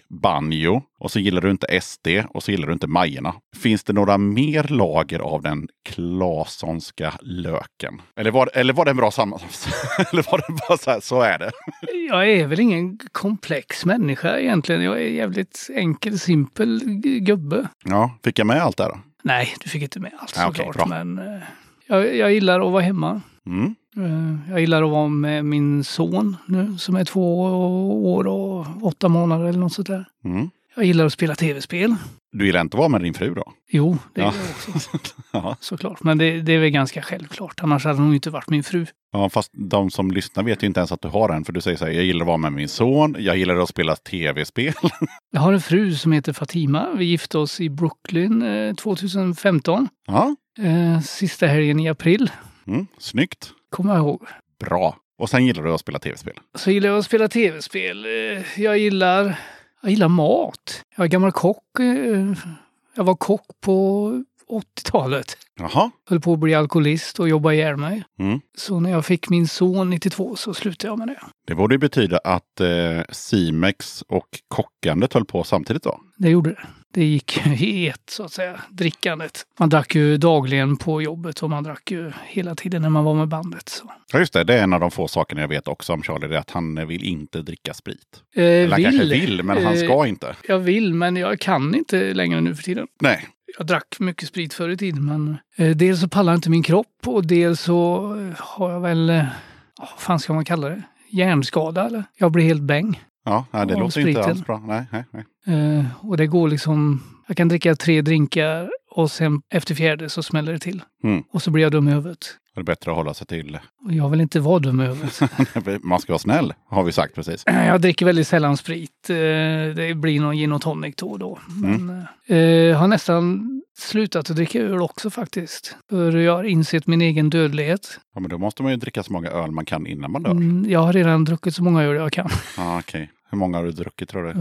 banjo och så gillar du inte SD och så gillar du inte Majerna. Finns det några mer lager av den Claessonska löken? Eller var, eller var det en bra sammanfattning? eller var det bara så här, så är det? Jag är väl ingen komplex människa egentligen. Jag är jävligt enkel, simpel gubbe. Ja, fick jag med allt där då? Nej, du fick inte med allt Ja, såklart. bra. men eh, jag, jag gillar att vara hemma. Mm. Eh, jag gillar att vara med min son nu som är två år och åtta månader eller något sånt där. Mm. Jag gillar att spela tv-spel. Du gillar inte att vara med din fru då? Jo, det Ja. gör jag också Ja. såklart. Men det, det är väl ganska självklart. Annars hade hon inte varit min fru. Ja, fast de som lyssnar vet ju inte ens att du har en. För du säger så här, jag gillar att vara med min son, jag gillar att spela tv-spel. Jag har en fru som heter Fatima. Vi gifte oss i Brooklyn eh, 2015. Ja, Eh, sista helgen i april, mm, snyggt. jag ihåg. Bra. Och sen gillar du att spela tv-spel. Så gillar jag att spela tv-spel. Eh, Jag gillar, jag gillar mat. Jag är gammal kock. eh, Jag var kock på 80-talet. Jaha. Höll på att bli alkoholist och jobba ihjäl mig. Mm. Så när jag fick min son 92 så slutade jag med det. Det borde betyda att eh, Simex och kockandet höll på samtidigt då. Det gjorde det. Det gick i ett, så att säga, drickandet. Man drack ju dagligen på jobbet och man drack ju hela tiden när man var med bandet. Så. Ja, just det. Det är en av de få sakerna jag vet också om Charlie. Det är att han vill inte dricka sprit. Eh, Eller han kanske vill, men han Eh, ska inte. Jag vill, men jag kan inte längre nu för tiden. Nej. Jag drack mycket sprit förr i tiden, men eh, dels så pallar inte min kropp och dels så eh, har jag väl, eh, vad fan ska man kalla det? Hjärnskada eller? Jag blir helt bäng. Ja, det låter inte spriten. alls bra. Nej, nej, nej. Eh, och det går liksom, jag kan dricka tre drinkar och sen efter fjärde så smäller det till. Mm. Och så blir jag dum i huvudet. Det är bättre att hålla sig till... Och jag vill inte vara dum i huvudet. Man ska vara snäll, har vi sagt precis. jag dricker väldigt sällan sprit. Eh, det blir någon gin och tonic då och då. Mm. Men, jag har nästan slutat att dricka öl också faktiskt. För jag har insett min egen dödlighet. Ja, men då måste man ju dricka så många öl man kan innan man dör. Mm, jag har redan druckit så många öl jag kan. Ja, okej. Hur många har du druckit tror du?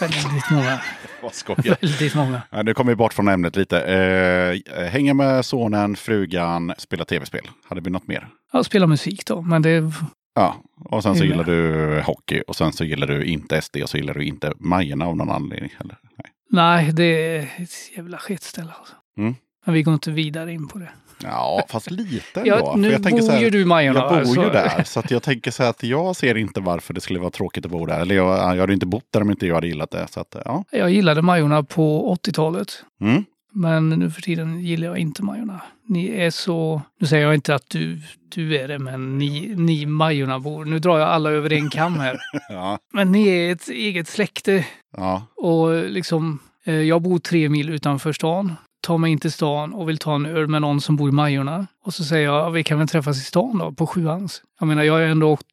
Väldigt många. Vad. Väldigt många. Ja, nu kommer vi bort från ämnet lite. Eh, hänga med sonen, frugan, spela tv-spel. Hade vi något mer? Ja, spela musik då, men det... Ja, och sen så gillar du hockey och sen så gillar du inte SD och så gillar du inte Majorna av någon anledning heller. Nej. Nej, det är ett jävla skitställe alltså. Mm. Men vi går inte vidare in på det. Ja, fast lite ändå. Ja, nu jag så bor här, ju du i Majorna. Jag bor alltså. ju där, så att jag tänker så här att jag ser inte varför det skulle vara tråkigt att bo där. Eller jag, jag hade inte bott där om inte jag hade gillat det. Så att, ja. Jag gillade Majorna på 80-talet. Mm. Men nu för tiden gillar jag inte Majorna. Ni är så... Nu säger jag inte att du, du är det, men ni, ni Majornabor. Nu drar jag alla över en kam här. Ja, Men ni är ett eget släkte. ja, Och liksom, eh, jag bor tre mil utanför stan. Tar mig in till stan och vill ta en öl med någon som bor i Majorna. Och så säger jag, vi kan väl träffas i stan då, på sjuans. Jag menar, jag har ändå åkt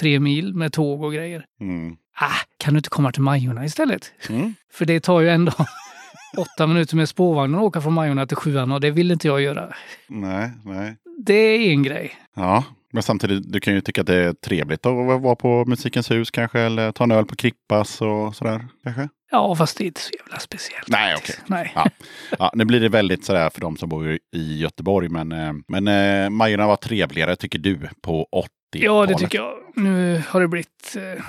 tre mil med tåg och grejer. mm. Ah, kan du inte komma till Majorna istället? Mm. För det tar ju ändå åtta minuter med spårvagnen att åka från Majorna till sjuan och det vill inte jag göra. nej, nej. Det är en grej. Ja, men samtidigt, du kan ju tycka att det är trevligt att vara på Musikens hus kanske, eller ta en öl på Krippas och sådär kanske. Ja, fast det är inte så jävla speciellt. Nej, okej. Nej. Ja. Ja, nu blir det väldigt sådär för de som bor i Göteborg, men, eh, men eh, Majorna var trevligare tycker du på 80-talet. Ja, det tycker jag. Nu har det blivit... Eh,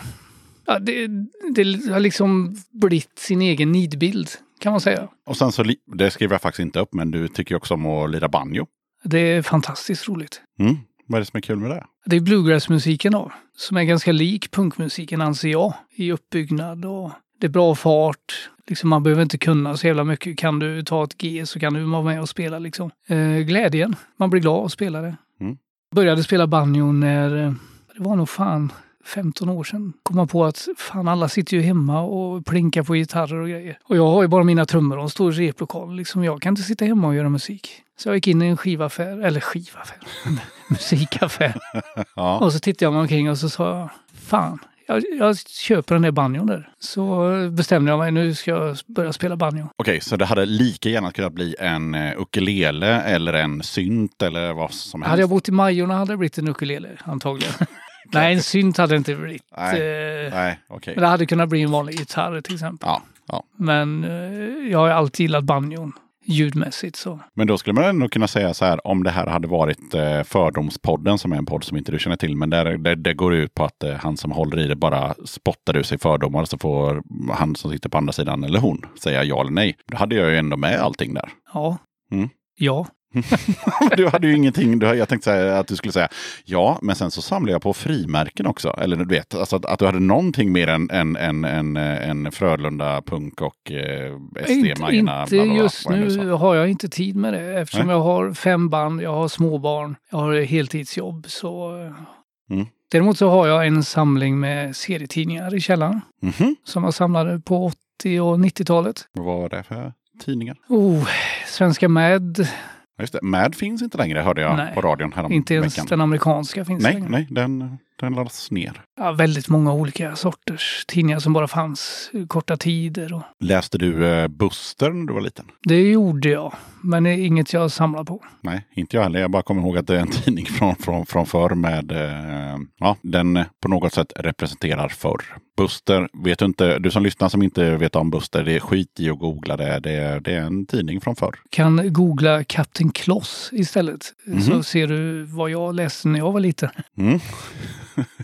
ja, det, det har liksom blivit sin egen nidbild, kan man säga. Och sen så, det skriver jag faktiskt inte upp, men du tycker också om att lira banjo. Det är fantastiskt roligt. Mm. Vad är det som är kul med det? Det är bluegrassmusiken då, som är ganska lik punkmusiken anser jag, i uppbyggnad och det är bra fart. Liksom man behöver inte kunna så jävla mycket. Kan du ta ett G så kan du vara med och spela liksom. Eh, glädjen, man blir glad att spela det. Mm. Började spela banjo när, eh, det var nog fan 15 år sedan. Kom man på att fan alla sitter ju hemma och plinkar på gitarrer och grejer. Och jag har ju bara mina trummor och en stor replokal. Liksom jag kan inte sitta hemma och göra musik. Så jag gick in i en skivaffär, eller skivaffär, musikaffär. Ja. Och så tittade jag mig omkring och så sa jag, fan, jag, jag köper den där banjon där. Så bestämde jag mig, nu ska jag börja spela banjo. Okej, så det hade lika gärna kunnat bli en uh, ukulele eller en synt eller vad som helst? Hade jag bott i Majorna hade det blivit en ukulele, antagligen. Nej, en synt hade det inte blivit. Nej. Eh, Nej, okej. Men det hade kunnat bli en vanlig gitarr till exempel. Ja, ja. Men eh, jag har alltid gillat banjon, ljudmässigt så. Men då skulle man ändå kunna säga så här om det här hade varit eh, Fördomspodden som är en podd som inte du känner till. Men där, där, det går ut på att eh, han som håller i det bara spottar ur sig fördomar så får han som sitter på andra sidan eller hon säga ja eller nej. Då hade jag ju ändå med allting där. Ja. Mm. Ja. du hade ju ingenting. Du, jag tänkte säga att du skulle säga ja, men sen så samlar jag på frimärken också. Eller du vet, alltså att, att du hade någonting mer än, än, än, än, än Frölunda punk och eh, SD, Majorna. inte just nu har jag inte tid med det eftersom Nej. jag har fem band, jag har småbarn, jag har heltidsjobb. Så... Mm. Däremot så har jag en samling med serietidningar i källaren Mhm. som jag samlade på 80 och 90-talet. Vad var det för tidningar? Oh, Svenska Ja, Just det. Mad finns inte längre hörde jag Nej. på radion härom inte ens veckan. den amerikanska finns Nej, längre. nej, den, den lades ner. Ja, väldigt många olika sorters tidningar som bara fanns korta tider. Och Läste du eh, Buster när du var liten? det gjorde jag, men det är inget jag samlar på. Nej, inte jag heller. Jag bara kommer ihåg att det är en tidning från, från, från förr med, eh, ja, den på något sätt representerar förr. Buster, vet du inte, du som lyssnar som inte vet om Buster, det är skit i att googla det. Det är, det är en tidning från förr. Kan googla Kapten Kloss istället. Mhm. Så ser du vad jag läste när jag var liten. Mm.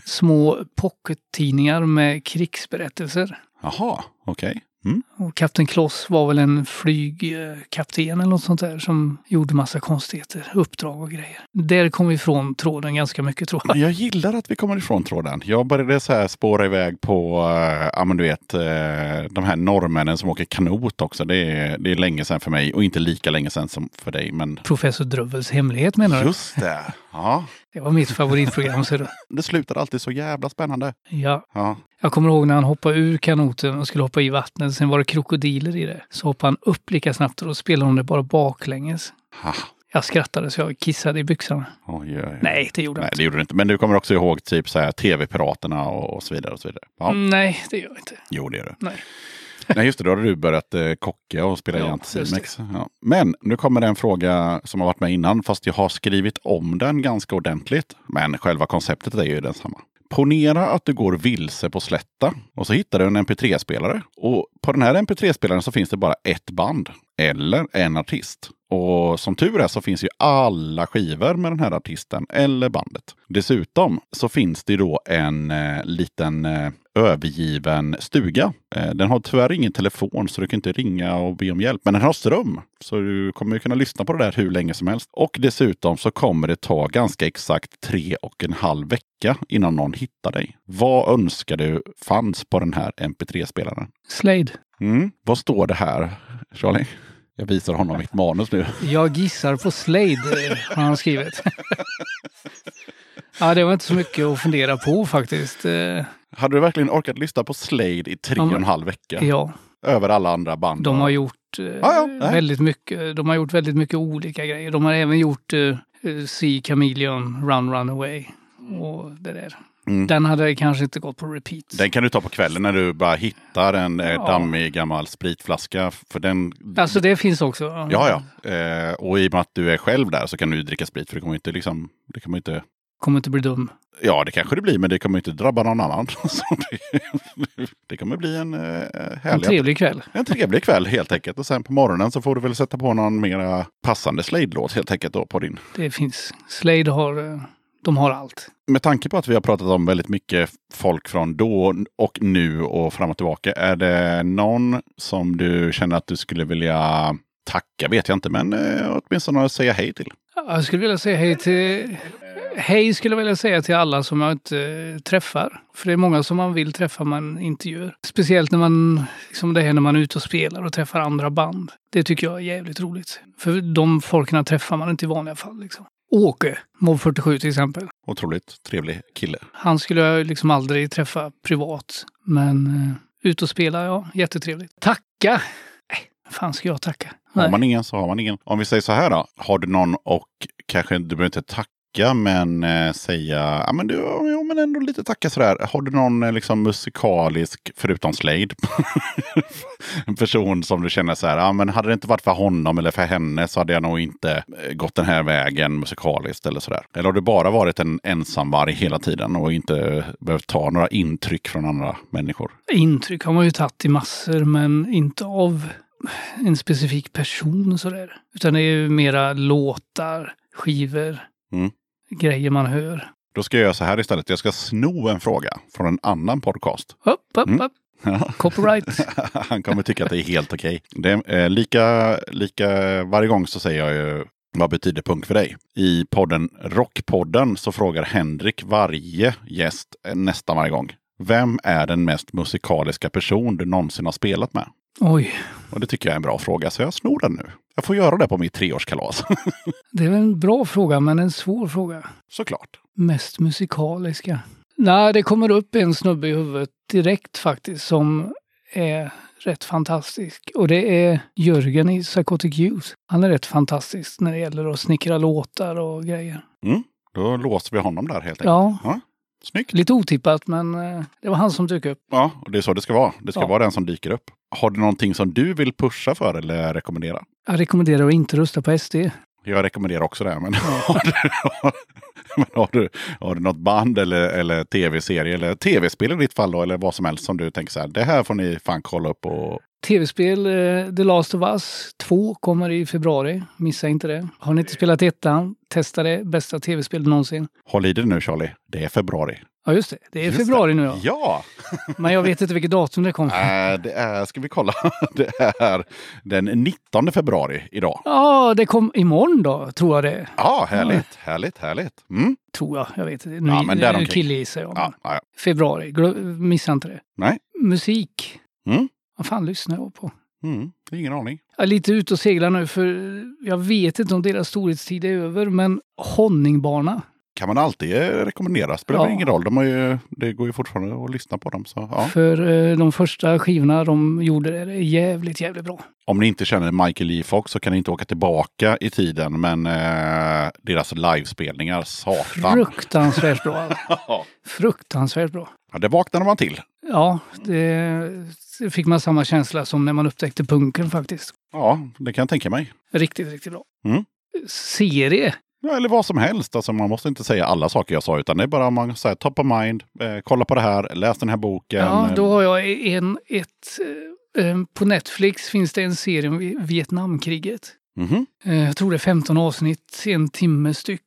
Små pockettidningar med krigsberättelser. Jaha, okej. Mm. Och Kapten Kloss var väl en flygkapten eller något sånt där som gjorde massa konstigheter, uppdrag och grejer. Där kom vi ifrån tråden ganska mycket tror jag. Jag gillar att vi kommer ifrån tråden. Jag började så här spåra iväg på, äh, ja men du vet, eh, de här norrmännen som åker kanot också. Det är, det är länge sedan för mig och inte lika länge sedan som för dig. Men Professor Drövels hemlighet menar du? just det. Ja, Det var mitt favoritprogram du. det slutar alltid så jävla spännande. Ja. Ja, Jag kommer ihåg när han hoppade ur kanoten och skulle hoppa i vattnet. Sen var det krokodiler i det. Så hoppade han upp lika snabbt och då spelade de det bara baklänges. ha. Jag skrattade så jag kissade i byxorna. Oj, oj, oj. Nej, det gjorde jag inte. det gjorde inte. Men du kommer också ihåg typ så här tv-piraterna och så vidare. och så vidare. Ja, Mm, Nej, det gör jag inte. jo det gör du. Nej. Nej, just det. Då har du börjat eh, kocka och spela Ja, Anticimex. Ja. Men nu kommer det en fråga som har varit med innan, fast jag har skrivit om den ganska ordentligt. Men själva konceptet är ju densamma. Ponera att du går vilse på slätta och så hittar du en mp3-spelare. Och på den här mp3-spelaren så finns det bara ett band eller en artist. Och som tur är så finns ju alla skivor med den här artisten eller bandet. Dessutom så finns det då en eh, liten eh, övergiven stuga. Eh, den har tyvärr ingen telefon så du kan inte ringa och be om hjälp. Men den har ström. Så du kommer ju kunna lyssna på det där hur länge som helst. Och dessutom så kommer det ta ganska exakt tre och en halv vecka innan någon hittar dig. Vad önskar du fanns på den här mp3-spelaren? Slade. Mm. Vad står det här, Charlie? Jag visar honom mitt manus nu. Jag gissar på Slade, eh, har han skrivit. ja, det var inte så mycket att fundera på faktiskt. Eh, Hade du verkligen orkat lyssna på Slade i tre och en halv vecka? Ja, Över alla andra band? de har gjort eh, ja, väldigt mycket. De har gjort väldigt mycket olika grejer. De har även gjort eh, See Chameleon Run Run Away. Och det där. Mm. Den hade kanske inte gått på repeat. Den kan du ta på kvällen när du bara hittar en eh, Ja. dammig gammal spritflaska. För den... Alltså det finns också. Ja, ja. Eh, och i och med att du är själv där så kan du dricka sprit. För det kommer inte liksom... Det kommer inte... Kommer inte bli dum. Ja, det kanske det blir, men det kommer inte drabba någon annan. Det, det kommer bli en eh, En härlig... trevlig kväll. En trevlig kväll helt enkelt. Och sen på morgonen så får du väl sätta på någon mera passande Slade-låt helt enkelt då på din. Det finns. Slade har, eh, de har allt. Med tanke på att vi har pratat om väldigt mycket folk från då och nu och fram och tillbaka. Är det någon som du känner att du skulle vilja tacka, vet jag inte, men eh, åtminstone säga hej till? Jag skulle vilja säga hej till... Hej skulle jag vilja säga till alla som jag inte eh, träffar. För det är många som man vill träffa man inte gör. Speciellt när man, liksom det här när man är ute och spelar och träffar andra band. Det tycker jag är jävligt roligt. För de folken träffar man inte i vanliga fall. Liksom. Åke, Mob 47 till exempel. Otroligt trevlig kille. Han skulle jag liksom aldrig träffa privat. Men uh, ut och spela, ja, jättetrevligt. Tacka! Nej, fan ska jag tacka? Har Nej. man ingen så har man ingen. Om vi säger så här då. Har du någon och kanske du behöver inte tacka men eh, säga, ja men, du, ja men ändå lite tacka sådär. Har du någon eh, liksom musikalisk, förutom Slade, en person som du känner så här, ja men hade det inte varit för honom eller för henne så hade jag nog inte eh, gått den här vägen musikaliskt eller sådär. Eller har du bara varit en ensamvarg hela tiden och inte behövt ta några intryck från andra människor? Intryck har man ju tagit i massor, men inte av en specifik person sådär. Utan det är ju mera låtar, skivor, Mm. Grejer man hör. Då ska jag göra så här istället. Jag ska sno en fråga från en annan podcast. Upp, upp, Mm. upp. Copyright. Han kommer tycka att det är helt okej. Det är eh, lika, lika varje gång så säger jag ju vad betyder punk för dig? I podden Rockpodden så frågar Henrik varje gäst eh, nästan varje gång. Vem är den mest musikaliska person du någonsin har spelat med? Oj, Och det tycker jag är en bra fråga, så jag snor den nu. Jag får göra det på mitt treårskalas. det är en bra fråga, men en svår fråga. Såklart. Mest musikaliska. Nej, det kommer upp en snubbe i huvudet direkt faktiskt som är rätt fantastisk. Och det är Jörgen i Psychotic Youth. Han är rätt fantastisk när det gäller att snickra låtar och grejer. Då låser vi honom där helt enkelt. Ja, Snyggt. lite otippat men eh, det var han som dök upp. Ja, och det är så det ska vara. Det ska Ja. vara den som dyker upp. Har du någonting som du vill pusha för eller rekommendera? Jag rekommenderar att inte rösta på SD. Jag rekommenderar också det. Men, har, du, men har, du, har du något band eller, eller tv-serie eller tv-spel i ditt fall då, eller vad som helst som du tänker så här, det här får ni fan kolla upp och Tv-spel eh, The Last of Us 2 kommer i februari. Missa inte det. Har ni inte spelat ettan, testa det. Bästa tv-spelet någonsin. håll i dig nu Charlie. Det är februari. Ja, just det. Det är Just februari nu ja. Ja, Men jag vet inte vilket datum det kommer. äh, det är, ska vi kolla. Det är den 19 februari idag. Ja, det kom imorgon då, tror jag det. Ja, härligt, härligt, härligt. Mm. Tror jag. Jag vet inte. Nu, Ja, men nu däromkring. killgissar jag. Ja, ja, ja. Februari. Missa inte det. Nej. Musik. Mm. Vad fan lyssnar jag på? Mm. Det är ingen aning. Jag är lite ute och seglar nu för jag vet inte om deras storhetstid är över, men Honningbarna. Kan man alltid eh, rekommendera. Spelar Ja. ingen roll. De ju, det går ju fortfarande att lyssna på dem. Så, ja. För eh, de första skivorna de gjorde det jävligt, jävligt bra. Om ni inte känner Michael Lee Fox så kan ni inte åka tillbaka i tiden. Men eh, deras livespelningar, satan. Fruktansvärt bra. alltså. Fruktansvärt bra. Ja, det vaknade man till. Ja, det, det fick man samma känsla som när man upptäckte punken faktiskt. Ja, det kan jag tänka mig. Riktigt, riktigt bra. Mm. Serie. Ja, eller vad som helst. Alltså, man måste inte säga alla saker jag sa, utan det är bara man säger top of mind, eh, kolla på det här, läs den här boken. Ja, då har jag en, ett, eh, eh, på Netflix finns det en serie om Vi- Vietnamkriget. Mhm. Eh, jag tror det är 15 avsnitt, en timme styck.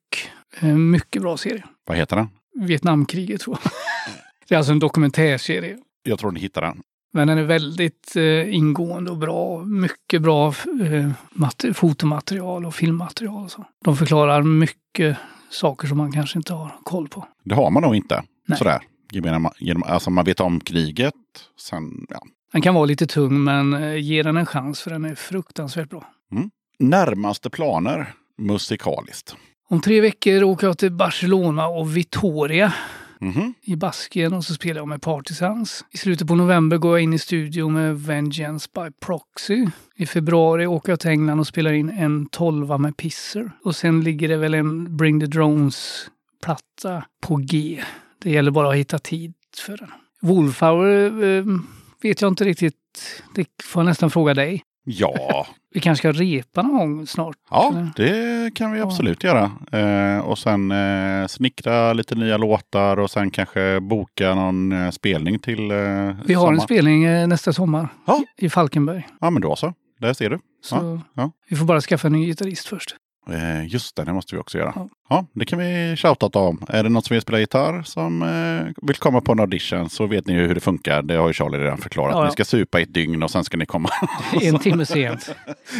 Eh, mycket bra serie. Vad heter den? Vietnamkriget tror jag. Det är alltså en dokumentärserie. Jag tror ni hittar den. Men den är väldigt eh, ingående och bra. Mycket bra eh, mat- fotomaterial och filmmaterial. Och så. De förklarar mycket saker som man kanske inte har koll på. Det har man nog inte. Nej. Sådär. Genom, genom, alltså man vet om kriget. Sen, ja. Den kan vara lite tung men eh, ge den en chans för den är fruktansvärt bra. Närmaste planer musikaliskt. Om tre veckor åker jag till Barcelona och Vitoria Mhm. i Baskien och så spelar jag med Partisans. I slutet på november går jag in i studio med Vengeance by Proxy. I februari åker jag till England och spelar in en tolva med Pisser. Och sen ligger det väl en Bring the Drones-platta på G. Det gäller bara att hitta tid för den. Wolfhour eh, vet jag inte riktigt. Det får jag nästan fråga dig. Ja, Vi kanske ska repa någon gång snart. ja eller? det kan vi absolut göra. Eh, och sen eh, snickra lite nya låtar och sen kanske boka någon eh, spelning till eh, Vi har en sommar. spelning eh, nästa sommar Ja. i Falkenberg. Ja, men då så. Där ser du. Så ja. vi får bara skaffa en ny gitarrist först. Eh, just det, det måste vi också göra. Ja. Det kan vi shouta om. Är det något som vill spela gitarr som eh, vill komma på en audition så vet ni ju hur det funkar. Det har ju Charlie redan förklarat. Ja, ja. Ni ska supa i ett dygn och sen ska ni komma. En timme sent.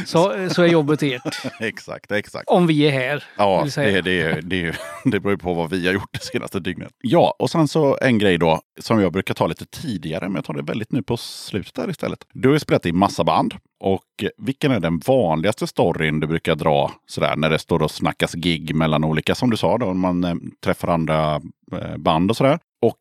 Så, så är jobbet ert. exakt, exakt. Om vi är här. Ja, det, det, det, det beror ju på vad vi har gjort det senaste dygnet. Ja, och sen så en grej då som jag brukar ta lite tidigare, men jag tar det väldigt nu på slutet där istället. Du har ju spelat i massa band och vilken är den vanligaste storyn du brukar dra sådär när det står och snackas gig mellan olika, som du sa då, man eh, träffar andra eh, band och sådär. Och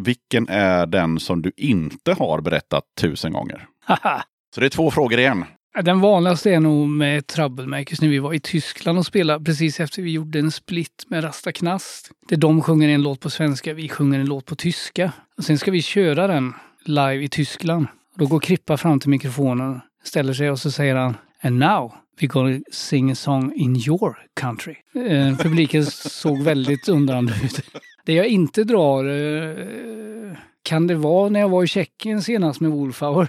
vilken är den som du inte har berättat tusen gånger? Haha. Så det är två frågor igen. Den vanligaste är nog med Troublemakers när vi var i Tyskland och spelade precis efter vi gjorde en split med Rasta Knast. Där de sjunger en låt på svenska, vi sjunger en låt på tyska. Och sen ska vi köra den live i Tyskland. Då går Krippa fram till mikrofonen, ställer sig och så säger han And now we're gonna sing a song in your country. Eh, publiken såg väldigt undrande ut. Det jag inte drar, eh, kan det vara när jag var i Tjeckien senast med Wolfhour?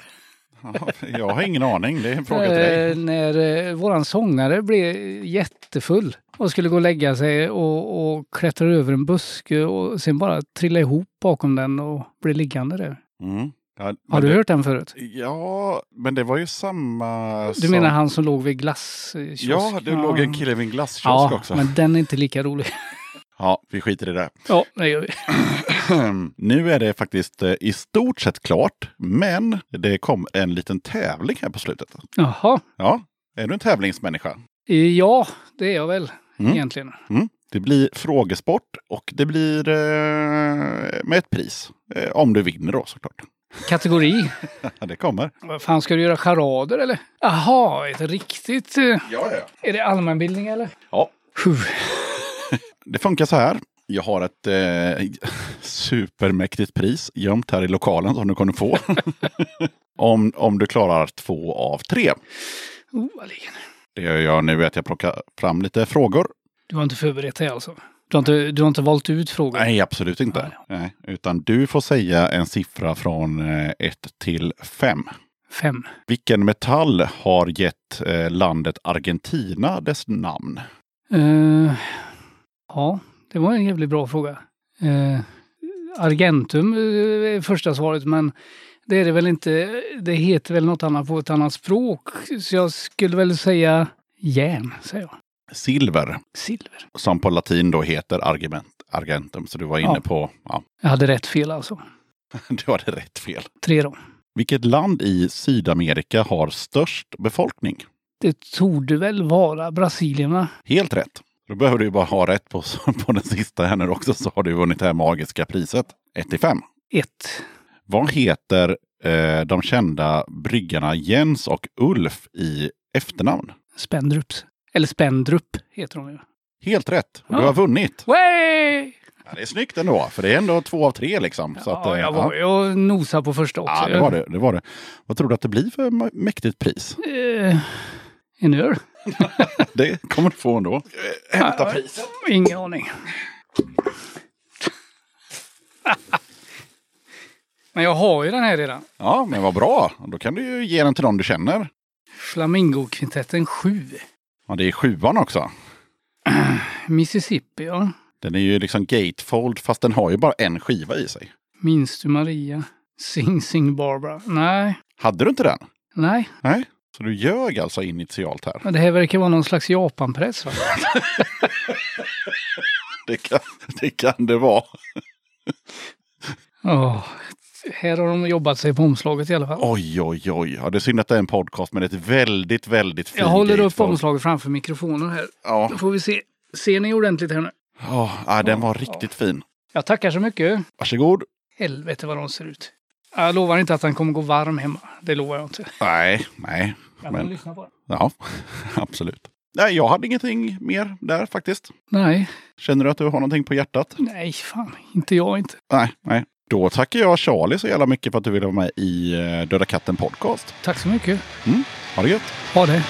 Ja, Jag har ingen aning, det är en fråga till dig. Eh, när eh, våran sångare blev jättefull och skulle gå och lägga sig och, och klättra över en buske och sen bara trilla ihop bakom den och bli liggande där. Mm. Ja, Har du det, hört den förut? Ja, men det var ju samma... Du som- menar han som låg vid glasskiosk? Ja, det låg en kille vid en glasskiosk Ja, också. men den är inte lika rolig. Ja, vi skiter i det. Ja, det gör vi. nu är det faktiskt eh, i stort sett klart, men det kom en liten tävling här på slutet. Jaha. Ja, är du en tävlingsmänniska? Eh, Ja, det är jag väl Mm. egentligen. Mm. Det blir frågesport och det blir eh, med ett pris. Eh, om du vinner då såklart. Kategori. Det kommer. Vad fan, ska du göra charader eller? Jaha, ett riktigt... eh, Ja, ja. Är det allmänbildning eller? Ja. Det funkar så här. Jag har ett eh, supermäktigt pris gömt här i lokalen som du kommer få. om, om du klarar två av tre. Oh, vad ligger. Det gör jag nu är att jag plockar fram lite frågor. Du har inte förberett dig alltså? Du har inte, du har inte valt ut frågor? Nej, absolut inte. Nej, utan du får säga en siffra från 1 till 5. Fem. Vilken metall har gett eh, landet Argentina dess namn? Eh, ja, det var en jävligt bra fråga. Eh, Argentum eh, är första svaret, men det är det väl inte. Det heter väl något annat på ett annat språk. Så jag skulle väl säga järn, säger jag. Silver, Silver. som på latin då heter argument, argentum. Så du var inne Ja. på, ja, Jag hade rätt fel alltså. du hade rätt fel. Tre då. Vilket land i Sydamerika har störst befolkning? Det torde väl vara Brasilien, va? Helt rätt. Då behöver du ju bara ha rätt på, på den sista här nu också så har du vunnit det här magiska priset. 1 till 5. Ett. Vad heter eh, de kända bryggarna Jens och Ulf i efternamn? Spendrups. Eller Spendrup heter de ju. Helt rätt. Och Du Ja. har vunnit. Way! Ja, det är snyggt ändå, för det är ändå två av tre liksom. Så att, ja, eh, jag var jag nosade på första också. ja, det var det, det var det. Vad tror du att det blir för mäktigt pris? Eh, en öl? det kommer du få ändå. Hämta priset. Ingen aning. Men jag har ju den här redan. Ja, men vad bra. Då kan du ju ge den till någon du känner. Flamingokvintetten 7. Ja, det är sjuan också. Mississippi, ja. Den är ju liksom gatefold fast den har ju bara en skiva i sig. Minns du Maria? Sing Sing Barbara? Nej, Hade du inte den? nej. Nej. Så du ljög alltså initialt här. Men det här verkar vara någon slags Japanpress. Va? Det kan det, kan det vara. Åh, här har de jobbat sig på omslaget i alla fall. Oj, oj, oj. Ja, det är synd att det är en podcast men ett väldigt, väldigt fint Jag håller upp gatefold. omslaget framför mikrofonen här. Ja, Då får vi se. Ser ni ordentligt här nu? ja, ja, den var riktigt fin. Jag tackar så mycket. Varsågod. Helvete vad de ser ut. Jag lovar inte att den kommer gå varm hemma. Det lovar jag inte. Nej, nej. Jag Men- lyssna på den. Ja, absolut. Nej, jag hade ingenting mer där faktiskt. Nej, Känner du att du har någonting på hjärtat? nej fan. Inte jag inte. Nej, nej. Då tackar jag Charlie så jävla mycket för att du ville vara med i eh, Döda katten podcast. Tack så mycket. Ha det gött! Ha det.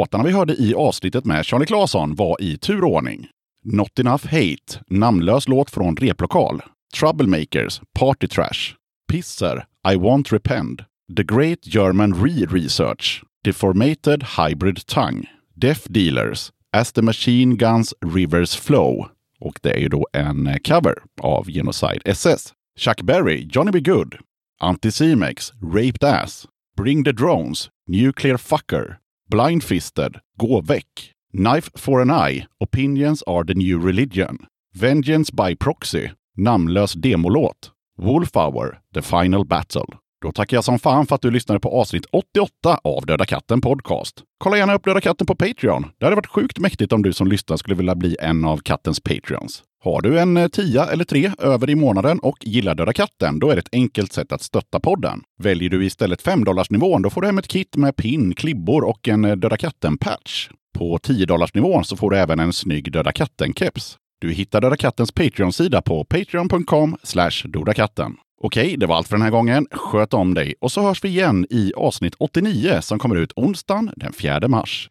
Låtarna vi hörde i avsnittet med Charlie Claesson var i turordning. Not Enough Hate, namnlös låt från replokal. Troublemakers, Party Trash. Pisser, I Want repend. The Great German Re-Research. Deformated Hybrid Tongue. Deaf Dealers, As the Machine Guns Rivers Flow. Och det är ju då en eh, cover av Genocide SS. Chuck Berry, Johnny B. Good. Anticimex, Raped Ass. Bring the Drones, Nuclear Fucker. Blind Fisted, Gå väck. Knife for an Eye, Opinions are the new religion. Vengeance by Proxy, namnlös demolåt. Wolf Hour, The Final Battle. Då tackar jag som fan för att du lyssnade på avsnitt 88 av Döda katten Podcast. Kolla gärna upp Döda katten på Patreon. Det hade varit sjukt mäktigt om du som lyssnar skulle vilja bli en av kattens Patreons. Har du en eh, tia eller tre över i månaden och gillar Döda katten, då är det ett enkelt sätt att stötta podden. Väljer du istället 5 nivån då får du hem ett kit med pin, klibbor och en eh, Döda katten-patch. På 10 nivån så får du även en snygg Döda katten-keps. Du hittar Döda kattens Patreon-sida på patreon.com dodakatten. Okej, det var allt för den här gången. Sköt om dig och så hörs vi igen i avsnitt 89 som kommer ut onsdagen den 4 mars.